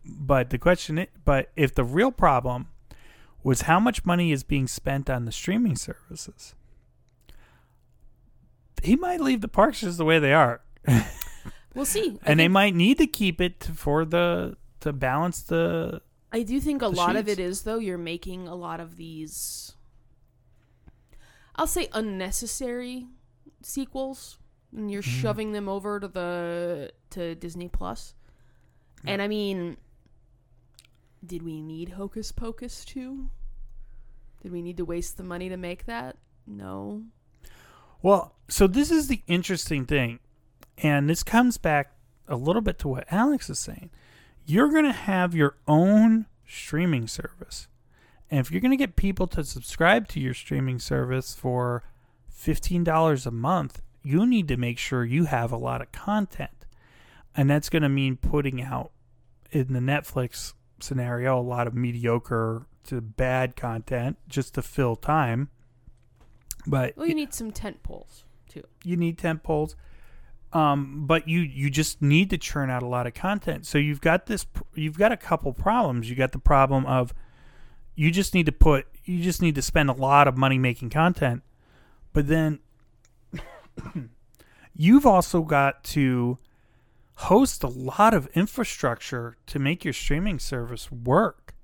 But the question, but if the real problem was how much money is being spent on the streaming services, he might leave the parks just the way they are, We'll see. I, and they might need to keep it for the to balance the. I do think a lot of it is though. You're making a lot of these. I'll say unnecessary sequels, and you're Mm-hmm. shoving them over to the to Disney Plus. And I mean, did we need Hocus Pocus two? Did we need to waste the money to make that? No. Well, so this is the interesting thing, and this comes back a little bit to what Alex is saying. You're going to have your own streaming service. And if you're going to get people to subscribe to your streaming service for $15 a month, you need to make sure you have a lot of content. And that's going to mean putting out, in the Netflix scenario, a lot of mediocre to bad content just to fill time. But Well, you need some tent poles too. you need tent poles um, but you you just need to churn out a lot of content. So you've got this you've got a couple problems. You got the problem of you just need to put you just need to spend a lot of money making content. But then you've also got to host a lot of infrastructure to make your streaming service work.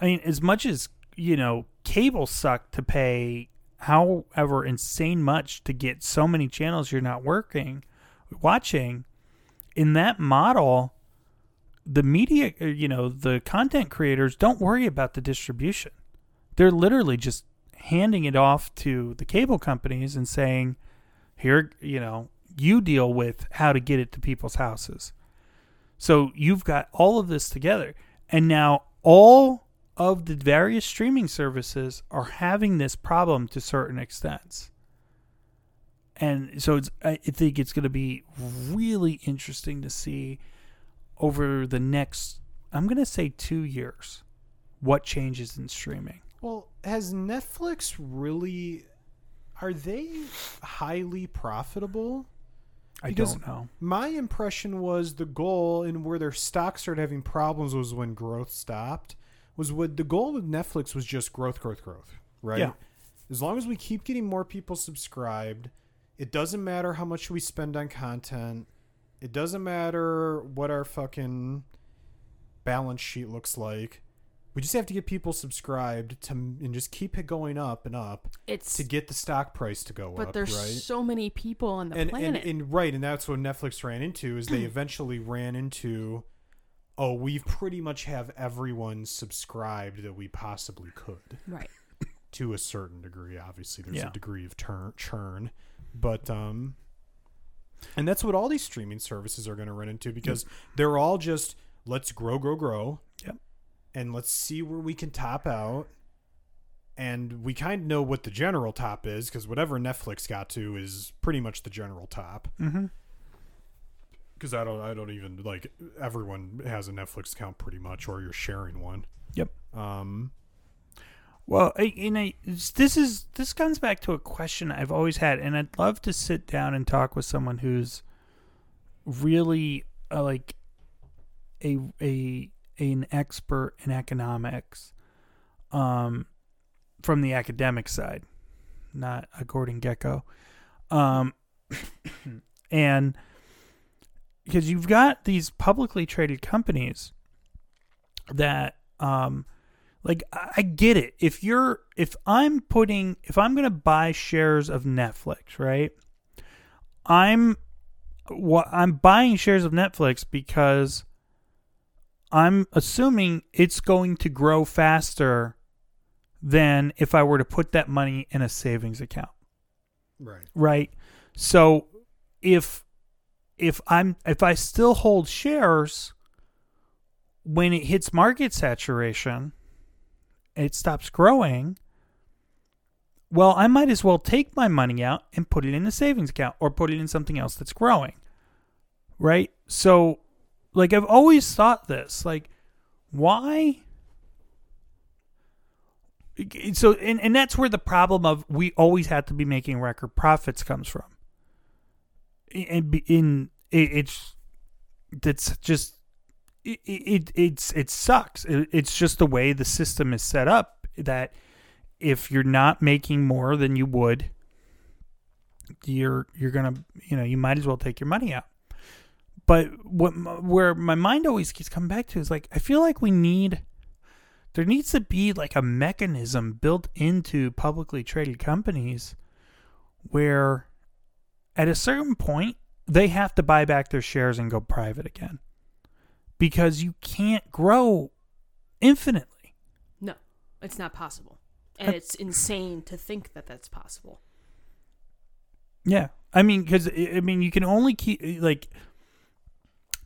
I mean as much as you know cable suck to pay however insane much to get so many channels you're not working watching in that model the media uh, you know the content creators don't worry about the distribution. They're literally just handing it off to the cable companies and saying here you know you deal with how to get it to people's houses. So you've got all of this together. And now all of the various streaming services are having this problem to certain extents and so it's i think it's going to be really interesting to see over the next i'm going to say two years what changes in streaming Well, has Netflix really? Are they highly profitable? i don't know My impression was the goal and where their stock started having problems was when growth stopped. Was what the goal with Netflix was just growth, growth, growth, right? Yeah. As long as we keep getting more people subscribed, it doesn't matter how much we spend on content. It doesn't matter what our fucking balance sheet looks like. We just have to get people subscribed to and just keep it going up and up It's to get the stock price to go but up, But there's right? so many people on the and, and planet. and right, and that's what Netflix ran into is they eventually ran into oh, we've pretty much have everyone subscribed that we possibly could right. to a certain degree. Obviously, there's Yeah. a degree of turn, churn, but um, and that's what all these streaming services are going to run into because they're all just let's grow, grow, grow. Yep. And let's see where we can top out. And we kind of know what the general top is because whatever Netflix got to is pretty much the general top. Mm-hmm. Because I don't, I don't even like everyone has a Netflix account pretty much, or you're sharing one. Yep. Um, Well, I, it's- this is this comes back to a question I've always had, and I'd love to sit down and talk with someone who's really uh, like a a an expert in economics, um, from the academic side, not a Gordon Gekko, um, and because you've got these publicly traded companies that um like I get it. If you're if I'm putting if I'm going to buy shares of Netflix, right? I'm what I'm buying shares of Netflix because I'm assuming it's going to grow faster than if I were to put that money in a savings account right. right so if if i'm if i still hold shares when it hits market saturation it stops growing well i might as well take my money out and put it in a savings account or put it in something else that's growing right? So like i've always thought this like why? So and, and that's where the problem of we always have to be making record profits comes from. And in it, it's that's just it, it it's it sucks. It, it's just the way the system is set up that if you're not making more than you would you're you're gonna you know you might as well take your money out. But what where my mind always keeps coming back to is like i feel like we need there needs to be like a mechanism built into publicly traded companies where at a certain point they have to buy back their shares and go private again because you can't grow infinitely. No, it's not possible, and it's insane to think that that's possible. yeah i mean because i mean you can only keep like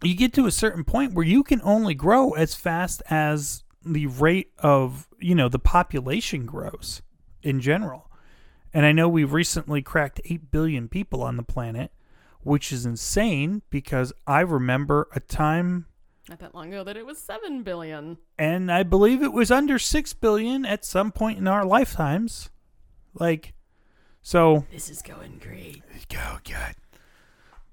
you get to a certain point where you can only grow as fast as the rate of you know the population grows in general. And i know we've recently cracked 8 billion people on the planet which is insane because i remember a time Not that long ago that it was seven billion. and i believe it was under 6 billion at some point in our lifetimes like so This is going great. go good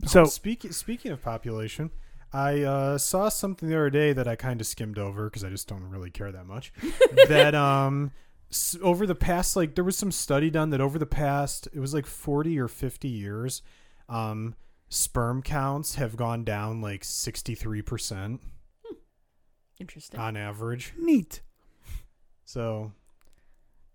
so speaking speaking of population, I uh, saw something the other day that I kind of skimmed over because I just don't really care that much. that um, s- over the past like there was some study done that over the past it was like forty or fifty years, um, sperm counts have gone down like sixty three percent Interesting. on average. neat So.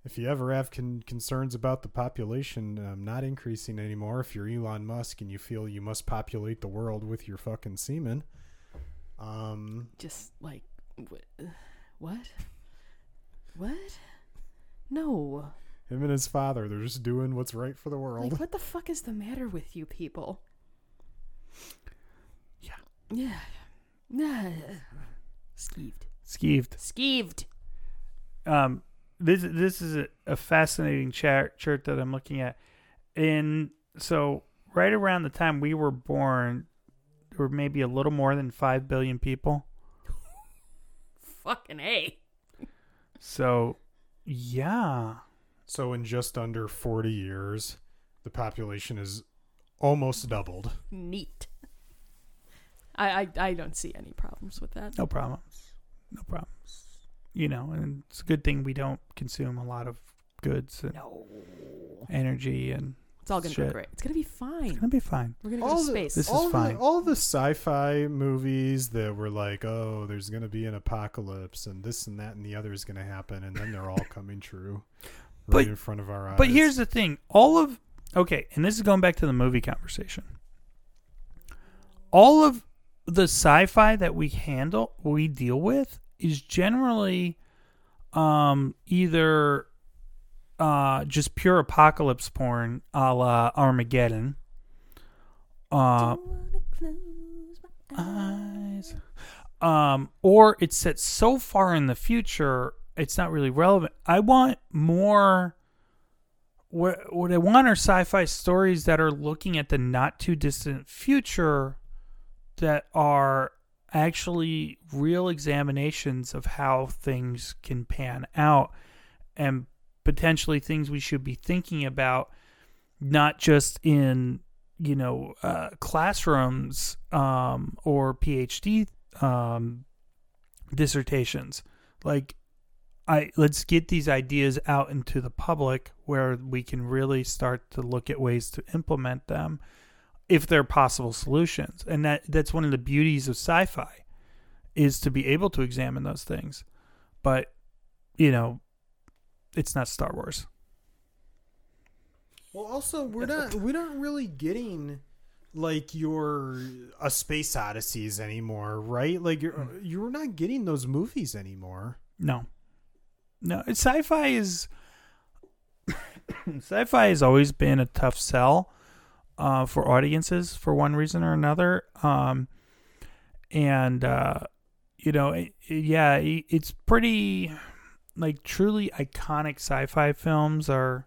If you ever have con- concerns about the population um, not increasing anymore, if you're Elon Musk and you feel you must populate the world with your fucking semen, um, Just like wh- what? What? No. him and his father, they're just doing what's right for the world. Like, what the fuck is the matter with you people? Yeah. Yeah. Yeah. Skeeved. skeeved Skeeved. um this this is a, a fascinating chart chart that I'm looking at, and so right around the time we were born, there were maybe a little more than five billion people. Fucking A. So, yeah, so in just under 40 years, the population is almost doubled. Neat. I, I I don't see any problems with that. no problems, no problems. You know, and it's a good thing we don't consume a lot of goods and No. energy and It's all gonna Shit. go great. It's gonna be fine. It's gonna be fine. We're gonna go to the, space. This is fine. The, all the sci-fi movies that were like, oh, there's going to be an apocalypse and this and that and the other is going to happen, and then they're all coming true right But- in front of our eyes. But here's the thing: all of okay, and this is going back to the movie conversation. All of the sci-fi that we handle, we deal with, is generally um, either uh, just pure apocalypse porn, a la Armageddon. Uh, eyes. Um, or it's set so far in the future, it's not really relevant. I want more. What what I want are sci-fi stories that are looking at the not too distant future, that are actually real examinations of how things can pan out, and potentially things we should be thinking about, not just in you know uh, classrooms um, or PhD um, dissertations. Like, I let's get these ideas out into the public where we can really start to look at ways to implement them, if they're possible solutions. And that that's one of the beauties of sci-fi, is to be able to examine those things. But, you know, it's not Star Wars. Well, also we're not we're not really getting like your a space odysseys anymore, right? Like you're mm. you're not getting those movies anymore. No. No, sci-fi is sci-fi has always been a tough sell uh, for audiences for one reason or another. Um, and uh, you know, it, it- yeah, it, it's pretty like truly iconic sci-fi films are.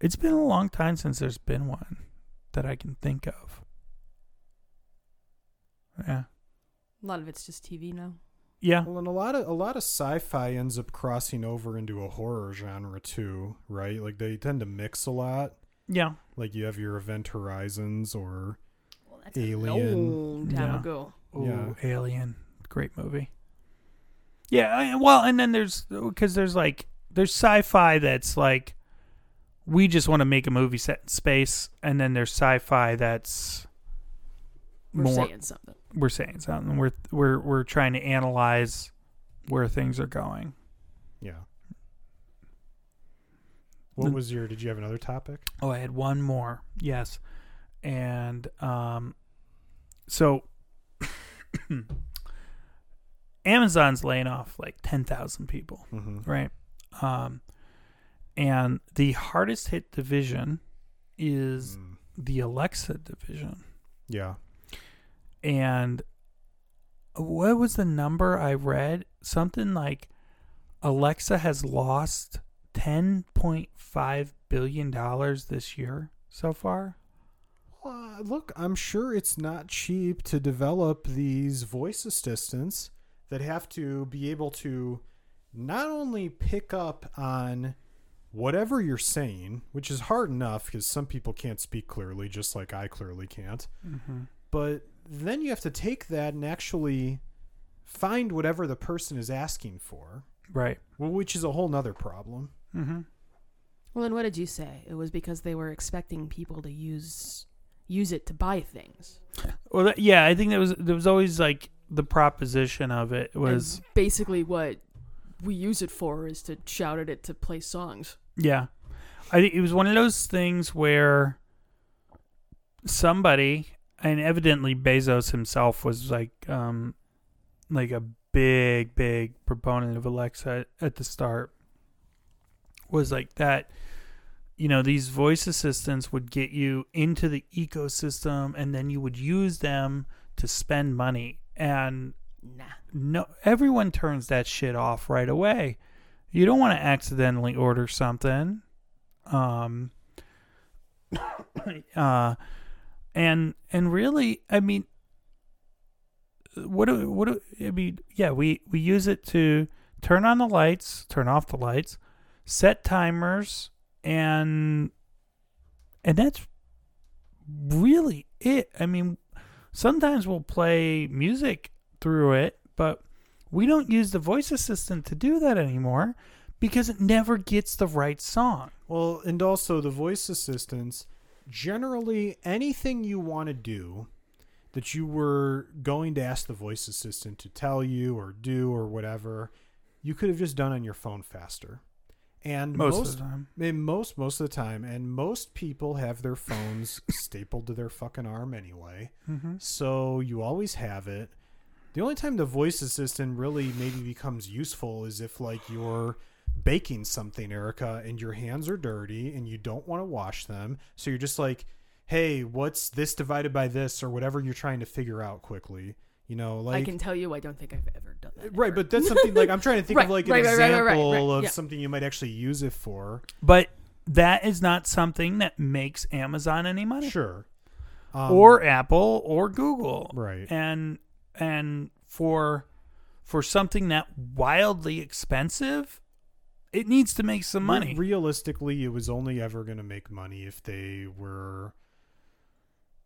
It's been a long time since there's been one that I can think of. Yeah. A lot of it's just TV now. Yeah. Well, and a lot of a lot of sci-fi ends up crossing over into a horror genre too, right? Like they tend to mix a lot. Yeah. Like you have your Event Horizons or Well, that's Alien. a long time Yeah. ago. Ooh, Yeah. Alien, great movie. Yeah, I, well, and then there's because there's like there's sci-fi that's like we just want to make a movie set in space, and then there's sci-fi that's We're more saying something. we're saying something. We're we're we're trying to analyze where things are going. yeah. What was your? Did you have another topic? Oh, I had one more. Yes. And um so Amazon's laying off like 10,000 people, Mm-hmm. right? Um and the hardest hit division is Mm. the Alexa division. Yeah. And what was the number I read? Something like Alexa has lost 10.5 billion dollars this year so far. Uh, look, I'm sure it's not cheap to develop these voice assistants that have to be able to not only pick up on whatever you're saying, which is hard enough because some people can't speak clearly, just like I clearly can't, Mm-hmm. but then you have to take that and actually find whatever the person is asking for, Right. well, which is a whole nother problem. Mm-hmm. Well, then what did you say? It was because they were expecting people to use use it to buy things. Well, that, yeah, I think that was there was always like the proposition of it was And basically what we use it for is to shout at it to play songs. yeah, I think it was one of those things where somebody and evidently Bezos himself was like um like a big big proponent of Alexa at the start was like that you know these voice assistants would get you into the ecosystem and then you would use them to spend money and Nah. no everyone turns that shit off right away you don't want to accidentally order something um uh and and really i mean what do what do i mean yeah we we use it to turn on the lights turn off the lights set timers and and that's really it i mean sometimes we'll play music through it but we don't use the voice assistant to do that anymore because it never gets the right song. Well, and also the voice assistants, generally anything you want to do that you were going to ask the voice assistant to tell you or do or whatever, you could have just done on your phone faster. And Most, most, of the time. most most of the time, and most people have their phones stapled to their fucking arm anyway. Mm-hmm. So you always have it. The only time the voice assistant really maybe becomes useful is if like you're baking something, Erica, and your hands are dirty and you don't want to wash them. So you're just like, "Hey, what's this divided by this?" or whatever you're trying to figure out quickly. You know, like I can tell you, I don't think I've ever done that. right, ever. but that's something like I'm trying to think of like an right, right, right, right, right, example right, of yeah. something you might actually use it for. But that is not something that makes Amazon any money. Sure. Um, or Apple or Google. Right. And and for for something that wildly expensive, it needs to make some money. Realistically, it was only ever going to make money if they were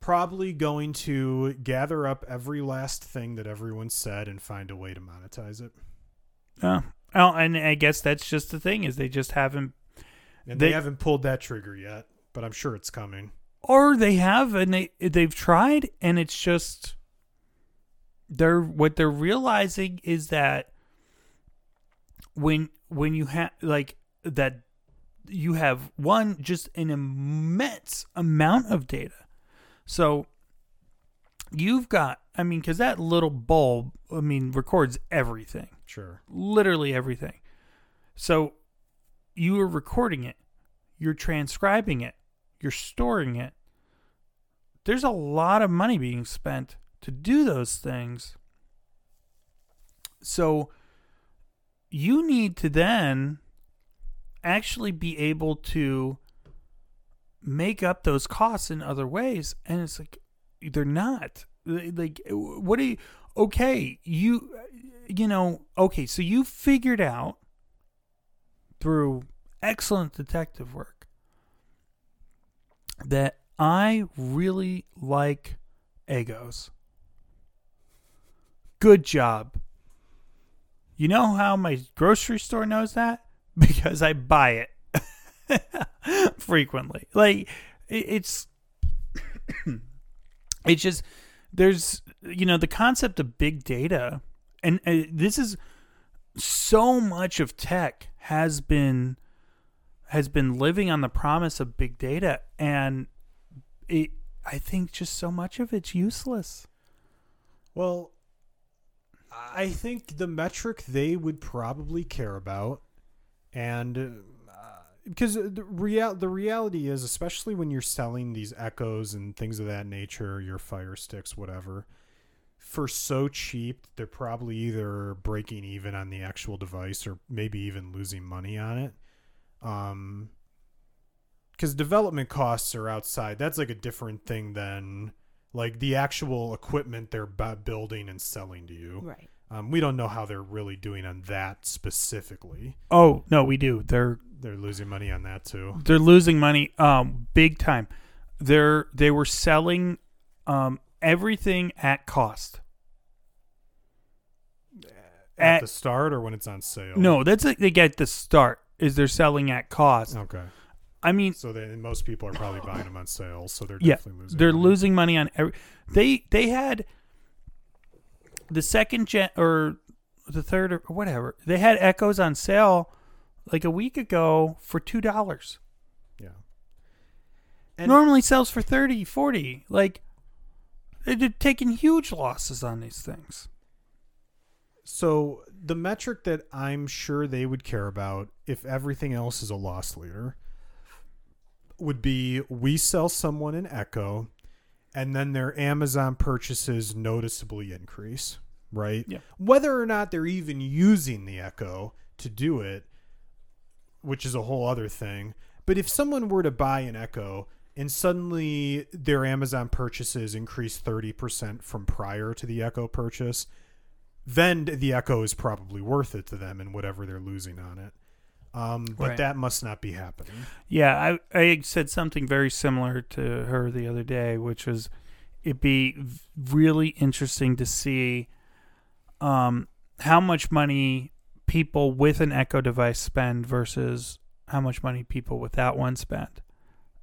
probably going to gather up every last thing that everyone said and find a way to monetize it. Yeah. Oh, and I guess that's just the thing is they just haven't And they, They- haven't pulled that trigger yet, but I'm sure it's coming. or they have and they they've tried and it's just they're what they're realizing is that when when you have like that you have one just an immense amount of data so you've got i mean because that little bulb i mean records everything Sure. literally everything. So you are recording it, you're transcribing it, you're storing it. There's a lot of money being spent to do those things. So you need to then actually be able to make up those costs in other ways and it's like they're not. Like what do you okay you you know okay so you figured out through excellent detective work that i really like Eggos. Good job. You know how my grocery store knows that? Because i buy it frequently. Like it's it's just there's you know the concept of big data and uh, this is so much of tech has been has been living on the promise of big data and it i think just so much of it's useless. Well, I think the metric they would probably care about, and because the real the reality is, especially when you're selling these echoes and things of that nature, your fire sticks, whatever, for so cheap, they're probably either breaking even on the actual device or maybe even losing money on it. Um, because development costs are outside. That's like a different thing than like the actual equipment they're building and selling to you. Right. Um, we don't know how they're really doing on that specifically. oh no we do they're They're losing money on that too. they're losing money um big time they're they were selling um everything at cost At, At- the start or when it's on sale. no that's like they get the start is they're selling at cost Okay. i mean So then most people are probably buying them on sale, so they're Yeah, definitely losing. they're money. losing money on every they they had the second gen or the third or whatever they had echoes on sale like a week ago for two dollars Yeah. And normally sells for 30 40 like they're taking huge losses on these things So the metric that I'm sure they would care about if everything else is a loss leader would be we sell someone an Echo and then their Amazon purchases noticeably increase, right? Yeah. Whether or not they're even using the Echo to do it, which is a whole other thing. But if someone were to buy an Echo and suddenly their Amazon purchases increase 30% from prior to the Echo purchase, then the Echo is probably worth it to them and whatever they're losing on it. Um, but Right. that must not be happening. yeah I, I said something very similar to her the other day which was it'd be really interesting to see um how much money people with an Echo device spend versus how much money people without one spend.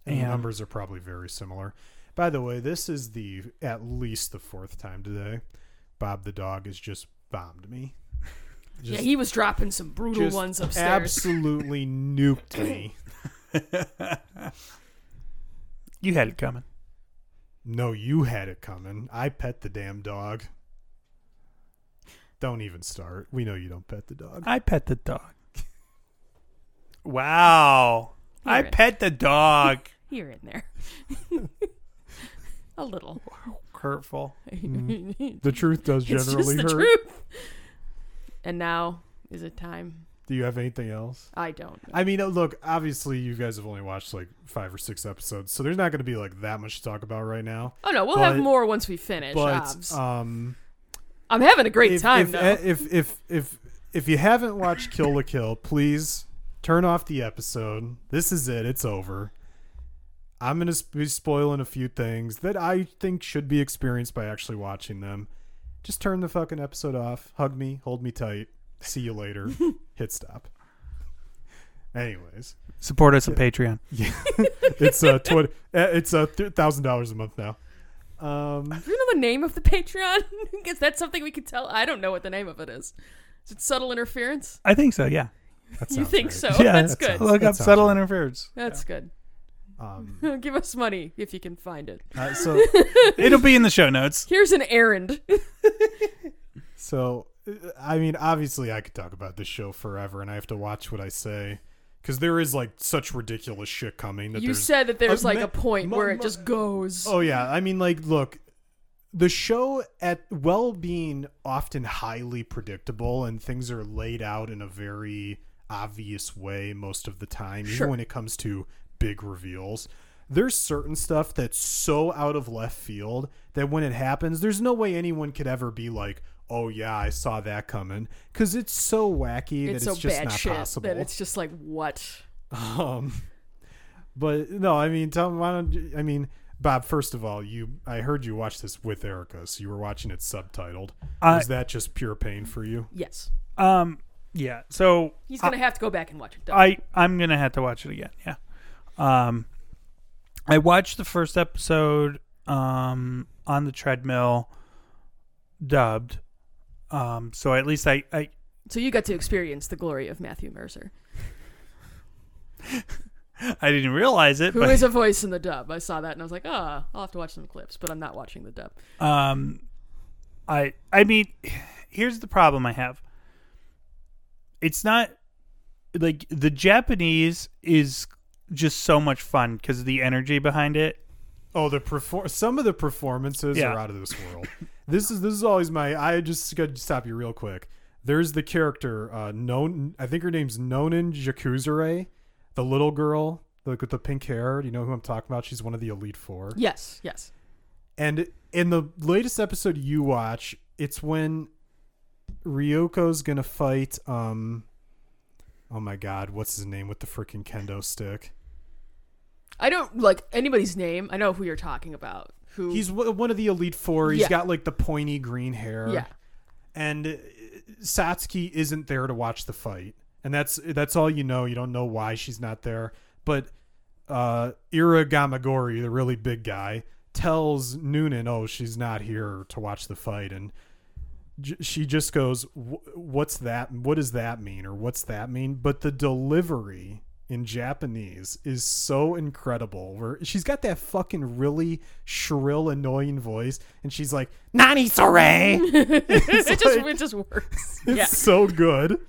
And the numbers are probably very similar. By the way, this is the at least the fourth time today. Bob the dog has just bombed me. yeah, he was dropping some brutal just ones upstairs. absolutely nuked me. You had it coming. No, you had it coming. I pet the damn dog. Don't even start. We know you don't pet the dog. I pet the dog. Wow. I Here it- pet the dog. Here in there. A little. Hurtful. The truth does it's generally just the hurt. truth. And now is it time? Do you have anything else? I don't. I mean, uh, look, obviously you guys have only watched like five or six episodes, so there's not going to be like that much to talk about right now. Oh no, we'll But- have more once we finish. But obs. um, I'm having a great if, time if, though. eh, if if if if you haven't watched Kill la Kill, please turn off the episode. This is it. It's over. I'm gonna be spoiling a few things that I think should be experienced by actually watching them. Just turn the fucking episode off. Hug me. Hold me tight. See you later. Hit stop. Anyways, Support us on Patreon. yeah, it's uh, tw- it's uh, thousand dollars a month now. Um, Do you know the name of the Patreon? is that something we can tell? I don't know what the name of it is. Is it subtle interference? I think so, yeah. that You think right. so? yeah, That's that good. sounds- Look That up subtle right. interference. That's good. Um, Give us money if you can find it. uh, so It'll be in the show notes. Here's an errand. So, uh, I mean, obviously, I could talk about this show forever, and I have to watch what I say because there is like such ridiculous shit coming. That You said that there's Uh, like ma- a point ma- where it just goes. Oh yeah, I mean, like, look, the show at well being often highly predictable, and things are laid out in a very obvious way most of the time, Sure. even when it comes to big reveals. There's certain stuff that's so out of left field that when it happens, there's no way anyone could ever be like, "Oh yeah, I saw that coming," because it's so wacky it's that so it's just bad not shit possible. that it's just like what? Um, but no, I mean, tell why don't you, I mean, Bob? First of all, you I heard you watch this with Erica, so you were watching it subtitled. I- Was that just pure pain for you? Yes, Um, yeah. So he's gonna have to go back and watch it. Done. I I'm gonna have to watch it again. Yeah. Um, I watched the first episode um on the treadmill, dubbed. Um, so at least I I so you got to experience the glory of Matthew Mercer, I didn't realize it, who but is a voice in the dub. I saw that and I was like, ah, I'll have to watch some clips, but I'm not watching the dub. um, I I mean, here's the problem I have. It's not like the Japanese is just so much fun because of the energy behind it. Oh, the perform some of the performances Yeah. are out of this world. this is this is always my. I just got to stop you real quick. There's the character, uh, known. I think her name's Nonon Jakuzure, the little girl, like with the pink hair. Do you know who I'm talking about? She's one of the elite four. Yes, yes. And in the latest episode you watch, it's when Ryuko's gonna fight. Um, oh my god, what's his name with the freaking kendo stick? I don't like anybody's name. I know who you're talking about. Who He's w- one of the elite four. He's Yeah. got like the pointy green hair. yeah. and uh, Satsuki isn't there to watch the fight, and that's that's all you know. You don't know why she's not there, but uh, Ira Gamagori, the really big guy, tells Nonon, "Oh, she's not here to watch the fight," and j- she just goes, "Wh- "What's that? What does that mean? Or what's that mean?" But the delivery in Japanese is so incredible. Where she's got that fucking really shrill, annoying voice, and she's like, "Nani sore." it just like- it just works. It's yeah. so good.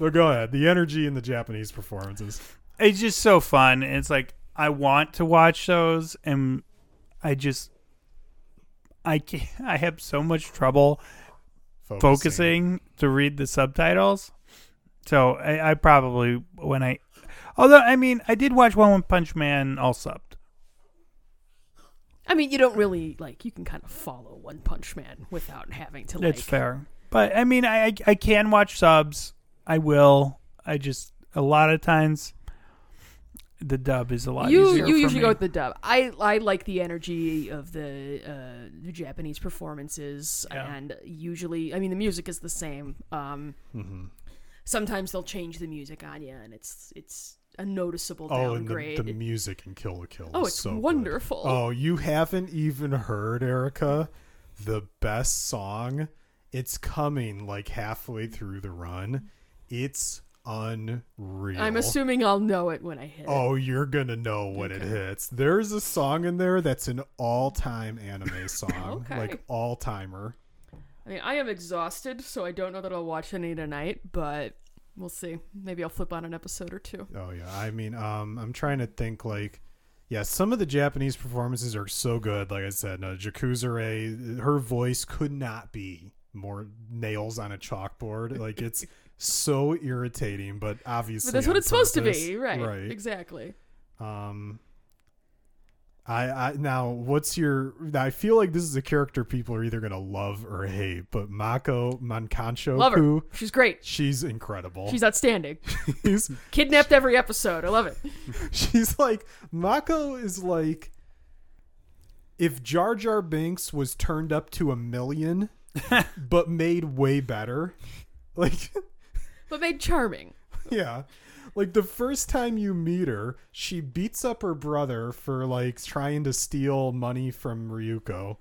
But go ahead. The energy in the Japanese performances. it's just so fun. It's like I want to watch those, and I just I can't, I have so much trouble focusing to read the subtitles. So I, I probably when I, although I mean I did watch One Punch Man all subbed. I mean, you don't really like. You can kind of follow One Punch Man without having to like. That's fair, but I mean I I, I can watch subs. I will. I just a lot of times the dub is a lot You easier. you for usually me. go with the dub. I I like the energy of the uh, the Japanese performances, Yeah. and usually, I mean, the music is the same. Um, Mm-hmm. sometimes they'll change the music on you, and it's it's a noticeable Oh, and downgrade. the, the music in Kill la Kill. Oh, it's so good. wonderful. Oh, you haven't even heard, Erica, the best song. It's coming like halfway through the run. It's unreal. I'm assuming I'll know it when I hit. it. Oh, you're gonna know when it hits. There's a song in there that's an all-time anime song, Okay. like all-timer. I mean, I am exhausted, so I don't know that I'll watch any tonight, but we'll see. Maybe I'll flip on an episode or two. Oh yeah, I mean, um, I'm trying to think like, yeah, some of the Japanese performances are so good. Like I said, uh, Jakuzure, her voice could not be more nails on a chalkboard. Like it's so irritating, but obviously, But that's what it's supposed to be, right? Right. Exactly. Um, I, I now what's your? I feel like this is a character people are either gonna love or hate. But Mako Mankancho, Love her. She's great. she's incredible. She's outstanding. she's Kidnapped every episode. I love it. she's like Mako is like if Jar Jar Binks was turned up to a million, but made way better. Like But made charming. Yeah. Like the first time you meet her, she beats up her brother for like trying to steal money from Ryuko.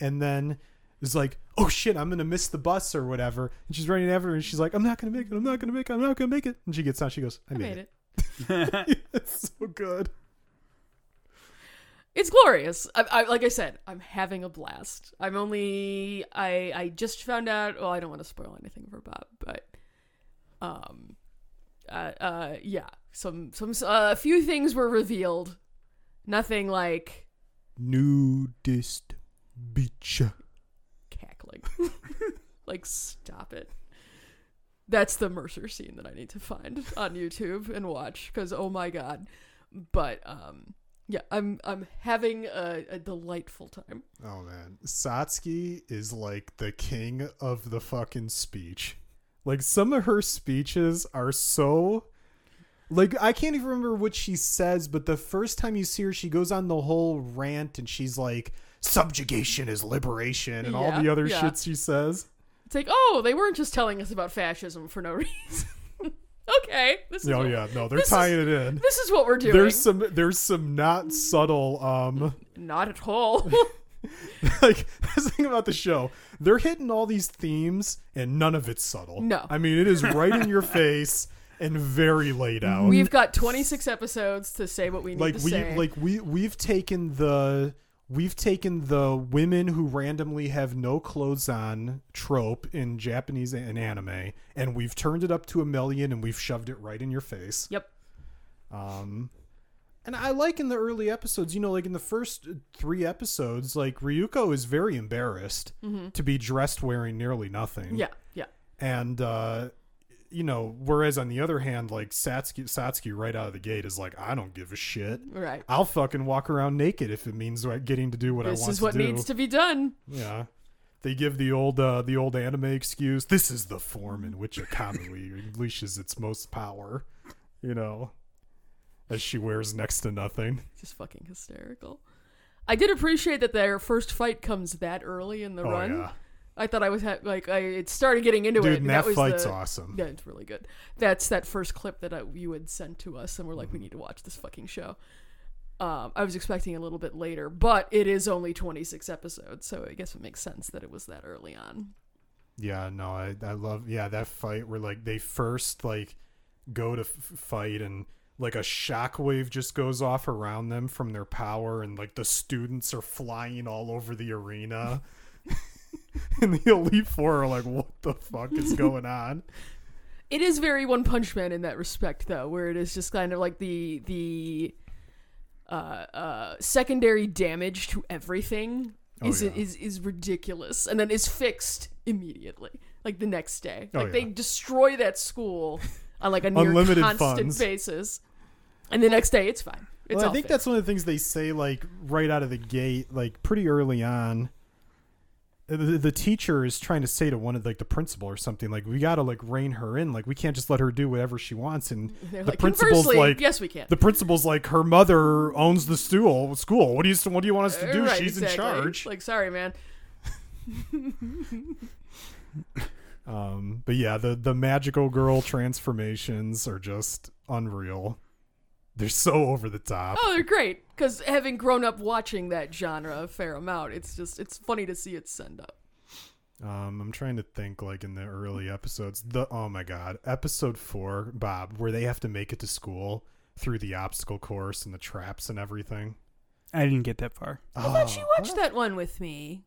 And then is like, oh shit, I'm gonna miss the bus or whatever. And she's running after her and she's like, I'm not gonna make it, I'm not gonna make it, I'm not gonna make it. And she gets out, she goes, I I made, made it. it. it's so good. It's glorious. I, I, like I said, I'm having a blast. I'm only I I just found out. Well, I don't want to spoil anything for Bob, but um, uh, uh, yeah, some some uh, a few things were revealed. Nothing like Nudist beach. cackling. like stop it. That's the Mercer scene that I need to find on YouTube and watch because oh my god. But um, yeah, I'm I'm having a, a delightful time. Oh man, Satsuki is like the king of the fucking speech. Like some of her speeches are so like I can't even remember what she says, but the first time you see her she goes on the whole rant and she's like subjugation is liberation and all the other yeah. shit she says. It's like, oh, they weren't just telling us about fascism for no reason. okay, this is Oh what, yeah, no, they're this is- tying it in. this is what we're doing. There's some there's some not subtle um Not at all. like that's the thing about the show. They're hitting all these themes and none of it's subtle. No. I mean it is right in your face and very laid out. We've got 26 episodes to say what we need like to we say. like we we've taken the we've taken the women who randomly have no clothes on trope in Japanese and anime and we've turned it up to a million and we've shoved it right in your face. yep. Um, and I like in the early episodes, you know, like in the first three episodes, like Ryuko is very embarrassed to be dressed wearing nearly nothing. Mm-hmm. Yeah. Yeah. And, uh, you know, whereas on the other hand, like Satsuki, Satsuki right out of the gate is like, I don't give a shit. Right. I'll fucking walk around naked if it means getting to do what I want to do. This is what needs to be done. Yeah. They give the old uh, the old anime excuse. This is the form in which a kamui unleashes its most power. You know, as she wears next to nothing. Just fucking hysterical. I did appreciate that their first fight comes that early in the Oh run. yeah, I thought I was ha- like I it started getting into dude, it. and that, was fight's the, awesome. Yeah, it's really good. That's that first clip that I, you had sent to us, and we're Mm-hmm. like, we need to watch this fucking show. Um, I was expecting a little bit later, but it is only 26 episodes, so I guess it makes sense that it was that early on. Yeah, no, I I love yeah that fight where like they first like go to f- fight and like a shockwave just goes off around them from their power and like the students are flying all over the arena. and the elite four are like, what the fuck is going on? It is very One Punch Man in that respect, though, where it is just kind of like the the uh, uh, secondary damage to everything Oh, is yeah. is is ridiculous, and then is fixed immediately, like the next day. Oh, Like they destroy that school on like a near Unlimited constant funds. basis, and the next day it's fine. It's well, I think fixed. that's one of the things they say like right out of the gate, like pretty early on. The, the teacher is trying to say to one of like the principal or something like we got to like rein her in like we can't just let her do whatever she wants and They're the like, principal's like yes, we can. the principal's like her mother owns the stool school what do you what do you want us to do right, she's exactly. in charge Like, sorry, man. Um, but yeah, the the magical girl transformations are just unreal. They're so over the top. Oh, they're great because having grown up watching that genre a fair amount, it's just it's funny to see it send up. Um, I'm trying to think like in the early episodes. The oh my god, episode four, Bob, where they have to make it to school through the obstacle course and the traps and everything. I didn't get that far. I thought you watched that one with me.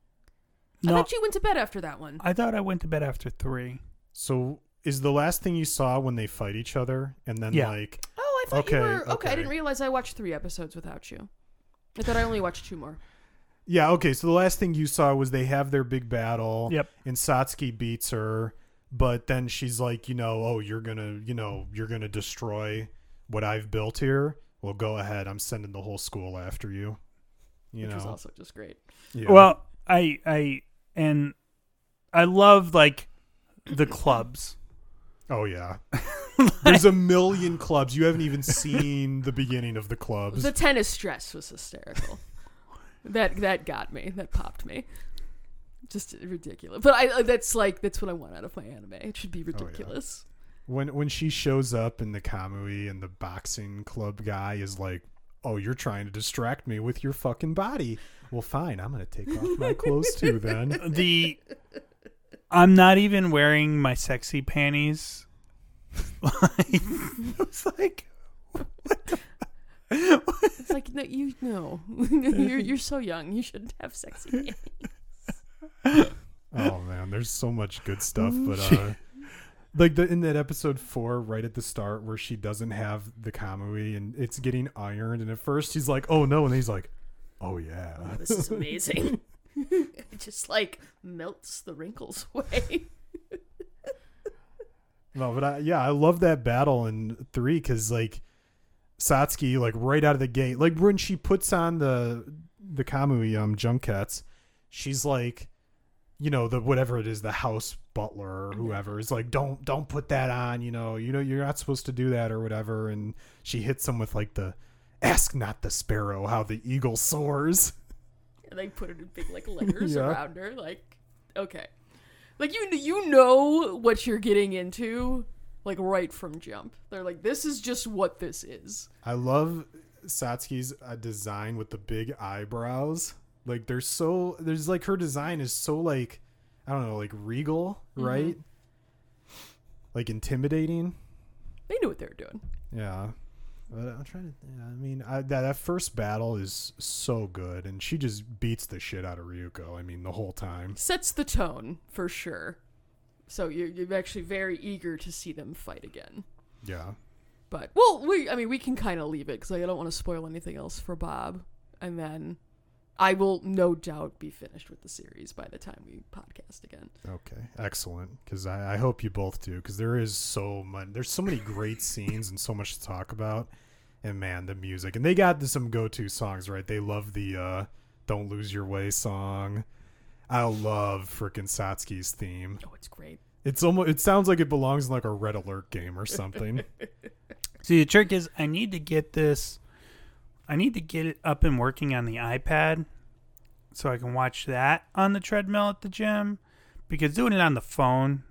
I thought you went to bed after that one. I thought I went to bed after three. So is the last thing you saw when they fight each other and then Yeah. like Oh, I thought Okay, you were okay. I didn't realize I watched three episodes without you. I thought I only watched two more. Yeah, okay. So the last thing you saw was they have their big battle. Yep. And Satsuki beats her, but then she's like, you know, oh, you're gonna, you know, you're gonna destroy what I've built here. Well, go ahead. I'm sending the whole school after you. You which was also just great. Yeah. Well, I I and I love like the clubs. oh yeah. There's a million clubs. You haven't even seen the beginning of the clubs. The tennis dress was hysterical. that that got me. That popped me. Just ridiculous. But I uh, that's like that's what I want out of my anime. It should be oh, ridiculous. when when she shows up in the Kamui and the boxing club guy is like, "Oh, you're trying to distract me with your fucking body." Well, fine. I'm gonna take off my clothes too then. The I'm not even wearing my sexy panties. like, it was like It's like no, you know, you're you're so young. You shouldn't have sexy. panties. Oh man, there's so much good stuff, but uh like the in that episode 4 right at the start where she doesn't have the Kamui and it's getting ironed and at first she's like, "Oh no." And he's like, "Oh yeah." Oh, this is amazing. it just like melts the wrinkles away. No, but I, yeah, I love that battle in three because like Satsuki, like right out of the gate, like when she puts on the the Kamui um Junketsu, she's like, you know, the whatever it is, the house butler or whoever is like, don't don't put that on, you know, you know, you're not supposed to do that or whatever, and she hits him with like the ask not the sparrow how the eagle soars. and they put it in big like letters Yeah. around her. Like, okay, like you you know what you're getting into, like right from jump. They're like, this is just what this is. I love Satsuki's uh, design with the big eyebrows. Like they're so there's like her design is so like I don't know like regal, right? Like intimidating. They knew what they were doing. Yeah. But I'm trying to. Yeah, I mean, I, that that first battle is so good, and she just beats the shit out of Ryuko. I mean, the whole time. Sets the tone for sure. So you're you're actually very eager to see them fight again. Yeah. But well, we I mean we can kind of leave it because I don't want to spoil anything else for Bob, and then I will no doubt be finished with the series by the time we podcast again. Okay. Excellent. Because I, I hope you both do. Because there is so much. There's so many great scenes and so much to talk about. And man, the music. And they got some go-to songs, right? They love the uh, "Don't Lose Your Way" song. I love frickin' Satsuki's theme. Oh, it's great. It's almost. It sounds like it belongs in like a Red Alert game or something. See, the trick is I need to get this. I need to get it up and working on the iPad, so I can watch that on the treadmill at the gym. Because doing it on the phone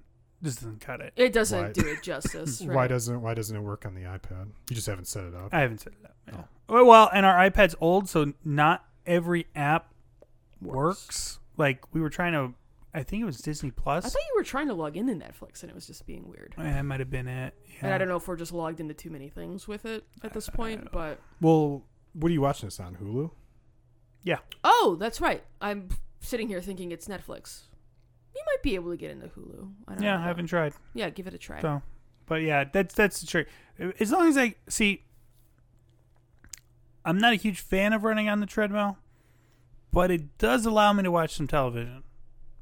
just doesn't cut it. It doesn't Why- do it justice. Right? Why doesn't Why doesn't it work on the iPad? You just haven't set it up. I haven't set it up. Yeah. Well, Well, and our iPad's old, so not every app works. Like we were trying to. I think it was Disney Plus. I thought you were trying to log into Netflix and it was just being weird. Eh, that might have been it. Yeah. And I don't know if we're just logged into too many things with it at this point, but Well, what are you watching this on Hulu? Yeah. Oh, that's right. I'm sitting here thinking it's Netflix. You might be able to get into Hulu. I don't Yeah, know. I haven't tried. Yeah, give it a try. So, but yeah, that's that's the trick. As long as I see, I'm not a huge fan of running on the treadmill, but it does allow me to watch some television.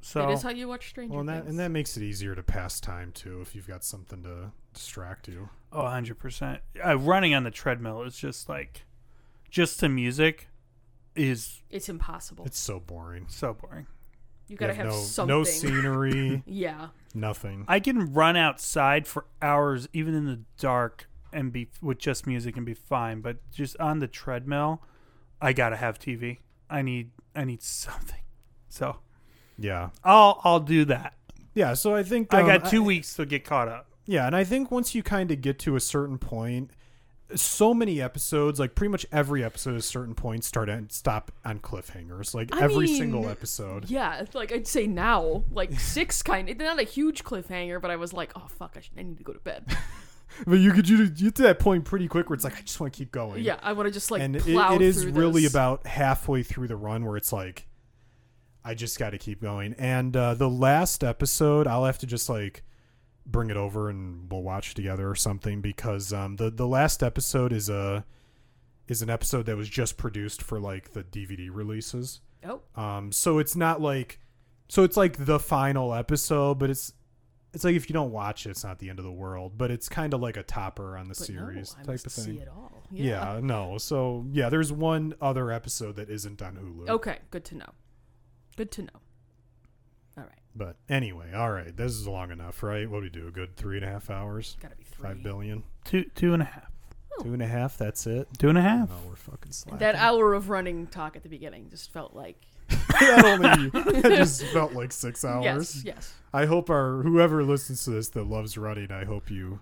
So It is how you watch Stranger Well, and that Things. and that makes it easier to pass time too if you've got something to distract you. Oh, 100%. Uh, running on the treadmill is just like, just to music is it's impossible. It's so boring. so boring. you gotta have have no something. no scenery, yeah. nothing. I can run outside for hours, even in the dark, and be with just music and be fine. But just on the treadmill, I gotta have TV. I need I need something. So Yeah, I'll I'll do that. Yeah, so I think I um, got two weeks to get caught up. Yeah, and I think once you kind of get to a certain point, so many episodes, like pretty much every episode at a certain point, start and stop on cliffhangers. Like I every mean, single episode. Yeah, like I'd say now, like six kind of not a huge cliffhanger, but I was like, oh fuck, I, should, I need to go to bed. But you could you, you get to that point pretty quick where it's like I just want to keep going. yeah, I want to just like and it, it is really this. about halfway through the run where it's like I just got to keep going. And uh, the last episode, I'll have to just like bring it over and we'll watch together or something because um, the the last episode is a is an episode that was just produced for like the DVD releases. Oh, Um, so it's not like so it's like the final episode, but it's it's like if you don't watch it, it's not the end of the world. But it's kind of like a topper on the but series no, type of thing. see it all. Yeah. no. So yeah, there's one other episode that isn't on Hulu. Okay, good to know. Good to know. All right, But anyway, all right, this is long enough, right? What do we do? A good three and a half hours? gotta be three. Five billion? Two two and a half. Oh. Two and a half? That's it? Two and a half. No, we're fucking slacking. That hour of running talk at the beginning just felt like that only that just felt like six hours. yes, yes. I hope our whoever listens to this that loves running, I hope you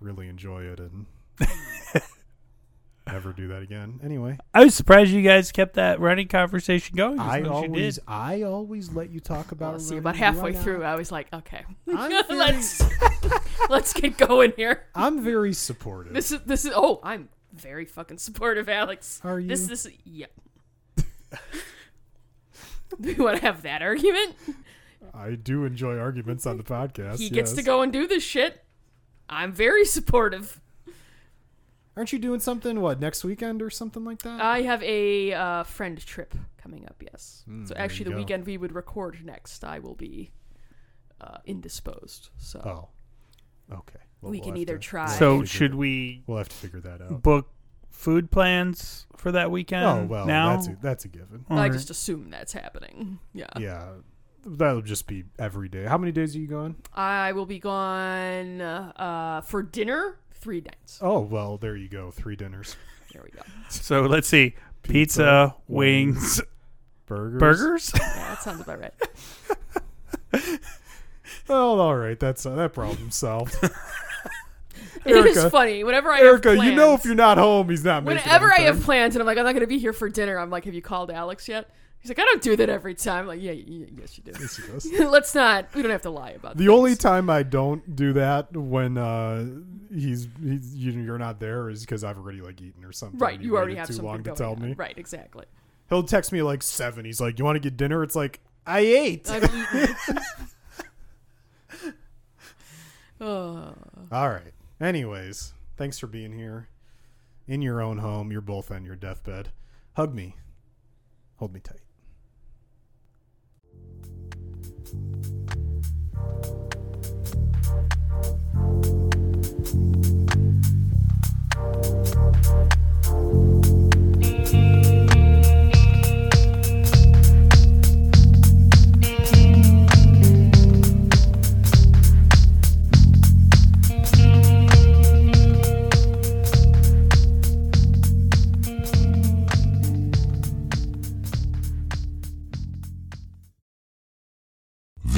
really enjoy it and never do that again. Anyway, I was surprised you guys kept that running conversation going. as I long as you always did. I always let you talk about Well, see, about halfway I not? through, I was like, okay, very, let's let's get going here. I'm very supportive. This is this is. Oh, I'm very fucking supportive, Alex. Are you? This this yeah. Do you want to have that argument? I do enjoy arguments on the podcast. He gets to go and do this shit. I'm very supportive. Aren't you doing something? What next weekend or something like that? I have a uh, friend trip coming up. Yes. Mm, so actually, the go. weekend we would record next, I will be uh, indisposed. So oh, okay. Well, We we'll can either to- try- we'll So should we We'll have to figure that out. book food plans for that weekend? oh well, now that's a, that's a given. All I right. just assume that's happening. Yeah. Yeah, that'll just be every day. How many days are you gone? I will be gone uh, for dinner three nights. Oh well, there you go. Three dinners, There we go. So let's see: pizza, Pizza, wings, burgers. burgers. Yeah, that sounds about right. Well, all right. That's uh, that problem solved. it Erica- funny. Whenever I Erica, have plans, you know if you're not home, he's not making. whenever I have anything. plans and I'm like, I'm not going to be here for dinner, I'm like, have you called Alex yet? He's like, I don't do that every time. Like, yeah, y- yes, you do. Yes, he does. Let's not. We don't have to lie about The things. only time I don't do that when uh, he's he's you, you're not there is because I've already like eaten or something. right. and You already have too something long to tell on. me. Right. Exactly. He'll text me like seven. He's like, "You want to get dinner?" It's like I ate. I've eaten. oh. All right. Anyways, thanks for being here. In your own home, you're both on your deathbed. Hug me. Hold me tight.